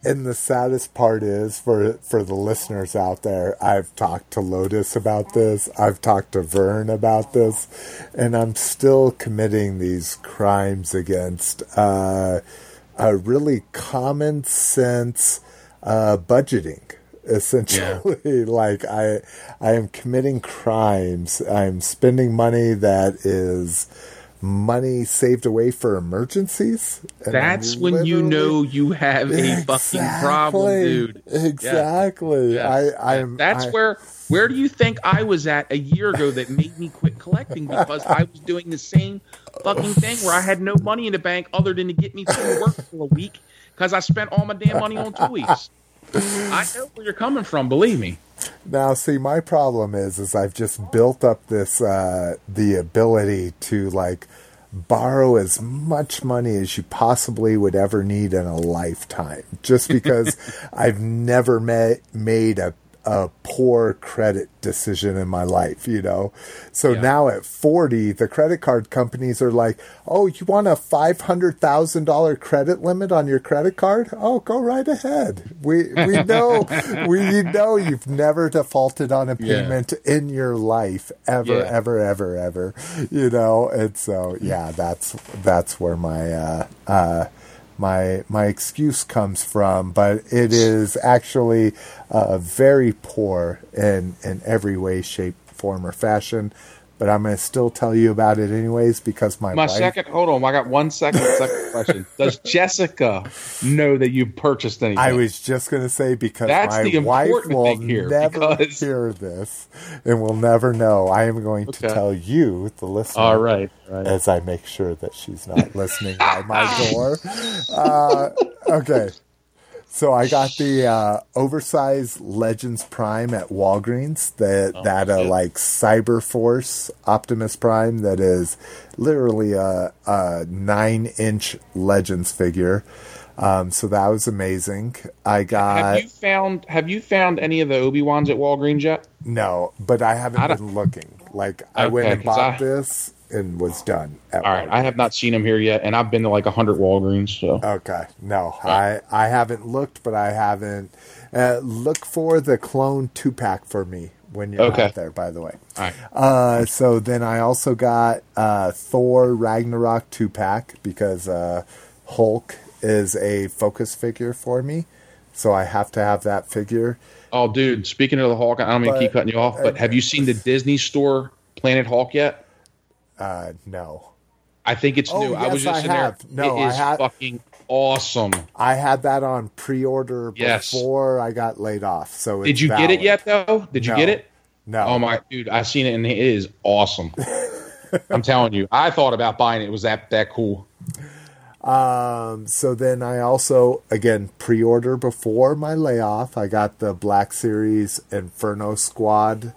and the saddest part is for for the listeners out there i've talked to lotus about this i've talked to vern about this and i'm still committing these crimes against uh, a really common sense uh, budgeting essentially <laughs> like i i am committing crimes i'm spending money that is money saved away for emergencies. That's when you know you have a fucking problem, Exactly. dude. Yeah. Exactly. Yeah. I, I'm. That's I- where where do you think I was at a year ago that made me quit collecting because I was doing the same fucking thing where I had no money in the bank other than to get me to work for a week because I spent all my damn money on toys. I know where you're coming from, believe me. Now, see, my problem is, is I've just built up this uh, the ability to like borrow as much money as you possibly would ever need in a lifetime, just because <laughs> I've never met made a a poor credit decision in my life, you know. So Yeah. now at 40, the credit card companies are like, "Oh, you want a $500,000 credit limit on your credit card? Oh, go right ahead. We we <laughs> know we know you've never defaulted on a Yeah. payment in your life ever Yeah. ever ever ever. You know, and so yeah, that's that's where my uh uh my my excuse comes from, but it is actually uh, very poor in in every way, shape, form, or fashion. But I'm going to still tell you about it anyways because my, My wife, second, hold on, I got one second, second <laughs> question. Does Jessica know that you purchased anything? I was just going to say because That's my the wife important will thing here, never because- hear this and will never know. I am going to tell you, the listener, All right, right. as I make sure that she's not listening by my <laughs> door. Uh, okay. So I got the uh, oversized Legends Prime at Walgreens. That that uh, like Cyber Force Optimus Prime that is literally a, a nine inch Legends figure. Um, so that was amazing. I got have you found Have you found any of the Obi Wan's at Walgreens yet? no, but I haven't I been looking. Like I went and bought I- this and was done. All right, I have not seen them here yet, and I've been to like a hundred Walgreens. So Okay, no, I I haven't looked, but I haven't. Uh, look for the clone two pack for me when you're Okay. out there. By the way, all right, uh, so then I also got uh, Thor Ragnarok two pack because uh, Hulk is a focus figure for me, so I have to have that figure. oh dude, speaking of the Hulk, I don't mean to keep cutting you off, but have you seen the Disney Store Planet Hulk yet? Uh, no, I think it's Oh, new. I was just I in have. there. No, it I is had- fucking awesome. I had that on pre-order Yes. before I got laid off. So Did you get it yet though? Did you No. get it? No. Oh my dude, I seen it and it is awesome. <laughs> I'm telling you, I thought about buying it. It was that that cool. Um, so then I also again pre-order before my layoff. I got the Black Series Inferno Squad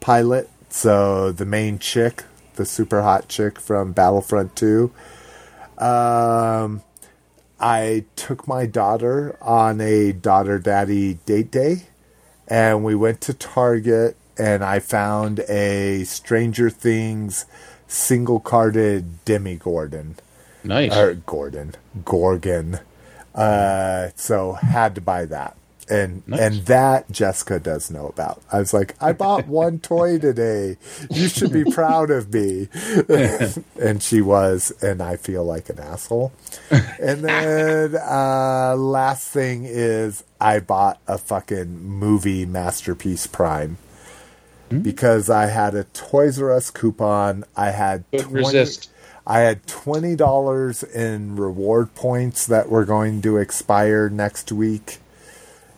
pilot. So the main chick, the super hot chick from Battlefront 2. Um, I took my daughter on a daughter daddy date day and we went to Target and I found a Stranger Things single carded Demogorgon Nice. or Gordon, Gorgon. Uh, so had to buy that, and Nice. and that Jessica does know about. I was like, I bought <laughs> one toy today. You should be proud of me, <laughs> and she was, and I feel like an asshole. And then uh, last thing is, I bought a fucking movie masterpiece Prime. Because I had a Toys R Us coupon, I had Couldn't 20, resist. I had twenty dollars in reward points that were going to expire next week,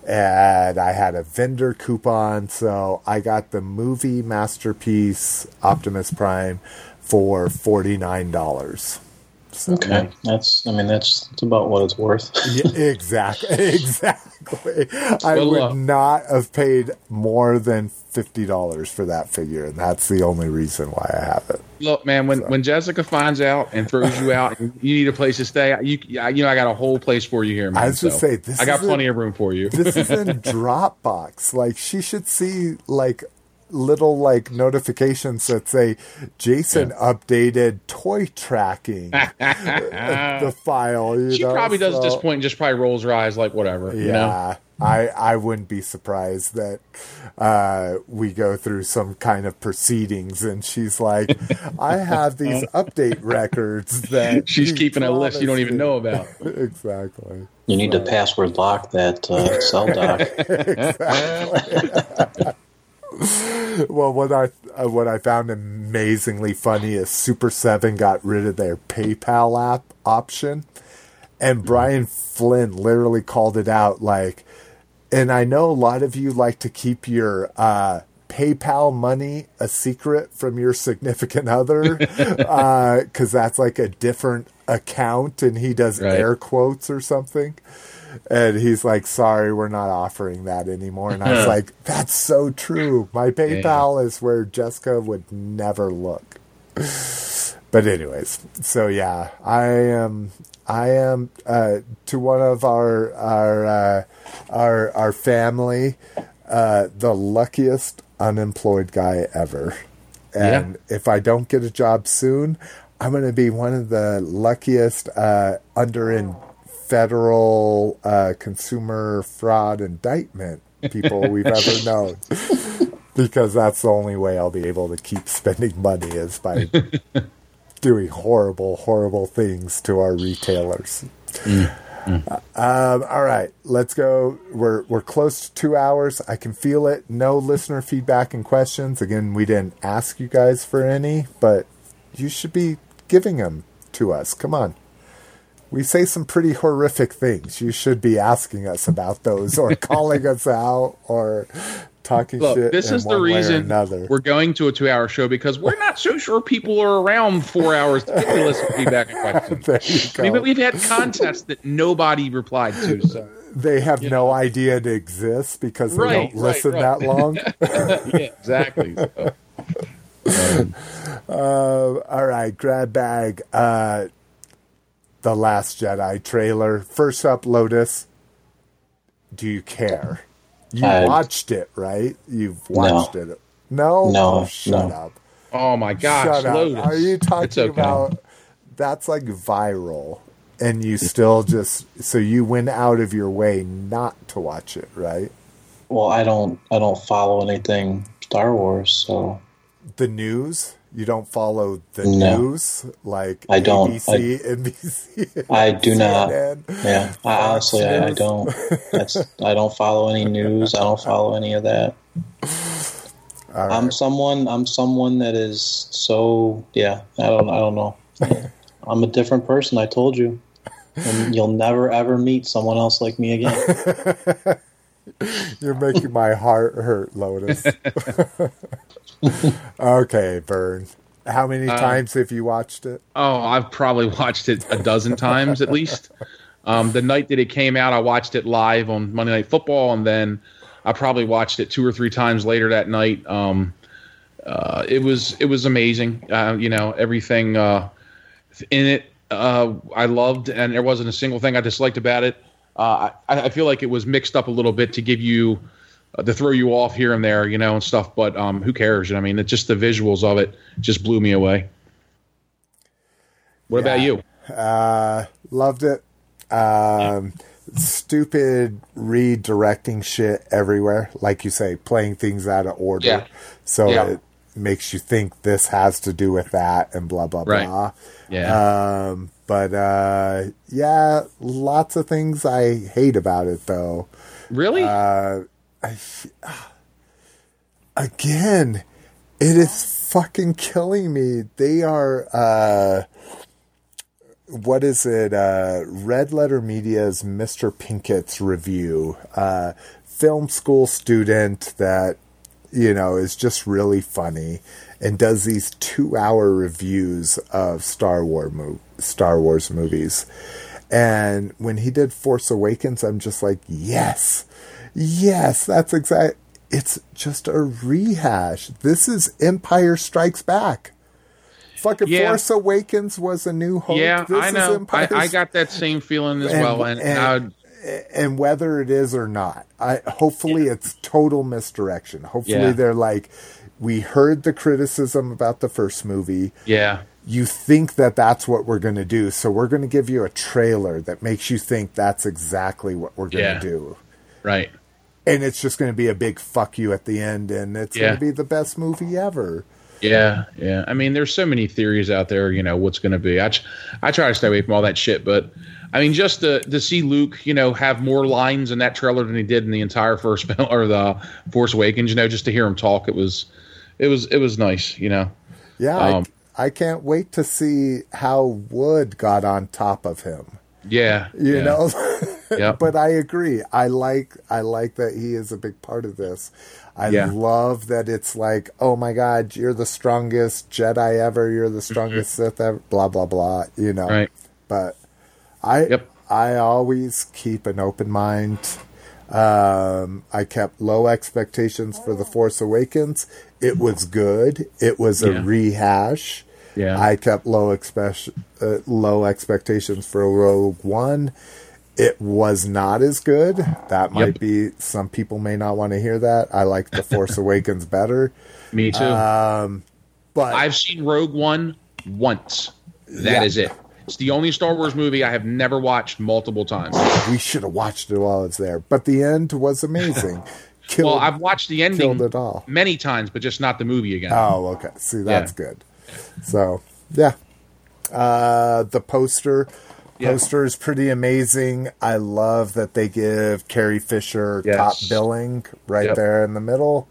and I had a vendor coupon, so I got the movie masterpiece Optimus Prime for forty nine dollars. Okay, that's. I mean, that's, that's about what it's worth. Yeah, <laughs> exactly, <laughs> exactly. I would uh, not have paid more than fifty dollars for that figure, and that's the only reason why I have it. Look, man, when, when Jessica finds out and throws you out, and you need a place to stay. You, you know, I got a whole place for you here, man. I was so say, this I got plenty of room for you. this is in <laughs> Dropbox. Like she should see like little like notifications that say Jason updated toy tracking <laughs> the file. You she know? probably does at this So, point and just probably rolls her eyes like whatever. Yeah. You know? I, I wouldn't be surprised that uh, we go through some kind of proceedings and she's like, I have these <laughs> update records that <laughs> She's keeping a list you don't even know about. exactly. You need to password lock that uh, cell dock. <laughs> well, what I uh, what I found amazingly funny is Super Seven got rid of their PayPal app option, and Brian Flinn literally called it out like. And I know a lot of you like to keep your uh, PayPal money a secret from your significant other <laughs> because that's like a different account, and he does Right. air quotes or something. And he's like, "Sorry, we're not offering that anymore." And I was <laughs> like, "That's so true. My PayPal is where Jessica would never look." But anyways, so yeah, I am. I am uh, to one of our our uh, our our family uh, the luckiest unemployed guy ever. And if I don't get a job soon, I'm going to be one of the luckiest uh, under in federal uh, consumer fraud indictment people we've ever <laughs> known. Because that's the only way I'll be able to keep spending money is by <laughs> doing horrible, horrible things to our retailers. Um, all right, let's go. We're we're close to two hours. I can feel it. No listener feedback and questions. Again, we didn't ask you guys for any, but you should be giving them to us. Come on. We say some pretty horrific things. You should be asking us about those, or <laughs> calling us out, or talking Look, shit. this is the reason we're going to a two-hour show because we're not so sure people are around four hours to get to listen to feedback and <laughs> questions. You I mean, but we've had contests that nobody replied to. So they have no idea it exists because they Right, don't listen right. that long. <laughs> yeah, exactly. So, Uh, all right, grab bag. Uh, the Last Jedi trailer. First up, Lotus. Do you care? You I- watched it, right? You've watched it. No, No, Oh, shut no. up. oh my gosh, shut up. Lotus. Are you talking okay. about? That's like viral, and you still just so you went out of your way not to watch it, right? Well, I don't I don't follow anything Star Wars, so The news. You don't follow the No. news like I don't. ABC, NBC. I do <laughs> not. Yeah. I honestly I, I don't. That's I don't follow any news. I don't follow any of that. <laughs> All I'm someone I'm someone that is so yeah, I don't I don't know. <laughs> I'm a different person, I told you. And you'll never ever meet someone else like me again. <laughs> You're making my heart hurt, Lotus. <laughs> okay, Vern. How many Uh, times have you watched it? Oh, I've probably watched it a dozen times at least. Um, the night that it came out, I watched it live on Monday Night Football, and then I probably watched it two or three times later that night. Um, uh, it was it was amazing. Uh, you know, everything uh, in it uh, I loved, and there wasn't a single thing I disliked about it. Uh, I, I feel like it was mixed up a little bit to give you uh, to throw you off here and there, you know, and stuff. But um, who cares? I mean, it's just the visuals of it just blew me away. What about you? Uh, loved it. Um, stupid redirecting shit everywhere. Like you say, playing things out of order. Yeah. So Yeah. it makes you think this has to do with that and blah, blah, Right. blah. Yeah. Um, but uh, yeah, lots of things I hate about it though. really? Uh, I, again, it is fucking killing me. They are, uh, what is it? Uh, Red Letter Media's Mr. Plinkett's review. Uh, film school student that, you know, is just really funny and does these two hour reviews of Star Wars mo- Star Wars movies. And when he did Force Awakens, I'm just like, yes, yes, that's exact. It's just a rehash. This is Empire Strikes Back. Fucking Yeah. Force Awakens was a new hope. yeah, This I is know. I, I got that same feeling as And- well. And, and- and whether it is or not, I hopefully it's total misdirection. Hopefully Yeah. they're like, we heard the criticism about the first movie. yeah, You think that that's what we're going to do, so we're going to give you a trailer that makes you think that's exactly what we're going to Yeah. do. right. And it's just going to be a big fuck you at the end, and it's Yeah. going to be the best movie ever. Yeah, yeah. I mean, there's so many theories out there. You know what's going to be. I, I try to stay away from all that shit, but I mean, just to to see Luke, you know, have more lines in that trailer than he did in the entire first <laughs> film or the Force Awakens. You know, just to hear him talk, it was, it was, it was nice. You know. Yeah, Um, I, I can't wait to see how Wood got on top of him. Yeah. You yeah. know, <laughs> Yep. but I agree. I like I like that he is a big part of this. I Yeah. love that it's like, oh my god, you're the strongest Jedi ever. You're the strongest Sith ever. Blah blah blah. You know. Right. But I Yep. I always keep an open mind. Um, I kept low expectations for the Force Awakens. It was good. It was a Yeah. rehash. Yeah. I kept low expect uh, low expectations for Rogue One. It was not as good. That might Yep. be some people may not want to hear that. I like The Force <laughs> Awakens better. Me too. Um, but I've seen Rogue One once. That Yeah. is it. It's the only Star Wars movie I have never watched multiple times. we should have watched it while it's there. But the end was amazing. <laughs> Killed, Well, I've watched the ending it all. many times, but just not the movie again. Oh, okay. See, that's good. So, yeah. Uh, the poster. Yeah. Poster is pretty amazing. I love that they give Carrie Fisher Yes. top billing right Yep. there in the middle.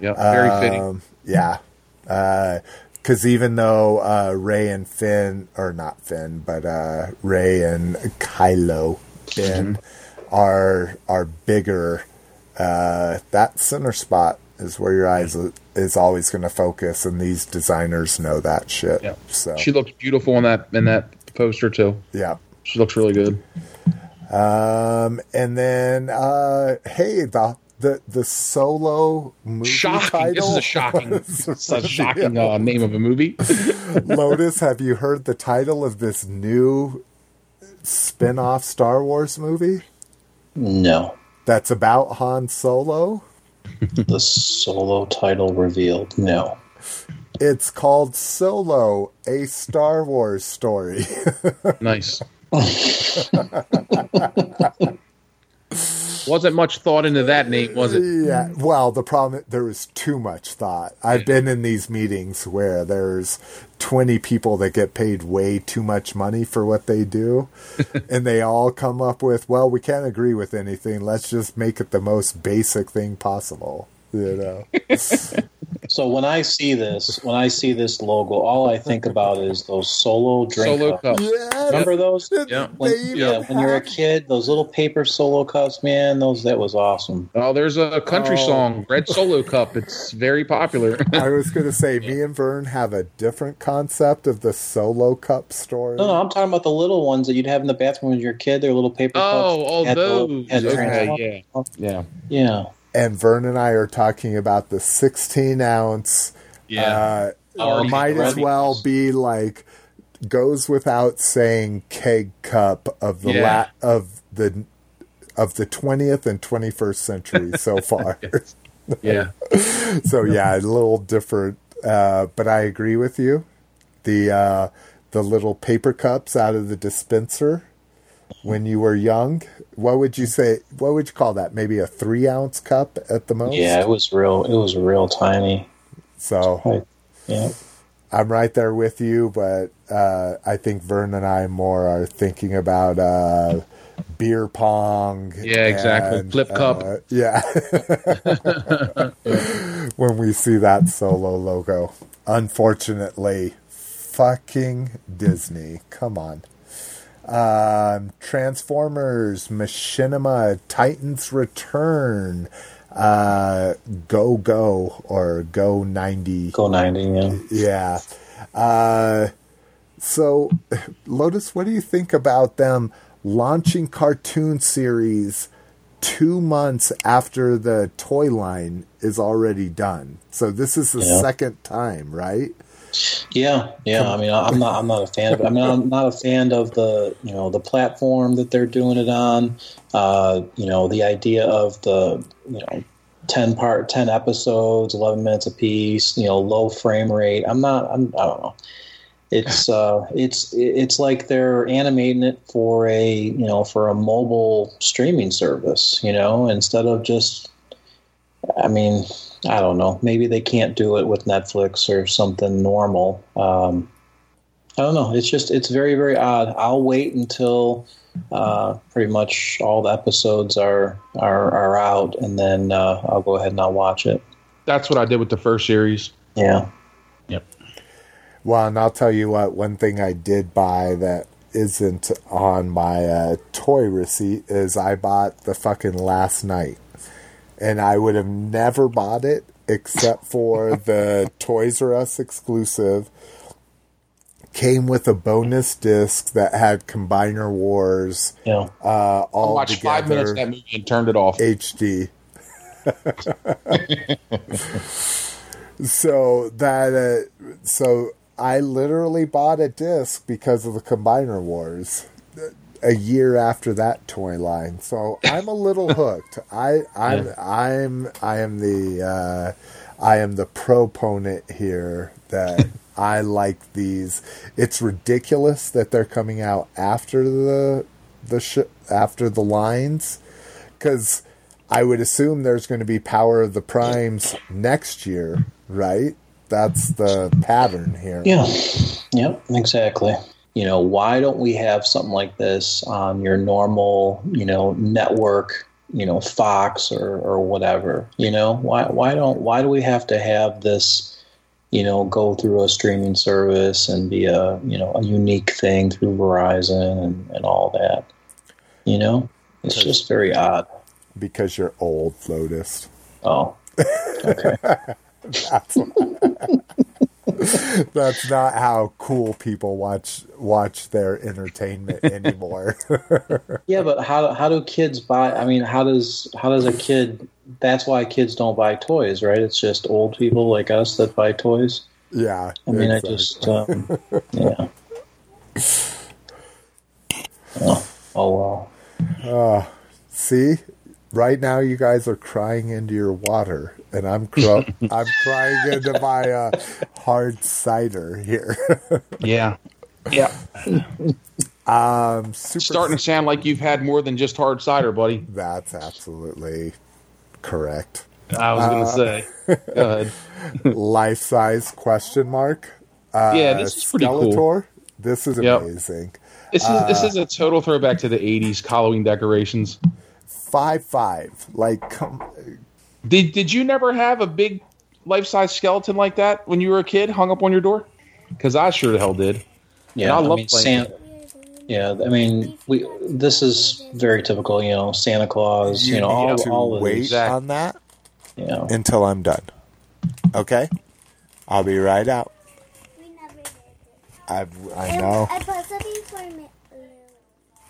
Yep, very fitting. Um, yeah. Because even though uh, Rey and Finn, or not Finn, but uh, Rey and Kylo Finn Mm-hmm. are are bigger, uh, that center spot is where your eyes is always going to focus, and these designers know that shit. Yeah. So She looks beautiful in that in that poster too. yeah. She looks really good. Um, and then uh, hey, the the the solo movie Shocking! title. This is a shocking, <laughs> was a shocking uh, name of a movie. <laughs> Lotus, have you heard the title of this new spin-off Star Wars movie No. That's about Han Solo? The solo title revealed. No. It's called Solo: A Star Wars Story. <laughs> nice. <laughs> Wasn't much thought into that name, was it? yeah. Well, the problem there was too much thought. I've been in these meetings where there's 20 people that get paid way too much money for what they do, <laughs> and they all come up with, "Well, we can't agree with anything. Let's just make it the most basic thing possible." You know. <laughs> So when I see this, when I see this logo, all I think about is those solo drink Solo cups. cup. Yeah. Remember those? Yeah. When, yeah, when you're a kid, those little paper solo cups, man, those that was awesome. Oh, there's a country Oh. song, Red Solo Cup. It's very popular. <laughs> I was going to say, me and Vern have a different concept of the solo cup story. No, no, I'm talking about the little ones that you'd have in the bathroom when you're a kid. They're little paper oh, cups. oh, all Had those. had Okay, yeah, yeah, Yeah. And Vern and I are talking about the 16 ounce. yeah. Uh, Oh, might as well be like goes without saying keg cup of the Yeah. la- of the of the 20th and 21st century so <laughs> far. yeah. <laughs> so yeah, a little different uh, but I agree with you. The uh, the little paper cups out of the dispenser when you were young. What would you say? What would you call that? Maybe a three ounce cup at the most. Yeah, it was real. It was real tiny. So Right. Yeah. I'm right there with you, but uh, I think Vern and I more are thinking about uh, beer pong. Yeah, exactly. and, Flip cup. uh, yeah. <laughs> when we see that solo logo, unfortunately, fucking Disney. Come on. Um, Transformers, Machinima, Titans Return, uh, Go Go or Go 90. Go 90, yeah. Yeah. Uh, so, Lotus, what do you think about them launching cartoon series two months after the toy line is already done? So this is the Yeah. second time, right? Yeah, yeah. I mean, I'm not. I'm not a fan of it. I mean, I'm not a fan of the you know the platform that they're doing it on. Uh, you know, the idea of the you know ten part, ten episodes, eleven minutes a piece. You know, low frame rate. I'm not. I'm. I don't know. It's uh, it's it's like they're animating it for a you know for a mobile streaming service. You know, instead of just. I mean, I don't know. Maybe they can't do it with Netflix or something normal. Um, I don't know. It's just it's very very odd. I'll wait until uh, pretty much all the episodes are are, are out, and then uh, I'll go ahead and I'll watch it. That's what I did with the first series. Yeah. Yep. Well, and I'll tell you what, one thing I did buy that isn't on my uh, toy receipt is I bought the fucking Last Knight. And I would have never bought it except for <laughs> the Toys R Us exclusive. Came with a bonus disc that had Combiner Wars Yeah. uh, I all watched together five minutes of that movie and turned it off. HD. <laughs> so that uh, so I literally bought a disc because of the Combiner Wars a year after that toy line. So I'm a little <laughs> hooked. I I'm I'm I am the uh, I am the proponent here that <laughs> I like these. It's ridiculous that they're coming out after the the sh- after the lines because I would assume there's going to be Power of the Primes next year, right? That's the pattern here. Yeah. Yep, exactly. You know, why don't we have something like this on your normal, you know, network, you know, Fox or, or whatever? You know, why why don't why do we have to have this, you know, go through a streaming service and be a you know a unique thing through Verizon and, and all that? You know? It's just very odd. Because you're old, Lotus. Oh. <laughs> Okay. That's, <laughs> that's not how cool people watch watch their entertainment <laughs> anymore. <laughs> Yeah, but how how do kids buy? I mean, how does how does a kid? That's why kids don't buy toys, right? It's just old people like us that buy toys. yeah. I mean, exactly. I just um, yeah. Oh, oh well. See, right now you guys are crying into your water, and I'm cr- I'm crying into my uh, hard cider here. <laughs> Yeah. Yeah. um, super. Starting to sound like you've had more than just hard cider, buddy. That's absolutely correct. I was going to say. <laughs> Life size question mark. Uh, Yeah, this is pretty cool. This is Yep. amazing. This is this is a total throwback to the '80s Halloween decorations. Five five. Like, come. Did Did you never have a big life size skeleton like that when you were a kid, hung up on your door? Because I sure the hell did. Yeah, I I, love mean, playing Santa. Yeah, I mean, we. This is very typical. You know, Santa Claus. You, know, need all, to all of wait these. On that Yeah. until I'm done. Okay, I'll be right out. We never did. I I know. I put something for me.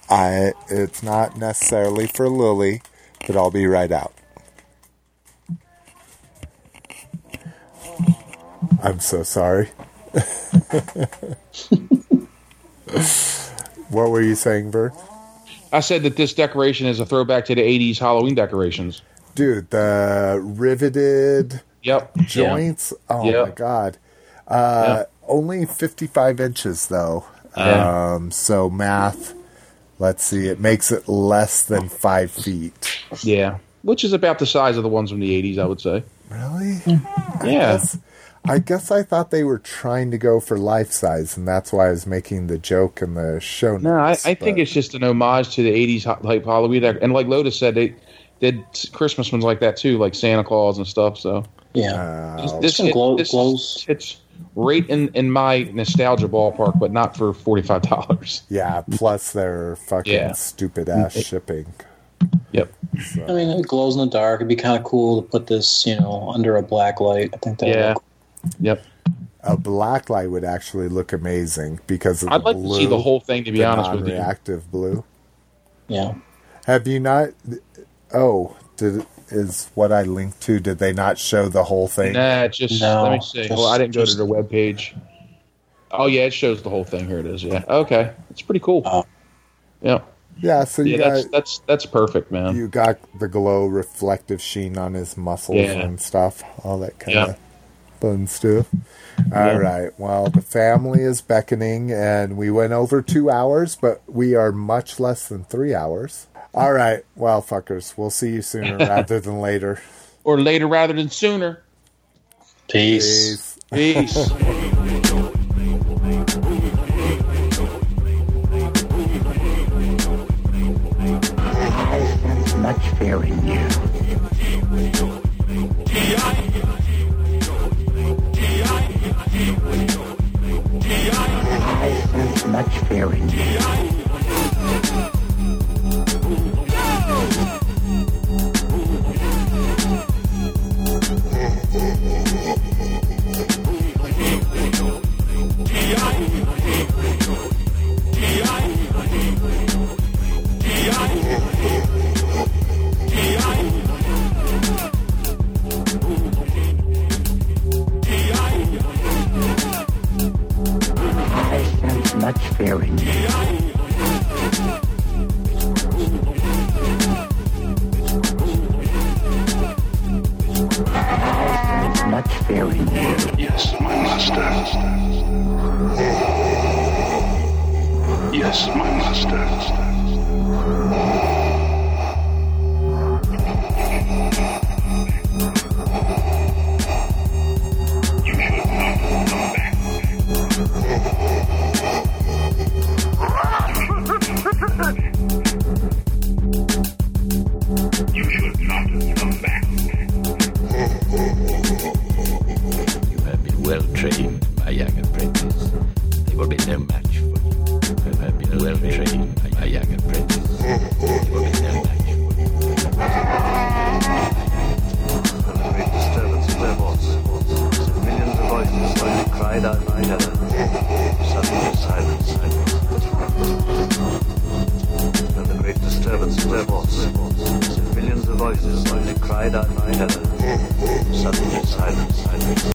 I it's not necessarily for Lily, but I'll be right out. I'm so sorry. <laughs> what were you saying, Bert? I said that this decoration is a throwback to the '80s Halloween decorations. Dude, the riveted Yep. joints. Oh Yeah. my god. Uh, Only 55 inches though. Yeah. Um, so math. Let's see. It makes it less than five feet. Yeah. Which is about the size of the ones from the '80s, I would say. Really? Yeah. Guess- I guess I thought they were trying to go for life size, and that's why I was making the joke in the show notes. No, I, I think it's just an homage to the '80s ho- like Halloween, dec- and like Lotus said, they did Christmas ones like that too, like Santa Claus and stuff. So Yeah. Oh, this, Some hit- glow- this glows. hits right in in my nostalgia ballpark, but not for forty five <laughs> dollars. yeah. Plus their fucking Yeah. stupid mm-hmm. ass shipping. Yep. I mean, it glows in the dark. It'd be kind of cool to put this, you know, under a black light. I think that. Yeah. Would Yep. A black light would actually look amazing because of I'd the like blue, to see the whole thing. To be honest with you. non-reactive blue. yeah. Have you not? Oh, did is what I linked to? Did they not show the whole thing? Nah, just No, let me see. just- well, I didn't go just- to their webpage. Oh yeah, it shows the whole thing. Here it is. Yeah. Okay, it's pretty cool. Oh. Yeah. Yeah, so you Yeah, that's got that's that's perfect, man. you got the glow reflective sheen on his muscles Yeah. and stuff, all that kind of. Yeah. Of fun stuff. All right. Well, the family is beckoning, and we went over two hours, but we are much less than three hours. All right. Well, fuckers, we'll see you sooner <laughs> rather than later. or later rather than sooner. Peace. Peace. Peace. <laughs> much fear in you. Sense much much fear in you. I sense much fear. Yes, my master. Yes, my master. My terror. Suddenly silence, silence.